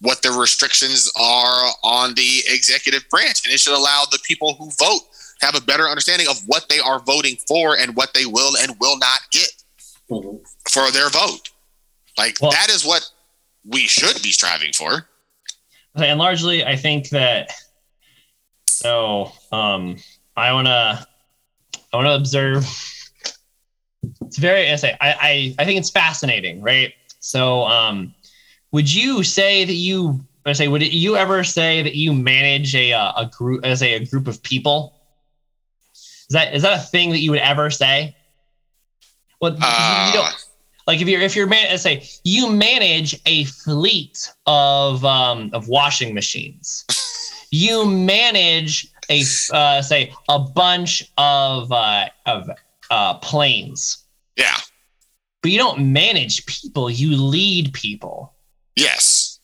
what the restrictions are on the executive branch, and it should allow the people who vote have a better understanding of what they are voting for and what they will and will not get for their vote. Like
Well-
that is what we should be striving for.
and largely i think that so um i want to i want to observe it's very i say I, I i think it's fascinating right so um would you say that you I say would you ever say that you manage a uh, a group as a, a group of people is that is that a thing that you would ever say well you
Uh,
don't like if you're if you're man, say you manage a fleet of um, of washing machines, you manage a uh, say a bunch of uh, of uh, planes,
yeah.
but you don't manage people. You lead people.
Yes.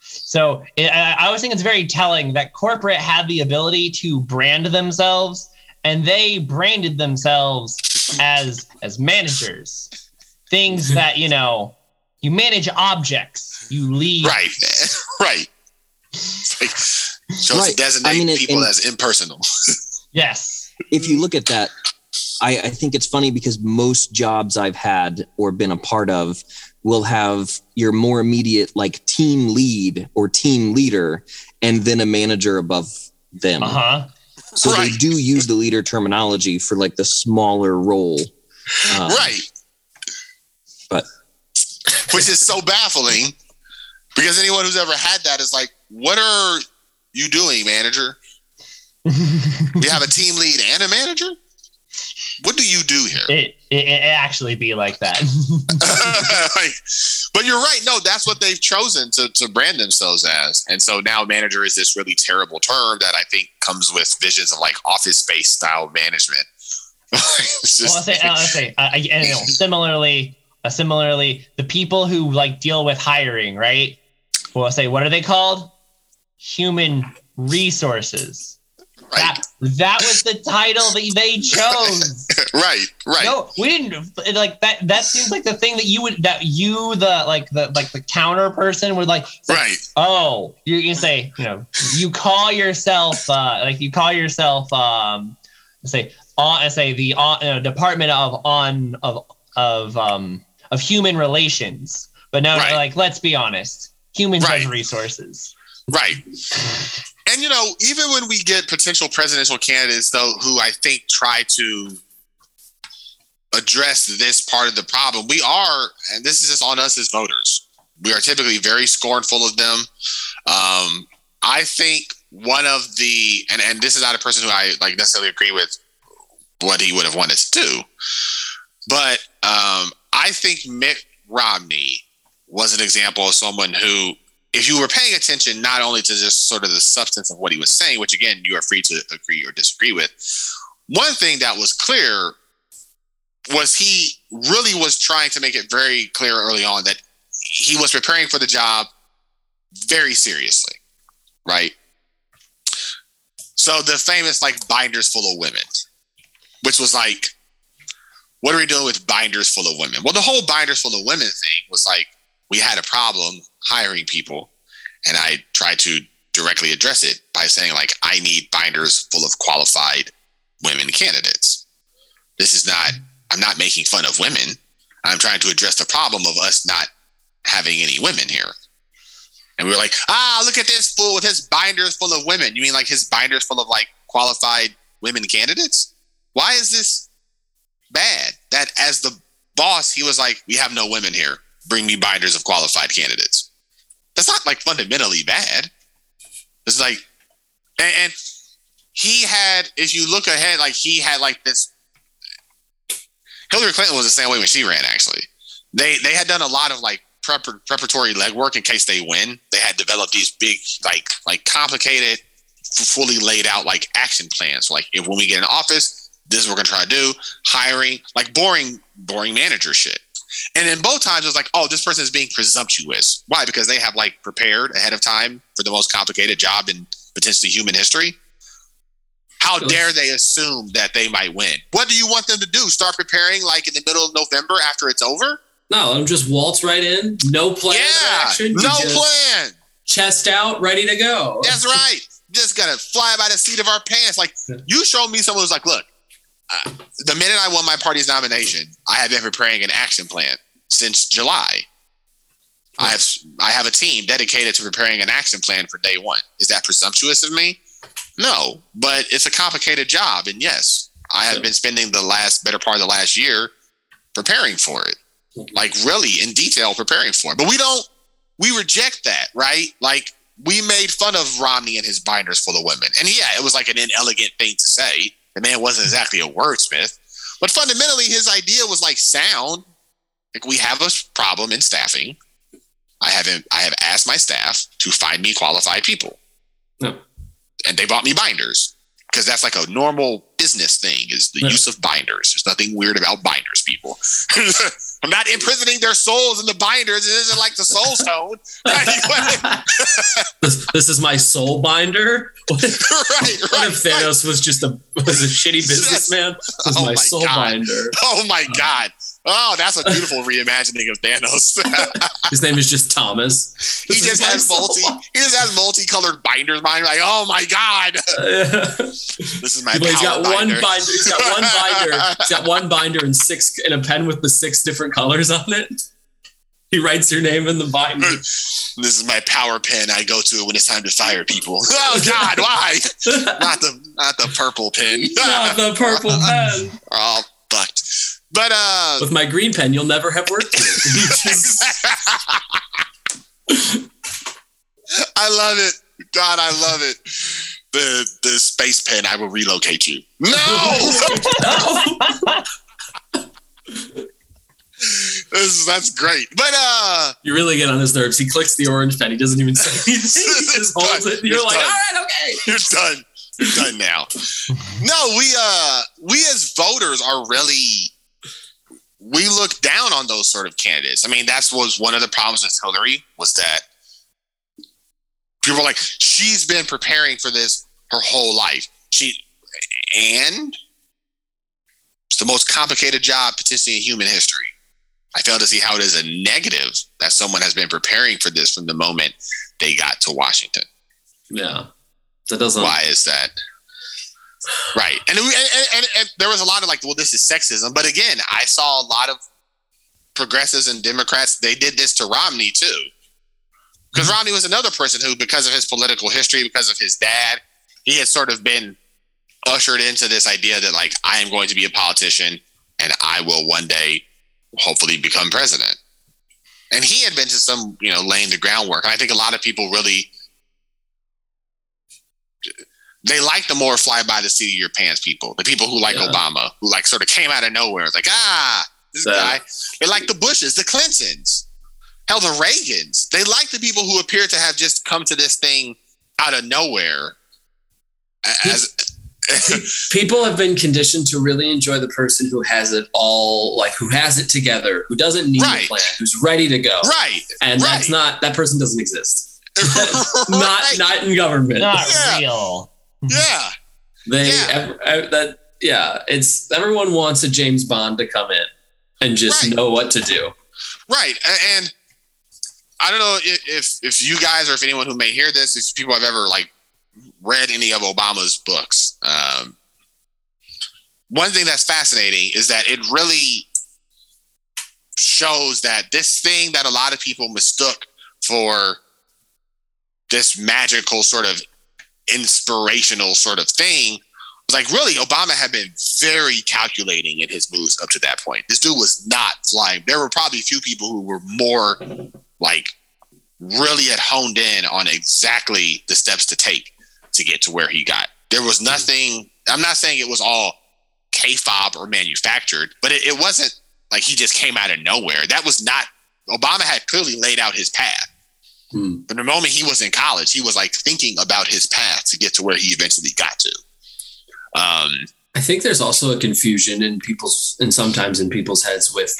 So I, I always think it's very telling that corporate had the ability to brand themselves, and they branded themselves as as managers. Things that you know, you manage objects, you lead.
Right. right. It's like, chose
Right.
to designate
I mean, it-
people
and-
as impersonal.
Yes.
if you look at that, I, I think it's funny because most jobs I've had or been a part of will have your more immediate like team lead or team leader and then a manager above them.
Uh
So they do use the leader terminology for like the smaller role. Um,
right.
But
Which is so baffling because anyone who's ever had that is like, what are you doing, manager? You have a team lead and a manager? What do you do here?
it, it it actually be like that.
like, but you're right. No, that's what they've chosen to, to brand themselves as. And so now manager is this really terrible term that I think comes with visions of like office space style management.
Well, I'll say, I'll say uh, and, you know, similarly, uh, similarly, the people who like deal with hiring, right? Well, I'll say, what are they called? Human resources.
Right,
That that was the title that they chose.
right, right.
No, we didn't like that. That seems like the thing that you would that you the like the like the counter person would like. say,
Right.
Oh, you can say you know you call yourself uh like you call yourself um say on say the uh, Department of on of of um of human relations, but no,
Right.
like let's be honest, human
Right.
resources.
Right. And you know, even when we get potential presidential candidates, though, who I think try to address this part of the problem, we are, and this is just on us as voters, we are typically very scornful of them. Um, I think one of the, and, and this is not a person who I like necessarily agree with what he would have wanted to do, but um, I think Mitt Romney was an example of someone who if you were paying attention not only to just sort of the substance of what he was saying, which again you are free to agree or disagree with, one thing that was clear was he really was trying to make it very clear early on that he was preparing for the job very seriously, right? So the famous like binders full of women, which was like, what are we doing with binders full of women? Well, the whole binders full of women thing was like we had a problem hiring people, and I tried to directly address it by saying like I need binders full of qualified women candidates. This is not. I'm not making fun of women. I'm trying to address the problem of us not having any women here. And we were like, ah, look at this fool with his binders full of women. You mean like his binders full of like qualified women candidates? Why is this bad? That as the boss, he was like, we have no women here. Bring me binders of qualified candidates. That's not like fundamentally bad. It's like, and, and he had, if you look ahead, like he had like this. Hillary Clinton was the same way when she ran. Actually, they they had done a lot of like preparatory legwork in case they win. They had developed these big, like, like complicated, fully laid out like action plans. Like, if when we get in office, this is what we're gonna try to do. Hiring, like boring, boring manager shit. And then both times it was like, oh, this person is being presumptuous. Why? Because they have like prepared ahead of time for the most complicated job in potentially human history. How dare they assume that they might win? What do you want them to do? Start preparing like in the middle of November after it's over?
No, I'm just waltz right in. No plan.
Yeah, action. no plan.
Chest out, ready to go.
That's right. Just gotta fly by the seat of our pants. Like you showed me someone who's like, look, uh, the minute I won my party's nomination, I have been preparing an action plan since July. I have I have a team dedicated to preparing an action plan for day one. Is that presumptuous of me? No, but it's a complicated job, and yes, I have been spending the last better part of the last year preparing for it like really in detail preparing for it. But we don't, we reject that, right? Like we made fun of Romney and his binders full of women. And yeah, it was like an inelegant thing to say. The man wasn't exactly a wordsmith, but fundamentally his idea was like sound. Like we have a problem in staffing. I haven't, I have asked my staff to find me qualified people. No. And they bought me binders because that's like a normal business thing is the use of binders. There's nothing weird about binders, people. I'm not imprisoning their souls in the binders. It isn't like the soul stone.
this, this, is my soul binder.
What if, right,
right, what if Thanos right. was just a was a shitty businessman? This is oh my, my soul
god.
binder.
Oh my uh, god. Oh, that's a beautiful reimagining of Thanos.
His name is just Thomas.
He just has multi. He just has multicolored binders. Mine, like, oh my god, this is my.
Well, he's got binder. one binder. He's got one binder. He's got one binder and six and a pen with the six different colors on it. He writes your name in the binder.
This is my power pen. I go to it when it's time to fire people. Oh God, why? not the not the purple pen.
not the purple pen.
fucked. But uh,
with my green pen, you'll never have work.
I love it. God, I love it. The the space pen, I will relocate you. No. this, that's great. But uh
You really get on his nerves. He clicks the orange pen. He doesn't even say anything. He just holds it. You're, You're like, done. all right, okay.
You're done. You're done now. no, we uh we as voters are really we look down on those sort of candidates. I mean, that was one of the problems with Hillary was that people were like, she's been preparing for this her whole life. She and it's the most complicated job potentially in human history. I fail to see how it is a negative that someone has been preparing for this from the moment they got to Washington.
Yeah, that doesn't.
Why is that? Right. And, and, and, and, there was a lot of like, well, this is sexism. But again, I saw a lot of progressives and Democrats, they did this to Romney too. Because mm-hmm. Romney was another person who, because of his political history, because of his dad, he had sort of been ushered into this idea that like, I am going to be a politician and I will one day hopefully become president. And he had been to some, you know, laying the groundwork. And I think a lot of people really they like the more fly by the seat of your pants people, the people who like yeah. Obama, who like sort of came out of nowhere. It's like, ah, this guy. They like the Bushes, the Clintons, hell, the Reagans. They like the people who appear to have just come to this thing out of nowhere. As
people have been conditioned to really enjoy the person who has it all, like who has it together, who doesn't need right. a plan, who's ready to go.
Right.
And
right.
that's not that person doesn't exist. not
Right.
not in government.
Not
Yeah.
real.
Yeah.
They
Yeah.
ev- ev- that yeah, it's everyone wants a James Bond to come in and just
Right.
know what to do.
Right. And I don't know i- if if you guys or if anyone who may hear this, if people have ever like read any of Obama's books. Um, one thing that's fascinating is that it really shows that this thing that a lot of people mistook for this magical sort of inspirational sort of thing was like really Obama had been very calculating in his moves up to that point. This dude was not flying. There were probably a few people who were more like really had honed in on exactly the steps to take to get to where he got. There was mm-hmm. nothing. I'm not saying it was all kayfabe or manufactured, but it, it wasn't like he just came out of nowhere. That was not. Obama had clearly laid out his path.
Hmm.
From the moment he was in college, he was like thinking about his path to get to where he eventually got to. Um,
I think there's also a confusion in people's and sometimes in people's heads with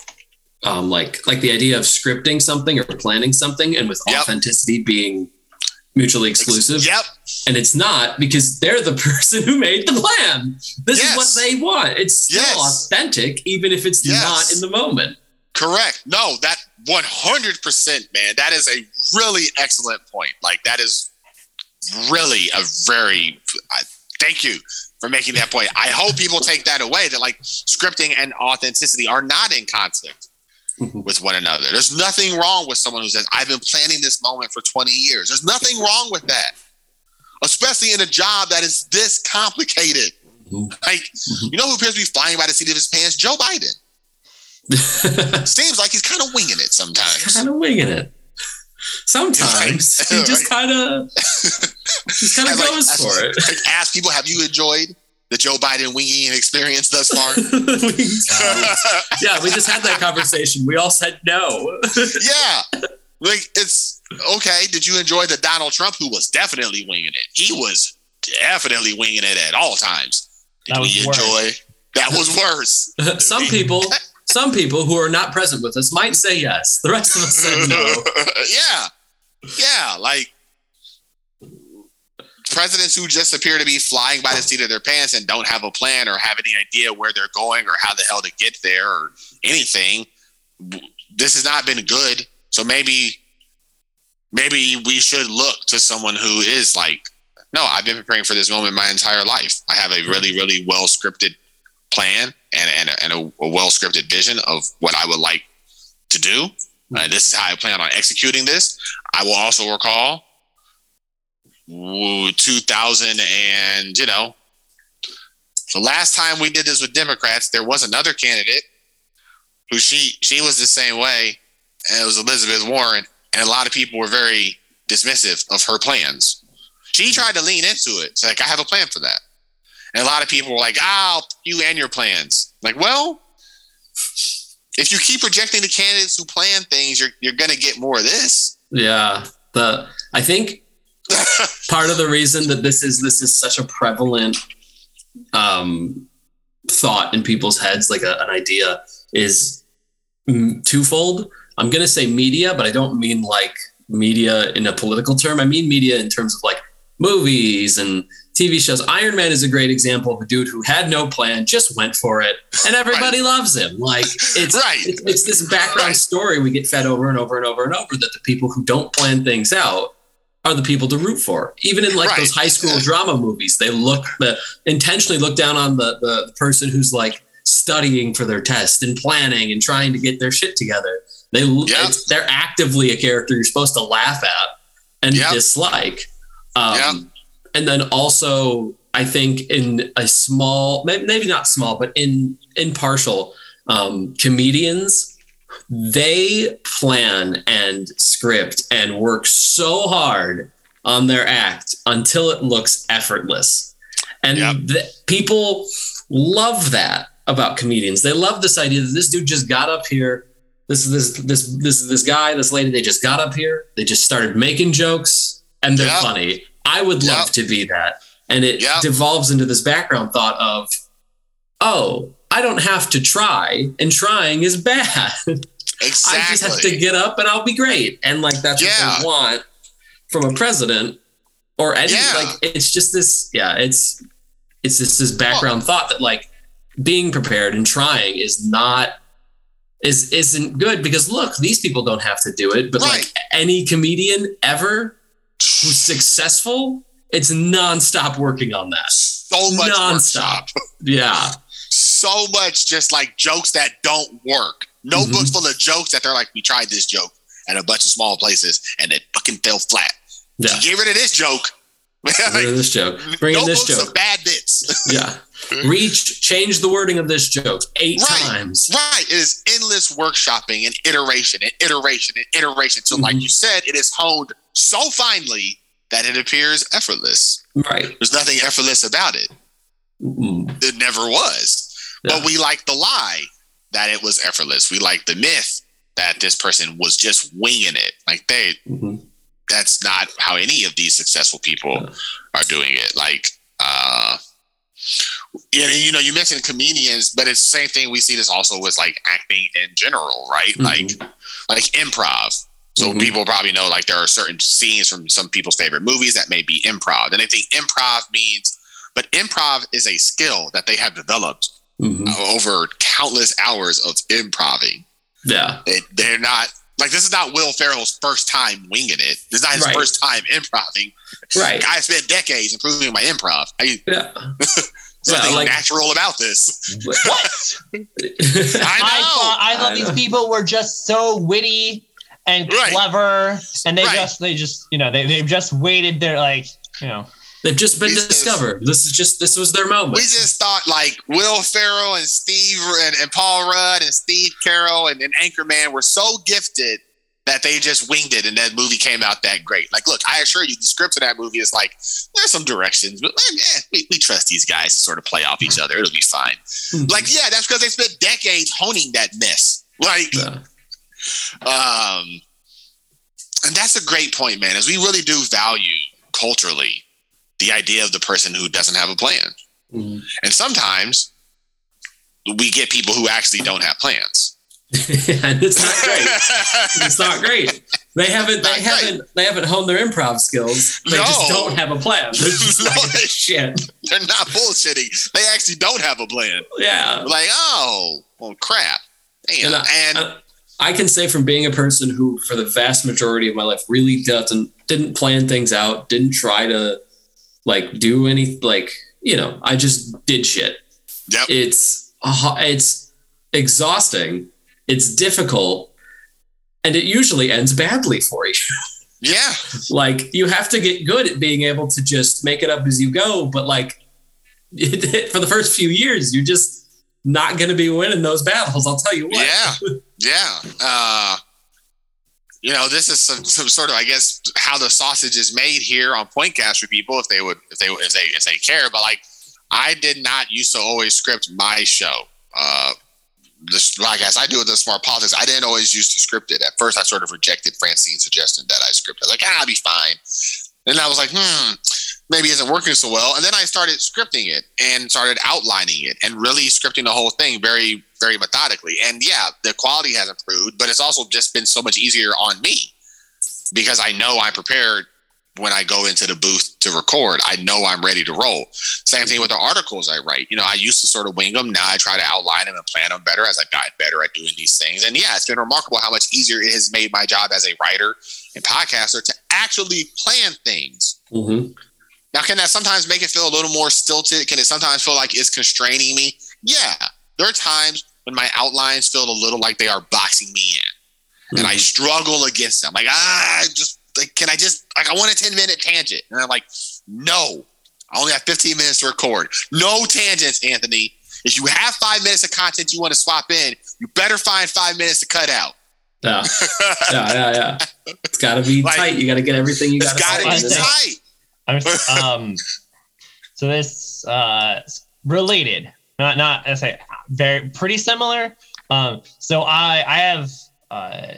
um, like like the idea of scripting something or planning something and with
Yep.
authenticity being mutually exclusive.
Yep.
And it's not because they're the person who made the plan. This
Yes.
is what they want. It's still
Yes.
authentic, even if it's
Yes.
not in the moment.
Correct. No, that 100%, man. That is a really excellent point. Like, that is really a very, I, thank you for making that point. I hope people take that away that, like, scripting and authenticity are not in conflict with one another. There's nothing wrong with someone who says, I've been planning this moment for 20 years. There's nothing wrong with that, especially in a job that is this complicated.
Mhm.
Like, you know who appears to be flying by the seat of his pants? Joe Biden. Seems like he's kind of winging it sometimes.
kind of winging it. Sometimes he just kind of just kind of
like,
goes
that's-
for it.
like, ask people, have you enjoyed the Joe Biden winging experience thus far?
yeah, we just had that conversation. We all said no.
yeah. Like it's okay. Did you enjoy the Donald Trump who was definitely winging it? He was definitely winging it at all times. Did
That
we
was worse.
enjoy? That was worse.
some people, some people who are not present with us might say yes. The rest of us said no.
yeah. Yeah. Like presidents who just appear to be flying by the seat of their pants and don't have a plan or have any idea where they're going or how the hell to get there or anything. This has not been good. So maybe maybe we should look to someone who is like, no, I've been preparing for this moment my entire life. I have a really, really well scripted plan and, and, and a, a well scripted vision of what I would like to do. And this is how I plan on executing this. I will also recall ooh, 2000 and, you know, the last time we did this with Democrats, there was another candidate who she she was the same way, and it was Elizabeth Warren, and a lot of people were very dismissive of her plans. She mm-hmm. tried to lean into it. It's like I have a plan for that, and a lot of people were like, "Oh, you and your plans." Like, well, if you keep rejecting the candidates who plan things, you're you're gonna get more of this.
Yeah, the I think part of the reason that this is this is such a prevalent um, thought in people's heads, like a, an idea, is twofold. I'm going to say media, but I don't mean like media in a political term. I mean media in terms of like movies and TV shows. Iron Man is a great example of a dude who had no plan, just went for it, and everybody loves him. Like it's
Right.
it's, it's this background
Right.
story we get fed over and over and over and over that the people who don't plan things out are the people to root for. Even in like
Right.
those high school drama movies, they look the intentionally look down on the, the person who's like studying for their test and planning and trying to get their shit together. They
Yep.
it's, they're actively a character you're supposed to laugh at and
Yep.
dislike. Um,
Yep.
And then also, I think in a small, maybe not small, but in in partial, um, comedians they plan and script and work so hard on their act until it looks effortless. And
Yep.
the, people love that about comedians. They love this idea that this dude just got up here. This this this this this guy, this lady, they just got up here. They just started making jokes and they're
Yep.
funny. I would love
Yep.
to be that. And it
Yep.
devolves into this background thought of, oh, I don't have to try, and trying is bad.
Exactly.
I just have to get up and I'll be great. And like that's
Yeah.
what they want from a president or any
Yeah.
like it's just this yeah it's it's just this background thought that like being prepared and trying is not is isn't good because look these people don't have to do it but
Right.
like any comedian ever who's successful it's nonstop working on that
So much
Nonstop.
workshop.
yeah
So much just like jokes that don't work. Notebooks full of jokes that they're like, we tried this joke at a bunch of small places and it fucking fell flat.
yeah
Get rid of this joke.
Get rid of this joke bring in this joke
bad bits.
yeah reach change the wording of this joke eight
Right.
times
Right. It is endless workshopping and iteration and iteration and iteration. So, like
Mhm.
you said, it is honed so finely that it appears effortless.
right
There's nothing effortless about it.
Mm.
It never was.
Yeah.
But we like the lie that it was effortless. We like the myth that this person was just winging it. Like they
Mhm.
that's not how any of these successful people are doing it. Like, uh, you know, you know, you mentioned comedians, but it's the same thing. We see this also with like acting in general, right?
Mhm.
Like, like improv. So
Mhm.
people probably know like there are certain scenes from some people's favorite movies that may be improv, and they think improv means, but improv is a skill that they have developed
Mhm.
over countless hours of improving.
Yeah.
It, they're not like this is not Will Ferrell's first time winging it. This is not his
Right.
first time improving.
Right.
I spent decades improving my improv. I,
Yeah.
something
like-
natural about this.
What?
I
I thought I thought
I
these people were just so witty and
Right.
clever, and they
Right.
just they just you know they they've just waited their like you know
They've just been
We just-
discovered. This is just this was their moment.
we just thought like Will Ferrell and Steve and, and Paul Rudd and Steve Carell and, and Anchorman were so gifted that they just winged it and that movie came out that great. Like, look, I assure you, the script of that movie is like there's some directions, but eh, eh, we, we trust these guys to sort of play off each other. It'll be fine.
Mhm.
Like, yeah, that's because they spent decades honing that mess. Like,
Yeah.
Um, and that's a great point, man. As we really do value culturally the idea of the person who doesn't have a plan.
Mhm.
And sometimes we get people who actually don't have plans.
and it's not great. It's not great. They haven't. They
Not great.
haven't. They haven't honed their improv skills. They just don't have a plan. They're just
No,
like,
they-
shit.
They're not bullshitting. They actually don't have a plan.
Yeah.
Like, oh, well, crap. Damn.
And I-
And,
I- I can say from being a person who, for the vast majority of my life, really doesn't didn't plan things out, didn't try to like do any like you know, I just did shit.
yep.
It's uh, it's exhausting. It's difficult, and it usually ends badly for you.
yeah.
like you have to get good at being able to just make it up as you go. But like for the first few years, you're just not going to be winning those battles. I'll tell you what.
Yeah. Yeah. Uh, you know, this is some, some sort of, I guess, how the sausage is made here on Pointcast for people if they would, if they, if they, if they care. But like, I did not used to always script my show. Uh, this podcast I do with the smart politics. I didn't always used to script it. At first, I sort of rejected Francine's suggestion that I script it. Like, ah, I'll be fine. And I was like, hmm, maybe isn't working so well. And then I started scripting it and started outlining it and really scripting the whole thing very, very methodically. And yeah, the quality has improved, but it's also just been so much easier on me because I know I'm prepared when I go into the booth to record. I know I'm ready to roll. Same thing with the articles I write. You know, I used to sort of wing them. Now I try to outline them and plan them better as I've gotten better at doing these things. And yeah, it's been remarkable how much easier it has made my job as a writer and podcaster to actually plan things.
Mhm.
Now, can that sometimes make it feel a little more stilted? Can it sometimes feel like it's constraining me? Yeah. There are times when my outlines feel a little like they are boxing me in. And I struggle against them. Like, ah, I just like, can I just like I want a 10 minute tangent? And I'm like, no. I only have 15 minutes to record. No tangents, Anthony. If you have five minutes of content you want to swap in, you better find five minutes to cut out.
Yeah. yeah, yeah, yeah. It's got to be
Like,
tight. You got to get everything you
It's
got
to be tight.
Um so this uh related not not I say very pretty similar. Um so I I have uh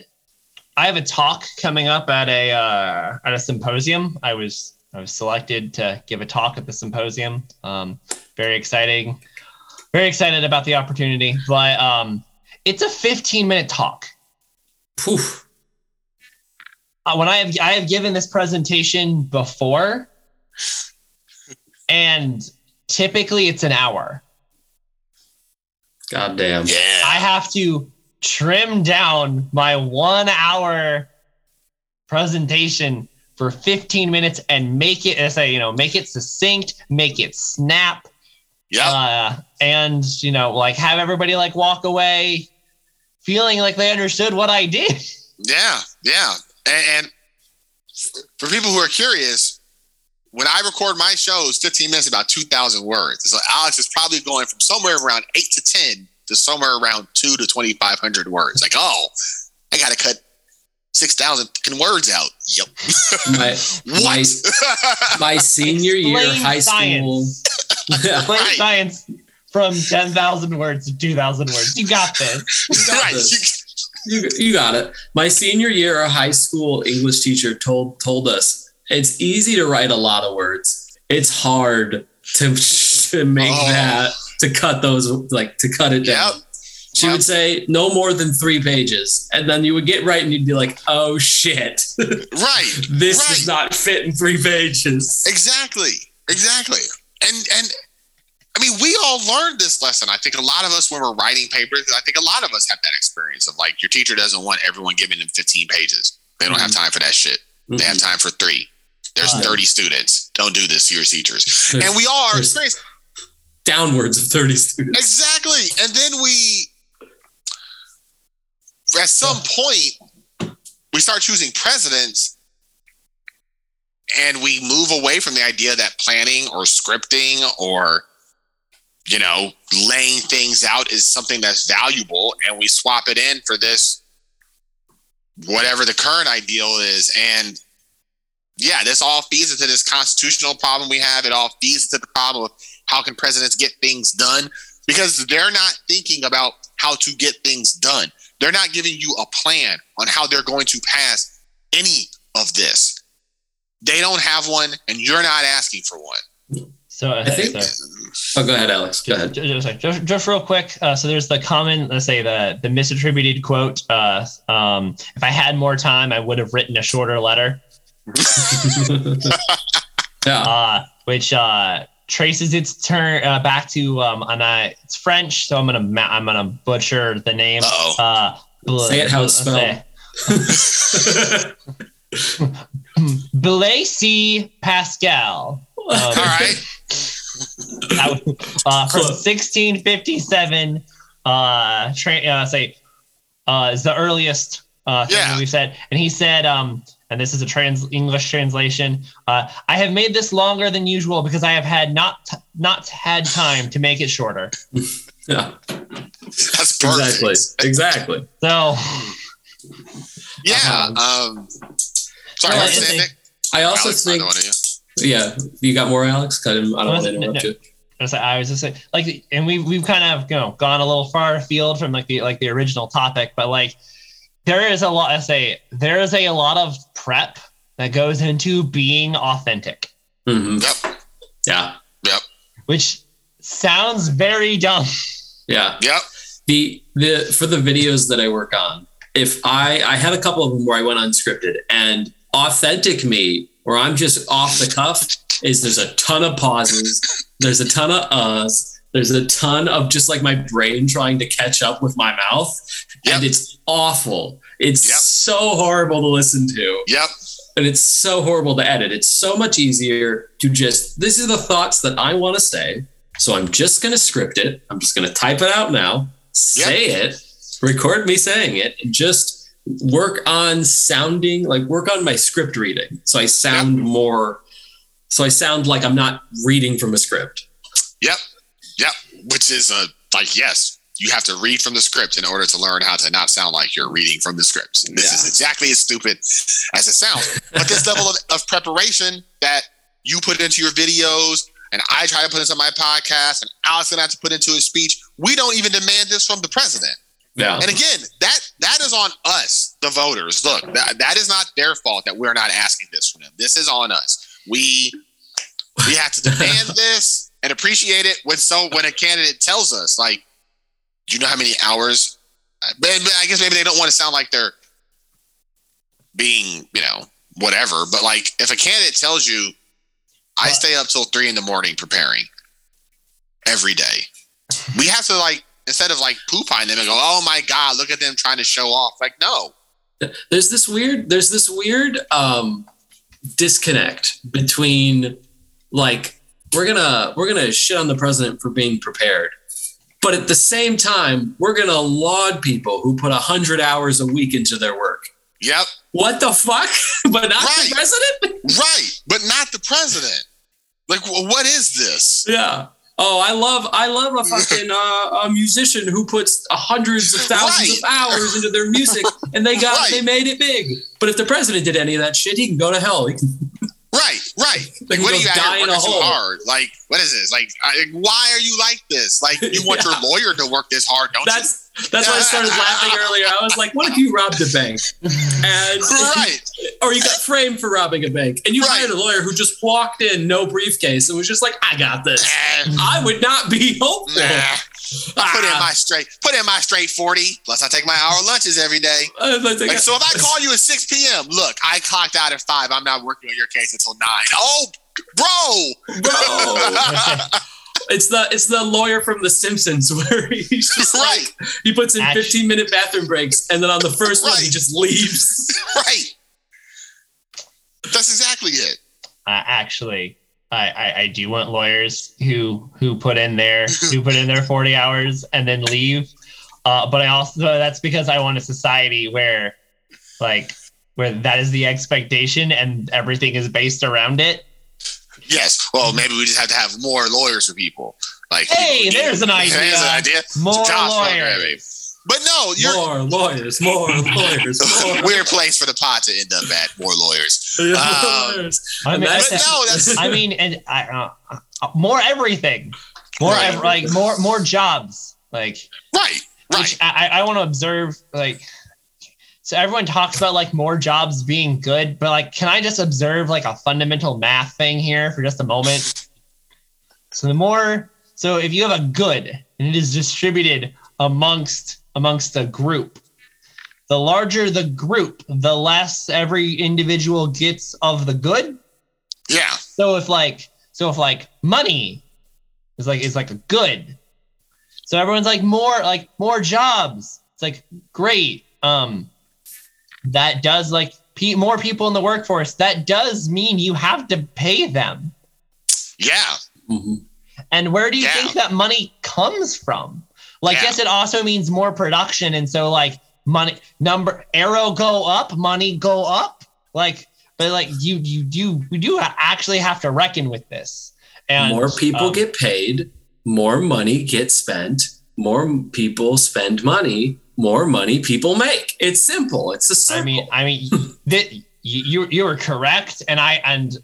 I have a talk coming up at a uh at a symposium. I was I was selected to give a talk at the symposium. Um very exciting very excited about the opportunity but um it's a 15 minute talk.
Poof.
uh, when I have I have given this presentation before, and typically it's an hour.
God damn.
Yeah.
I have to trim down my one hour presentation for 15 minutes and make it as I you know make it succinct, make it snap,
Yeah.
uh, and you know like have everybody like walk away feeling like they understood what I did.
Yeah, yeah. And, and for people who are curious, when I record my shows, 15 minutes, about 2,000 words. So Alex is probably going from somewhere around 8 to 10 to somewhere around 2 to 2,500 words. Like, oh, I got to cut 6,000 fucking words out. Yep.
My, my,
What?
my senior year
Explain
high school.
science. Plain
Right.
science from 10,000 words to 2,000 words. You got this.
You got
right.
this. you, you got it. My senior year, our high school English teacher told told us it's easy to write a lot of words. It's hard to to make
Oh.
that to cut those like to cut it down.
Yep.
She would say no more than three pages, and then you would get right, and you'd be like, "Oh shit,
Right.
this
right.
does not fit in three pages."
Exactly. Exactly. And and I mean, we all learned this lesson. I think a lot of us, when we're writing papers, I think a lot of us have that experience of like your teacher doesn't want everyone giving them 15 pages. They don't have mm-hmm. time for that shit. They have mm-hmm. time for three. There's
Uh,
30 students. Don't do this to your teachers. And we are
downwards of thirty students.
exactly. And then we, at some point, we start choosing presidents and we move away from the idea that planning or scripting or you know laying things out is something that's valuable and we swap it in for this whatever the current ideal is and yeah this all feeds into this constitutional problem we have it all feeds into the problem of how can presidents get things done because they're not thinking about how to get things done they're not giving you a plan on how they're going to pass any of this they don't have one and you're not asking for one
So,
I think-
so
Oh, go ahead, Alex. Go ahead.
ju- just, just, just real quick. Uh, so there's the common, let's say the the misattributed quote. Uh, um, if I had more time, I would have written a shorter letter.
yeah.
uh, which uh, traces its turn uh, back to um, and I, it's French, so I'm gonna ma- I'm gonna butcher the name. Uh, bl-
Say it how it's
let's Blaise Pascal. Um,
all right
that was, uh, from 1657. Uh, tra- uh, say uh, is the earliest uh, thing
Yeah.
we've said, and he said, um, and this is a trans English translation. Uh, I have made this longer than usual because I have had not t- not had time to make it shorter.
yeah.
that's perfect
Exactly. Exactly.
So
yeah um sorry
Well,
what you
it's
saying,
a-
Nick?
I also
Alex,
think,
I
yeah, you got more, Alex? I, didn't, I don't want to
No,
interrupt
no.
you.
I was, I was just saying, like, and we we've kind of you know gone a little far afield from like the like the original topic, but like there is a lot. I say there is a lot of prep that goes into being authentic,
Mhm.
Yep.
Yeah. Yep.
which sounds very dumb.
Yeah.
Yep.
the the for the videos that I work on, if I I had a couple of them where I went unscripted and authentic me, where I'm just off the cuff, is there's a ton of pauses, there's a ton of uhs, there's a ton of just like my brain trying to catch up with my mouth, and it's awful. It's
Yep.
so horrible to listen to
Yep.
and it's so horrible to edit. It's so much easier to just this is the thoughts that I want to say. So I'm just going to script it. I'm just going to type it out now, say it, record me saying it, and just work on sounding like work on my script reading. So I sound more so I sound like I'm not reading from a script.
Yep. Yep. Which is a like yes, you have to read from the script in order to learn how to not sound like you're reading from the script. And this
Yeah.
is exactly as stupid as it sounds. But this level of, of preparation that you put into your videos and I try to put into my podcast and Alex gonna have to put into his speech, we don't even demand this from the president.
Yeah.
And again, that that is on us, the voters. Look, that, that is not their fault that we're not asking this from them. This is on us. We we have to demand this and appreciate it when so when a candidate tells us, like, do you know how many hours? But I guess maybe they don't want to sound like they're being, you know, whatever. But like, if a candidate tells you, I stay up till three in the morning preparing every day, we have to like instead of like poop on them and go, oh my god, look at them trying to show off. Like, no,
there's this weird there's this weird um disconnect between like we're gonna we're gonna shit on the president for being prepared but at the same time we're gonna laud people who put 100 hours a week into their work.
Yep,
what the fuck? But not
Right.
the president?
Right, but not the president. Like, what is this?
yeah. Oh i love i love a fucking uh, a musician who puts hundreds of thousands of hours into their music and they got
Right.
they made it big. But if the president did any of that shit he can go to hell. He can
Right, right. Like, what are you out
die
here
in a
working
so
hard? Like, what is this? Like, I, why are you like this? Like, you want
Yeah.
your lawyer to work this hard, don't
That's that's why I started laughing earlier. I was like, what if you robbed a bank? And?
Right.
or you got framed for robbing a bank and you
Right.
hired a lawyer who just walked in, no briefcase, and was just like, I got this.
Nah,
I would not be hopeful.
nah. Put in my straight. Put in my straight forty. Plus, I take my hour lunches every day.
Like,
Like, so if I call you at six p.m., look, I clocked out at five. I'm not working on your case until nine. Oh, bro.
bro, it's the it's the lawyer from The Simpsons where he's just
Right.
like he puts in
Actu-
15 minute bathroom breaks, and then on the first one he just leaves.
right. That's exactly it.
Uh, actually, I, I, I do want lawyers who who put in their who put in their forty hours and then leave. Uh, but I also that's because I want a society where, like, where that is the expectation and everything is based around it.
Yes. Well, maybe we just have to have more lawyers for people. Like,
Hey,
people
there's an idea.
There's an idea.
More
Some jobs programming.
lawyers.
But no, you're
More lawyers, more lawyers, more
weird place for the pod to end up at. More lawyers. Um.
I mean,
That's-
no, that's
I mean, and I, uh, uh, more everything, more
Right.
ev- like more more jobs, like
right. Right.
which I, I want to observe like so everyone talks about like more jobs being good but like can i just observe like a fundamental math thing here for just a moment so the more so if you have a good and it is distributed amongst amongst a group the larger the group the less every individual gets of the good
Yeah.
so if like so if like money is like is like a good. So everyone's like more like more jobs. It's like great. Um that does like pe- more people in the workforce. That does mean you have to pay them.
Yeah.
Mhm.
And where do you
Yeah.
think that money comes from? Like
Yeah.
yes, it also means more production and so like money number arrow go up, money go up. Like but like you you do we do actually have to reckon with this. And
more people
um,
get paid, more money gets spent, more people spend money, more money people make. It's simple. It's a circle.
I mean, I mean, that you you you were correct, and I and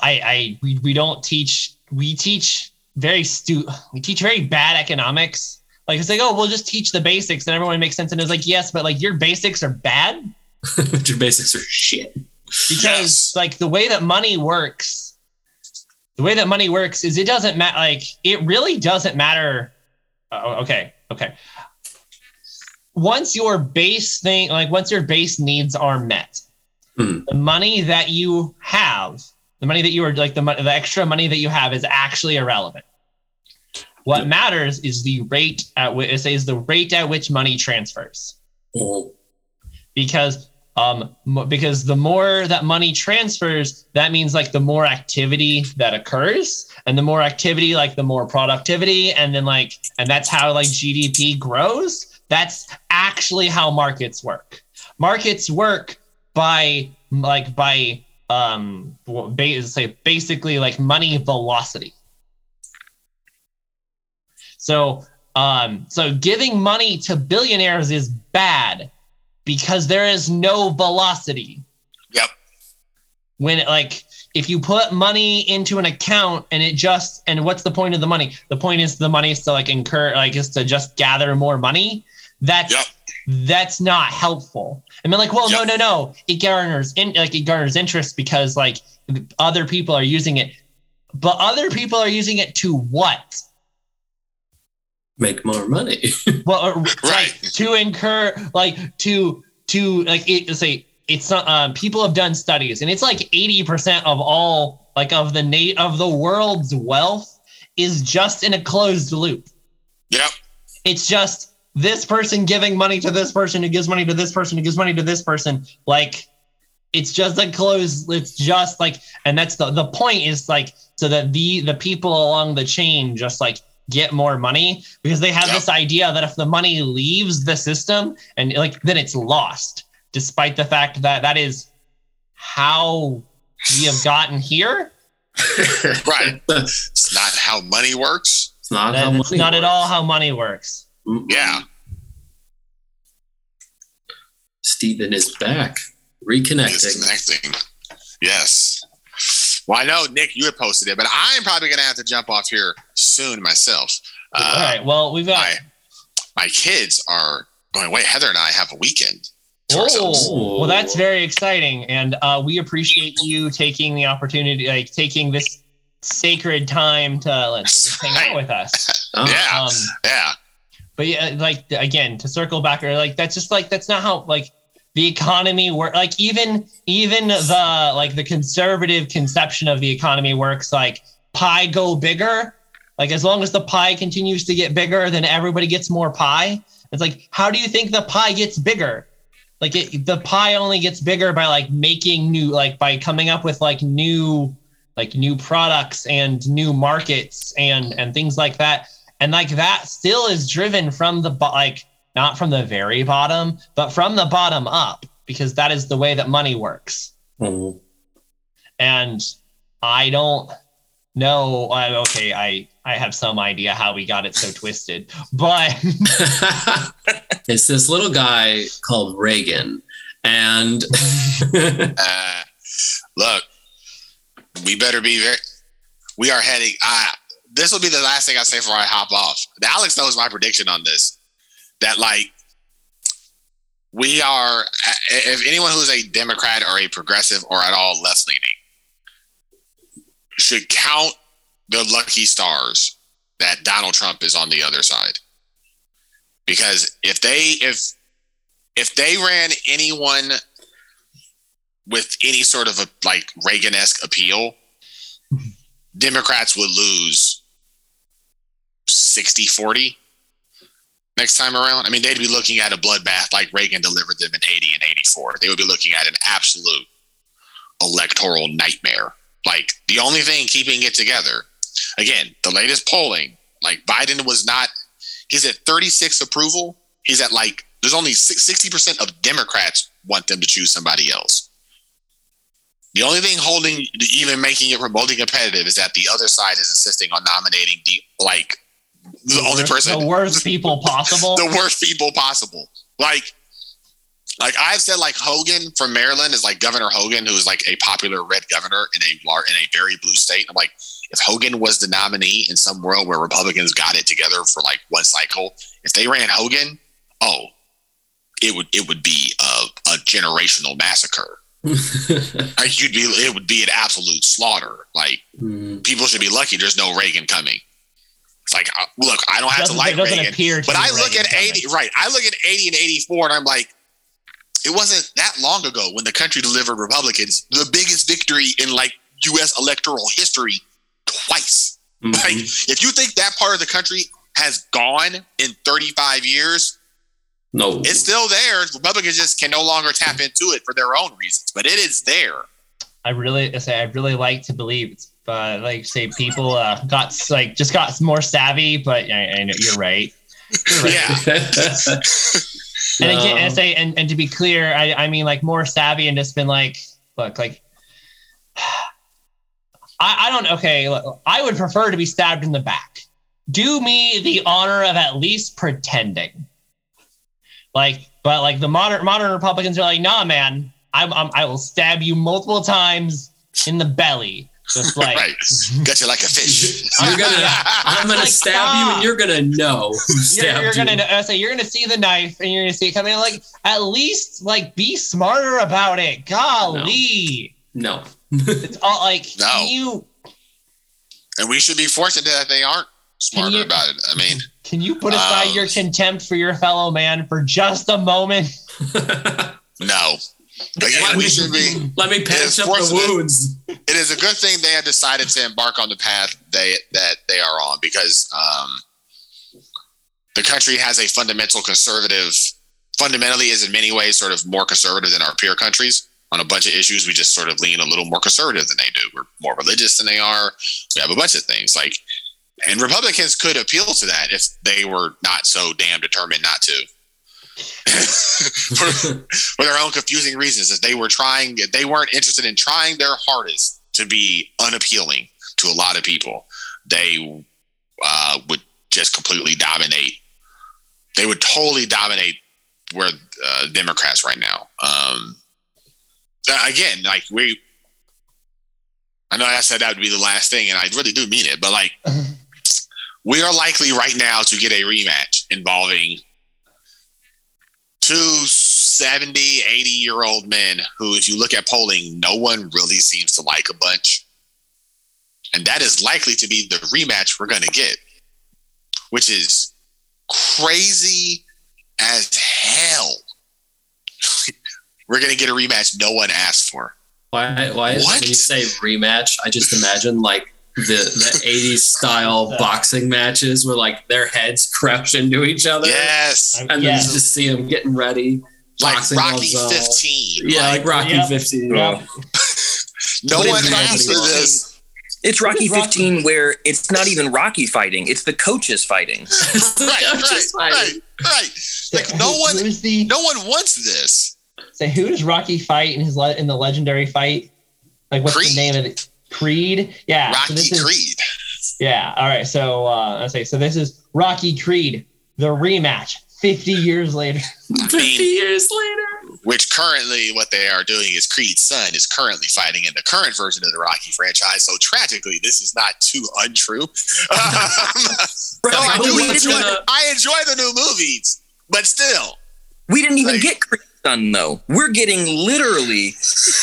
I I we, we don't teach we teach very stu we teach very bad economics. Like it's like oh we'll just teach the basics and everyone makes sense and it's like yes but like your basics are bad
your basics are shit.
because
Yes.
like the way that money works the way that money works is it doesn't matter like it really doesn't matter oh, okay okay once your base thing like once your base needs are met
Mhm.
the money that you have the money that you are like the, the extra money that you have is actually irrelevant. What
Yeah.
matters is the rate at which it says the rate at which money transfers.
Oh,
because um because the more that money transfers that means like the more activity that occurs and the more activity like the more productivity and then like and that's how like gdp grows. That's actually how markets work. Markets work by like by um say basically like money velocity so um so giving money to billionaires is bad because there is no velocity.
Yep.
When like if you put money into an account and it just and what's the point of the money? The point is the money is to like incur like is to just gather more money. That's
Yep.
That's not helpful. I mean like well
Yep.
no no no it garners in like it garners interest because like other people are using it. But other people are using it to what?
make more money.
well or,
Right.
to incur like to to like it say it's not um, people have done studies and it's like 80% of all like of the na- of the world's wealth is just in a closed loop
Yep.
it's just this person giving money to this person who gives money to this person who gives money to this person like it's just a close. it's just like and that's the the point is like so that the the people along the chain just like get more money because they have
Yep.
this idea that if the money leaves the system and like then it's lost despite the fact that that is how we have gotten here
Right. It's not how money works.
It's not how money
not at all how money works
Mm-mm.
Yeah.
Stephen is back, reconnecting.
Disconnecting. Yes. Well, I know Nick, you had posted it, but I'm probably gonna have to jump off here soon myself.
all
Uh,
right well we've got
my my kids are going. Wait, Heather and I have a weekend.
Oh, well, that's very exciting, and uh, we appreciate you taking the opportunity, like taking this sacred time to let's just hang out with us.
Oh,
Yeah.
Um,
Yeah.
But yeah, like again, to circle back, or like that's just like that's not how like the economy work. Like even even the like the conservative conception of the economy works. Like pie go bigger. Like as long as the pie continues to get bigger, then everybody gets more pie. It's like how do you think the pie gets bigger? Like it, the pie only gets bigger by like making new, like by coming up with like new, like new products and new markets and and things like that and like that still is driven from the bo- like not from the very bottom but from the bottom up because that is the way that money works
oh.
and i don't know I, okay i i have some idea how we got it so twisted but
it's this little guy called Reagan, and
Uh, look, we better be very. We are heading. Uh, this will be the last thing I say before I hop off. Alex knows my prediction on this. That like we are. If anyone who's a Democrat or a progressive or at all left leaning should count the lucky stars that Donald Trump is on the other side, because if they if if they ran anyone with any sort of a like Reagan-esque appeal, Democrats would lose 60-40 next time around. I mean, they'd be looking at a bloodbath like Reagan delivered them in 80 and 84. They would be looking at an absolute electoral nightmare. Like the only thing keeping it together, again, the latest polling, like Biden was not, he's at 36 approval. He's at like, there's only 60% of Democrats want them to choose somebody else. The only thing holding, even making it remotely competitive, is that the other side is insisting on nominating the like the only person,
the worst people possible
the worst people possible. Like, like I've said, like Hogan from Maryland is like Governor Hogan, who is like a popular red governor in a lar- in a very blue state. I'm like, if Hogan was the nominee in some world where Republicans got it together for like one cycle, if they ran Hogan, oh, it would it would be a, a generational massacre. Like, you'd be it would be an absolute slaughter. Like
Hmm.
people should be lucky there's no Reagan coming. It's like, uh, look, I don't have to like
it doesn't
Reagan,
to
but I look
Reagan
at 80,
coming.
right? I look at 80 and 84, and I'm like, it wasn't that long ago when the country delivered Republicans the biggest victory in like U.S. electoral history twice.
Mhm.
Like, if you think that part of the country has gone in 35 years,
no,
it's still there. Republicans just can no longer tap into it for their own reasons, but it is there.
I really I say I really like to believe it's uh, like say people uh, got like just got more savvy, but I, I know you're right. You're right.
Yeah.
And again, and say and, and to be clear, I, I mean like more savvy and just been like, look, like I, I don't okay, look, I would prefer to be stabbed in the back. Do me the honor of at least pretending. Like, but like the modern modern Republicans are like, nah, man, I'm, I'm I will stab you multiple times in the belly. Just like
right. Got you like a fish.
You're gonna, I'm gonna
Like,
stab you, and you're gonna know who
you're, you're gonna
you.
say you're gonna see the knife and you're gonna see it coming. Like at least like be smarter about it. Golly,
No,
it's all like
No.
can you
and we should be fortunate that they aren't smarter
you-
about it. I mean,
can you put aside
Um,
your contempt for your fellow man for just a moment?
no. Again,
Let
we
me-
should be.
Let me patch up the wounds.
It is a good thing they have decided to embark on the path they that they are on because um, the country has a fundamental conservative, fundamentally is in many ways sort of more conservative than our peer countries. On a bunch of issues, we just sort of lean a little more conservative than they do. We're more religious than they are. We have a bunch of things like, and Republicans could appeal to that if they were not so damn determined not to. for, for their own confusing reasons. If they were trying, they weren't interested in trying their hardest to be unappealing to a lot of people, they uh, would just completely dominate. They would totally dominate where uh, Democrats right now. Um, uh, again, like we, I know I said that would be the last thing, and I really do mean it, but like we are likely right now to get a rematch involving two 70, 80 year old men who, if you look at polling, no one really seems to like a bunch. And that is likely to be the rematch we're going to get, which is crazy as hell. we're going to get a rematch no one asked for.
Why? Why is when you say rematch? I just imagine like the the '80s style boxing matches where like their heads crash into each other,
Yes.
And
yeah.
then you just see them getting ready.
Like Rocky
gloves
15.
Yeah, like Rocky
Yep.
15.
Yep.
no one
is Rocky
asked for this.
It's Rocky
Rocky?
15 where it's not even Rocky fighting, it's the coaches fighting.
Right, right,
just
right,
fighting.
right. Like
Who-
no one,
the
no one wants this.
say who does Rocky fight in his le- in the legendary fight? Like what's
Creed.
the name of it? Creed. Yeah. so
Rocky
this is-
Creed.
Yeah. All right. So uh, I say so. This is Rocky Creed, the rematch, 50 years later.
50 years later.
which currently what they are doing is Creed's son is currently fighting in the current version of the Rocky franchise. So tragically, this is not too untrue.
Bro,
No, I,
Probably
do
what's
enjoy,
gonna-
I enjoy the new movies, but still,
We didn't even
Like-
get Creed's son though. We're getting literally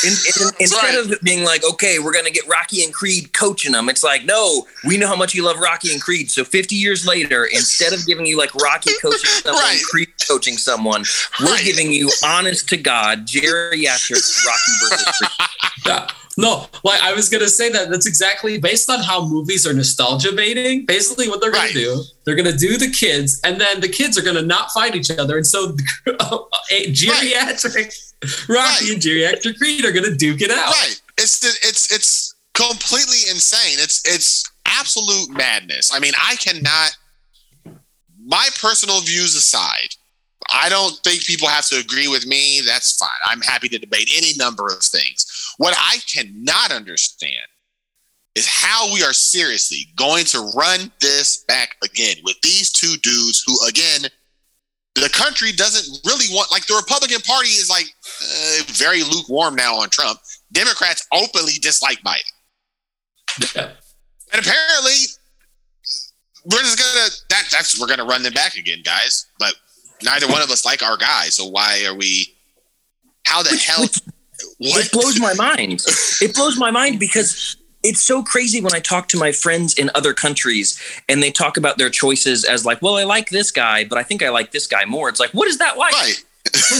in, in, instead
right.
of being like, okay, we're gonna get Rocky and Creed coaching them. It's like, no, we know how much you love Rocky and Creed. So 50 years later, instead of giving you like Rocky coaching someone,
Right.
Creed coaching someone, we're
Right.
giving you honest to God geriatric Rocky versus Creed.
No, like I was gonna say that that's exactly based on how movies are nostalgia baiting. Basically, what they're gonna
Right.
do, they're gonna do the kids, and then the kids are gonna not fight each other, and so a geriatric Rocky
Right.
and geriatric Creed are gonna duke it out.
right? It's it's it's completely insane. It's it's absolute madness. I mean, I cannot. My personal views aside, I don't think people have to agree with me. That's fine. I'm happy to debate any number of things. What I cannot understand is how we are seriously going to run this back again with these two dudes who, again, the country doesn't really want. Like the Republican Party is like uh, very lukewarm now on Trump. Democrats openly dislike Biden,
Yeah.
and apparently we're just gonna that that's we're gonna run them back again, guys. But neither one of us like our guy, so why are we? How the hell? What?
It blows my mind. It blows my mind because it's so crazy when I talk to my friends in other countries and they talk about their choices as like, well, I like this guy, but I think I like this guy more. It's like, what is that like?
Right.
What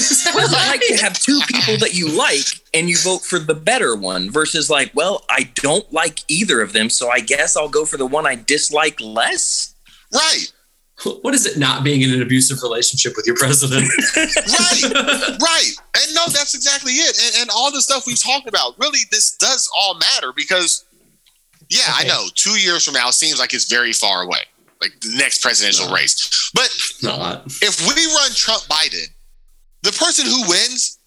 is it like to have two people that you like and you vote for the better one versus like, well, I don't like either of them, so I guess I'll go for the one I dislike less?
Right.
What is it not being in an abusive relationship with your president?
Right. right. And no, that's exactly it. And, and all the stuff we've talked about, really, this does all matter because, yeah, I know two years from now seems like it's very far away, like the next presidential
No.
race. But if we run Trump Biden, the person who wins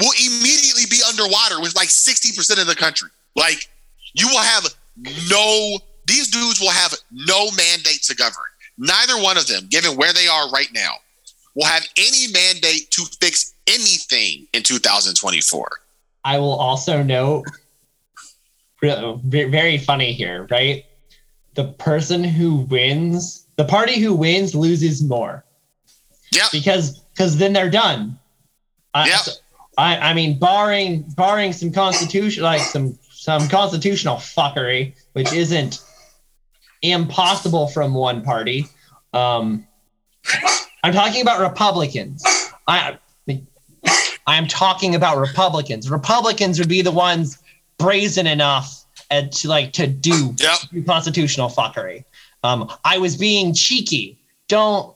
will immediately be underwater with like 60% of the country. Like, you will have no, these dudes will have no mandate to govern. Neither one of them, given where they are right now, will have any mandate to fix anything in 2024.
I will also note, very funny here, right? The person who wins, the party who wins loses more
Yeah.
because because then they're done.
Yep.
so- I, I mean, barring barring some constitution like some some constitutional fuckery, which isn't impossible from one party. Um, I'm talking about Republicans. I I'm talking about Republicans. Republicans would be the ones brazen enough and to like to do
Yep.
constitutional fuckery. Um, I was being cheeky. Don't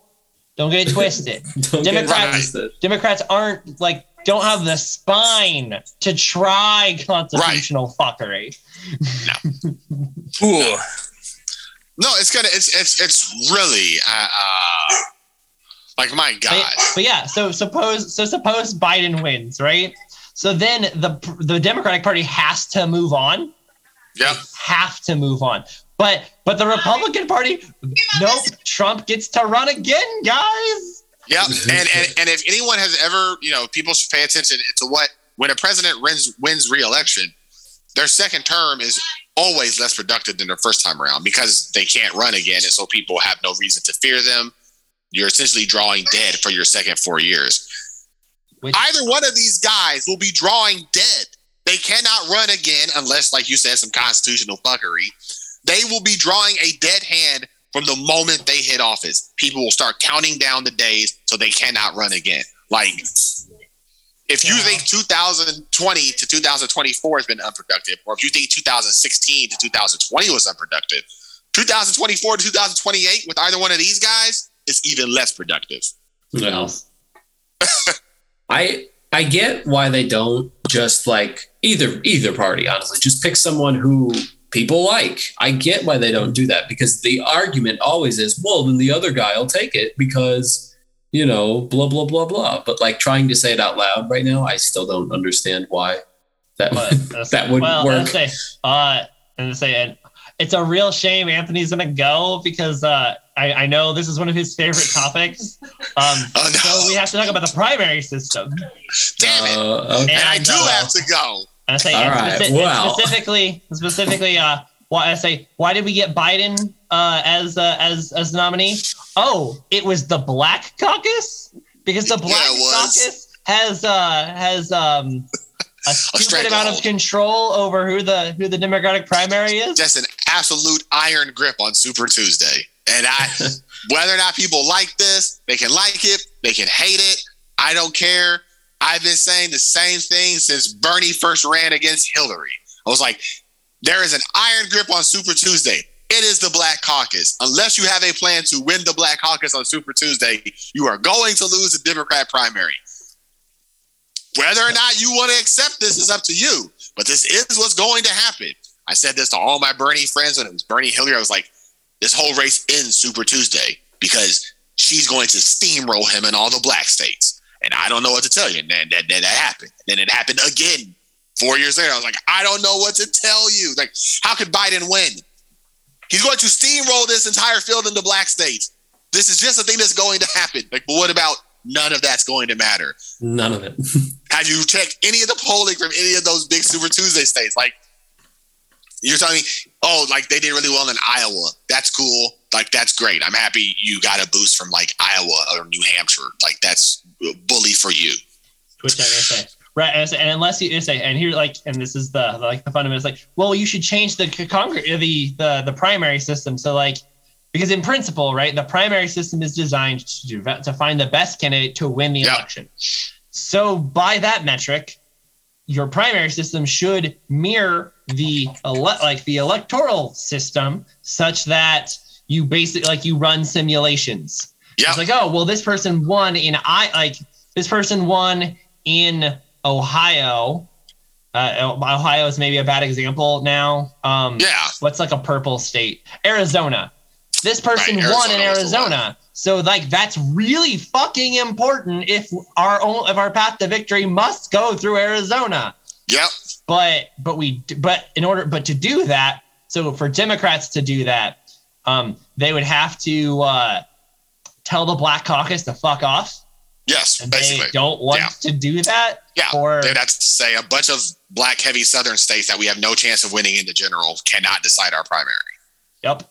don't get it twisted.
Don't get
Democrats-
twisted.
Democrats aren't like don't have the spine to try constitutional fuckery.
Ooh.
No, it's gonna. It's it's it's really. Uh, uh, like my God.
but yeah, so suppose so suppose Biden wins, right? So then the the Democratic Party has to move on.
Yep.
Have to move on. But but the Republican Party, nope. Trump gets to run again, guys.
Yep. And, and and if anyone has ever, you know, people should pay attention to what when a president wins wins re-election, their second term is always less productive than their first time around because they can't run again, and so people have no reason to fear them. You're essentially drawing dead for your second four years.
Which,
Either one of these guys will be drawing dead. They cannot run again unless, like you said, some constitutional fuckery. They will be drawing a dead hand from the moment they hit office. People will start counting down the days so they cannot run again. Like, if you
Yeah.
think 2020 to 2024 has been unproductive, or if you think 2016 to 2020 was unproductive, 2024 to 2028 with either one of these guys is even less productive.
Well, I I get why they don't just like either either party. Honestly, just pick someone who people like. I get why they don't do that because the argument always is, well, then the other guy will take it because you know blah blah blah blah. But like trying to say it out loud right now, I still don't understand why that
but
that would
well,
work.
Let's say, uh, and say it. It's a real shame Anthony's gonna go because uh, I, I know this is one of his favorite topics. Um,
Oh, no.
So we have to talk about the primary system.
Damn it.
Uh, okay.
and I do
uh,
have to go.
And I say
All
and
right,
speci- and
well.
specifically, specifically, uh, why I say why did we get Biden uh, as uh, as as nominee? Oh, it was the Black Caucus because the Black
Yeah.
Caucus has uh has um a stupid amount of control over who the who the Democratic primary is.
Just an absolute iron grip on Super Tuesday. And I, whether or not people like this, they can like it, they can hate it. I don't care. I've been saying the same thing since Bernie first ran against Hillary. I was like, there is an iron grip on Super Tuesday. It is the Black Caucus. Unless you have a plan to win the Black Caucus on Super Tuesday, you are going to lose the Democrat primary. Whether or not you want to accept this is up to you, but this is what's going to happen. I said this to all my Bernie friends when it was Bernie Hillary. I was like, this whole race ends Super Tuesday because she's going to steamroll him in all the black states. And I don't know what to tell you. And then that, that, that happened. Then it happened again four years later. I was like, I don't know what to tell you. Like, how could Biden win? He's going to steamroll this entire field in the black states. This is just a thing that's going to happen. Like, but what about none of that's going to matter?
None of it.
Have you checked any of the polling from any of those big Super Tuesday states? Like, you're telling me, oh, like they did really well in Iowa. That's cool. Like, that's great. I'm happy you got a boost from like Iowa or New Hampshire. Like, that's bully for you.
Which I say. Right, and, and unless you say, and here, like, and this is the like the fundamental is like, well, you should change the Congress, uh, the the the primary system. So like, because in principle, right, the primary system is designed to do, to find the best candidate to win the
Yeah.
election. So by that metric, your primary system should mirror the ele- like the electoral system, such that you basically like you run simulations.
Yeah.
It's like, oh, well, this person won in I like this person won in Ohio. Uh, Ohio is maybe a bad example now. Um,
Yeah.
What's like a purple state? Arizona. This person
Right,
won in
Arizona.
So like that's really fucking important if our own if our path to victory must go through Arizona
Yep.
but but we but in order but to do that so for democrats to do that um they would have to uh tell the black caucus to fuck off
Yes.
and they don't want
Yeah.
to do that
Yeah.
or
They'd to say a bunch of black heavy southern states that we have no chance of winning in the general cannot decide our primary.
yep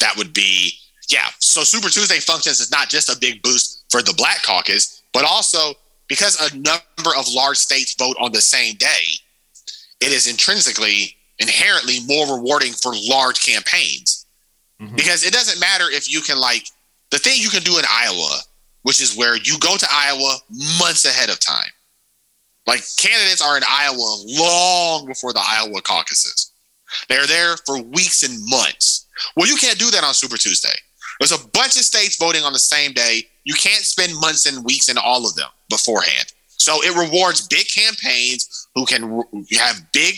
that would be yeah. So Super Tuesday functions as not just a big boost for the Black Caucus, but also because a number of large states vote on the same day, it is intrinsically inherently more rewarding for large campaigns.
Mhm.
Because it doesn't matter if you can like the thing you can do in Iowa, which is where you go to Iowa months ahead of time. Like candidates are in Iowa long before the Iowa caucuses. They're there for weeks and months. Well, you can't do that on Super Tuesday. There's a bunch of states voting on the same day. You can't spend months and weeks in all of them beforehand. So it rewards big campaigns who can have big,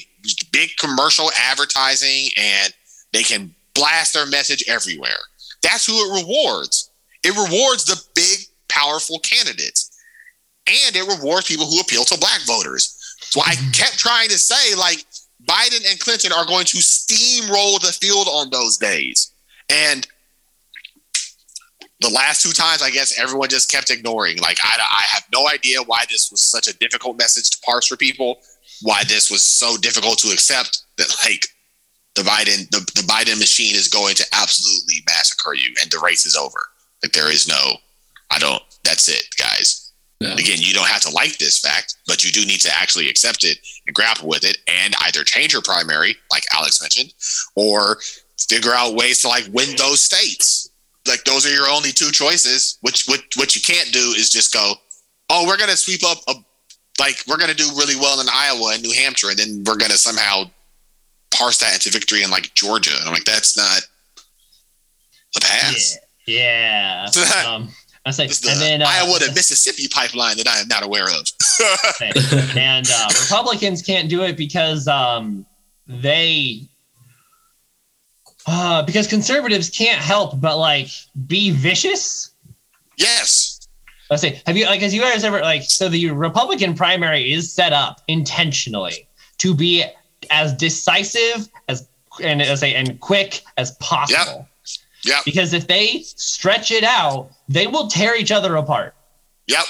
big commercial advertising and they can blast their message everywhere. That's who it rewards. It rewards the big, powerful candidates. And it rewards people who appeal to black voters. So I mm-hmm. kept trying to say, like, Biden and Clinton are going to steamroll the field on those days. And the last two times, I guess everyone just kept ignoring. Like, I, I have no idea why this was such a difficult message to parse for people, why this was so difficult to accept that, like, the Biden the, the Biden machine is going to absolutely massacre you and the race is over. Like there is no I don't that's it, guys. Yeah. Again, you don't have to like this fact, but you do need to actually accept it and grapple with it and either change your primary, like Alex mentioned, or figure out ways to like win those states. Like those are your only two choices. Which what what you can't do is just go, oh, we're gonna sweep up a like we're gonna do really well in Iowa and New Hampshire, and then we're gonna somehow parse that into victory in like Georgia. And I'm like, that's not a pass.
Yeah. yeah. um, I say,
the
and then
uh, Iowa to Mississippi pipeline that I am not aware
of. and uh, Republicans can't do it because um, they uh, because conservatives can't help but like be vicious.
Yes.
Let's say, have you like, has you guys ever like, so the Republican primary is set up intentionally to be as decisive as and as say and quick as possible.
Yeah.
Because if they stretch it out, they will tear each other apart.
Yep.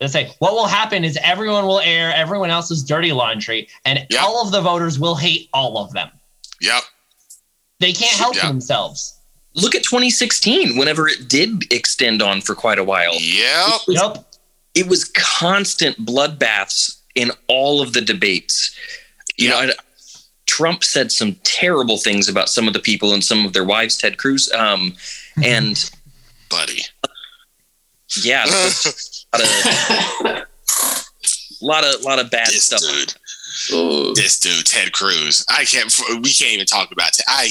Let's say what will happen is everyone will air everyone else's dirty laundry, and yep. all of the voters will hate all of them.
Yep.
They can't help yep. themselves.
Look at 2016, whenever it did extend on for quite a while.
Yep.
It was, yep.
It was constant bloodbaths in all of the debates. You know, Trump said some terrible things about some of the people and some of their wives, Ted Cruz. Um, and
buddy,
yeah, a lot of, lot of, lot of bad
this
stuff.
Dude. This dude, Ted Cruz. I can't. We can't even talk about. Ted. I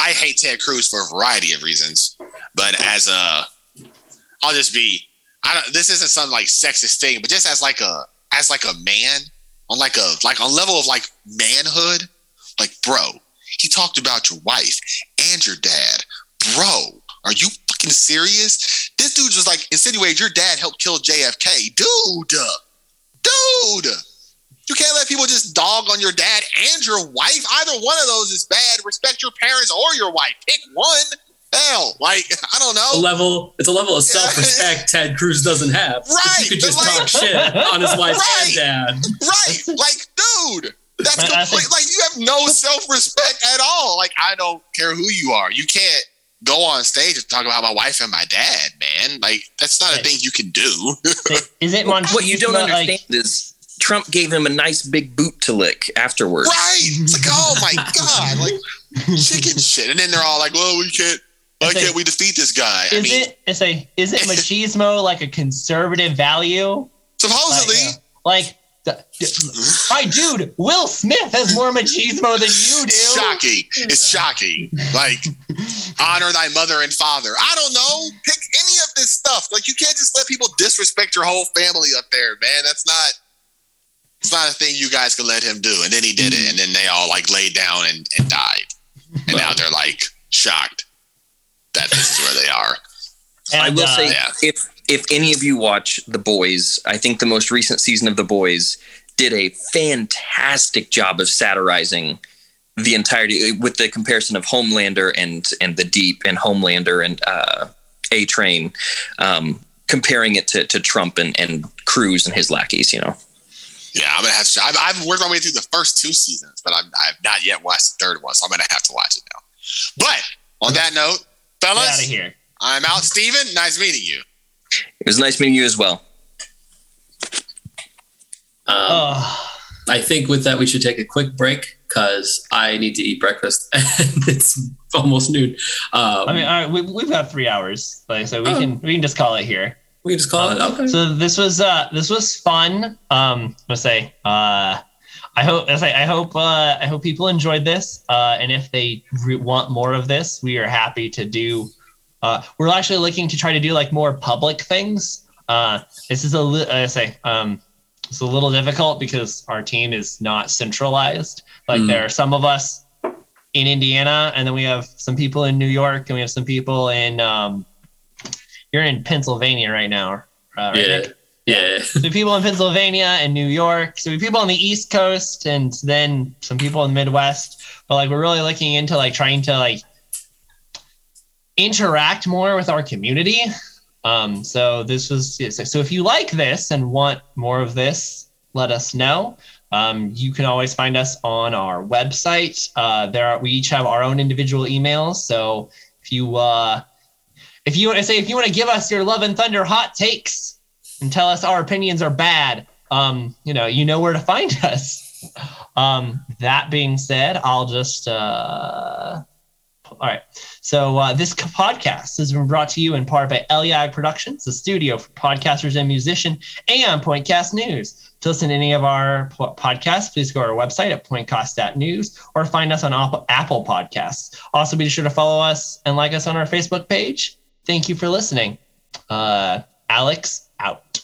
I hate Ted Cruz for a variety of reasons, but as a, I'll just be. I don't. This isn't some like sexist thing, but just as like a as like a man on like a like on level of like manhood, like bro, he talked about your wife and your dad. Bro, are you fucking serious? This dude was like insinuated your dad helped kill JFK. Dude, dude. You can't let people just dog on your dad and your wife. Either one of those is bad. Respect your parents or your wife. Pick one hell, like I don't know.
A level, it's a level of self-respect Ted Cruz doesn't have.
Right,
you could just like, talk shit on his wife right, and dad.
Right, like dude, that's complete. Like you have no self-respect at all. Like I don't care who you are, you can't go on stage and talk about my wife and my dad, man. Like that's not a thing you can do.
is it one?
What you don't understand like, is Trump gave him a nice big boot to lick afterwards.
Right? It's like, oh my god, like chicken shit. And then they're all like, "Well, we can't." Why can't we defeat this guy?
Is I mean, it is a is it machismo like a conservative value?
Supposedly,
like, uh, like the, my dude, Will Smith has more machismo than you do.
Shocking! It's shocking. Like, honor thy mother and father. I don't know. Pick any of this stuff. Like, you can't just let people disrespect your whole family up there, man. That's not. It's not a thing you guys can let him do. And then he did it, and then they all like laid down and, and died, and now they're like shocked that this is where they are.
And, I will uh, say, yeah. if if any of you watch The Boys, I think the most recent season of The Boys did a fantastic job of satirizing the entirety with the comparison of Homelander and and The Deep and Homelander and uh, A Train, um, comparing it to, to Trump and, and Cruz and his lackeys. You know.
Yeah, I'm gonna have to. I've, I've worked my way through the first two seasons, but I'm, I've not yet watched the third one, so I'm gonna have to watch it now. But on that note, Fellas,
Get out of here.
I'm out. Stephen, nice meeting you.
It was nice meeting you as well.
Um, oh. I think with that, we should take a quick break because I need to eat breakfast and it's almost noon. Um,
I mean, all right, we, we've got three hours, like, so we oh. can we can just call it here.
We can just call it. Okay.
So this was uh this was fun. Um, let's say uh, I hope I I hope uh, I hope people enjoyed this. Uh, and if they re- want more of this, we are happy to do. Uh, we're actually looking to try to do like more public things. Uh, this is a li- I say um, it's a little difficult because our team is not centralized. Like
Mm.
there are some of us in Indiana, and then we have some people in New York, and we have some people in. Um, you're in Pennsylvania right now, uh, right?
Yeah.
Nick?
Yeah.
So people in Pennsylvania and New York. So people on the East Coast, and then some people in the Midwest. But like we're really looking into like trying to like interact more with our community. Um, so this was so if you like this and want more of this, let us know. Um, you can always find us on our website. Uh, there are, we each have our own individual emails. So if you uh, if you want to say if you want to give us your love and thunder hot takes and tell us our opinions are bad, um, you know you know where to find us. Um, that being said, I'll just uh, all right. So uh, this podcast has been brought to you in part by Eliag Productions, the studio for podcasters and musician, and Pointcast News. To listen to any of our po- podcasts, please go to our website at pointcast.news or find us on Apple, Apple Podcasts. Also, be sure to follow us and like us on our Facebook page. Thank you for listening. Uh, Alex out.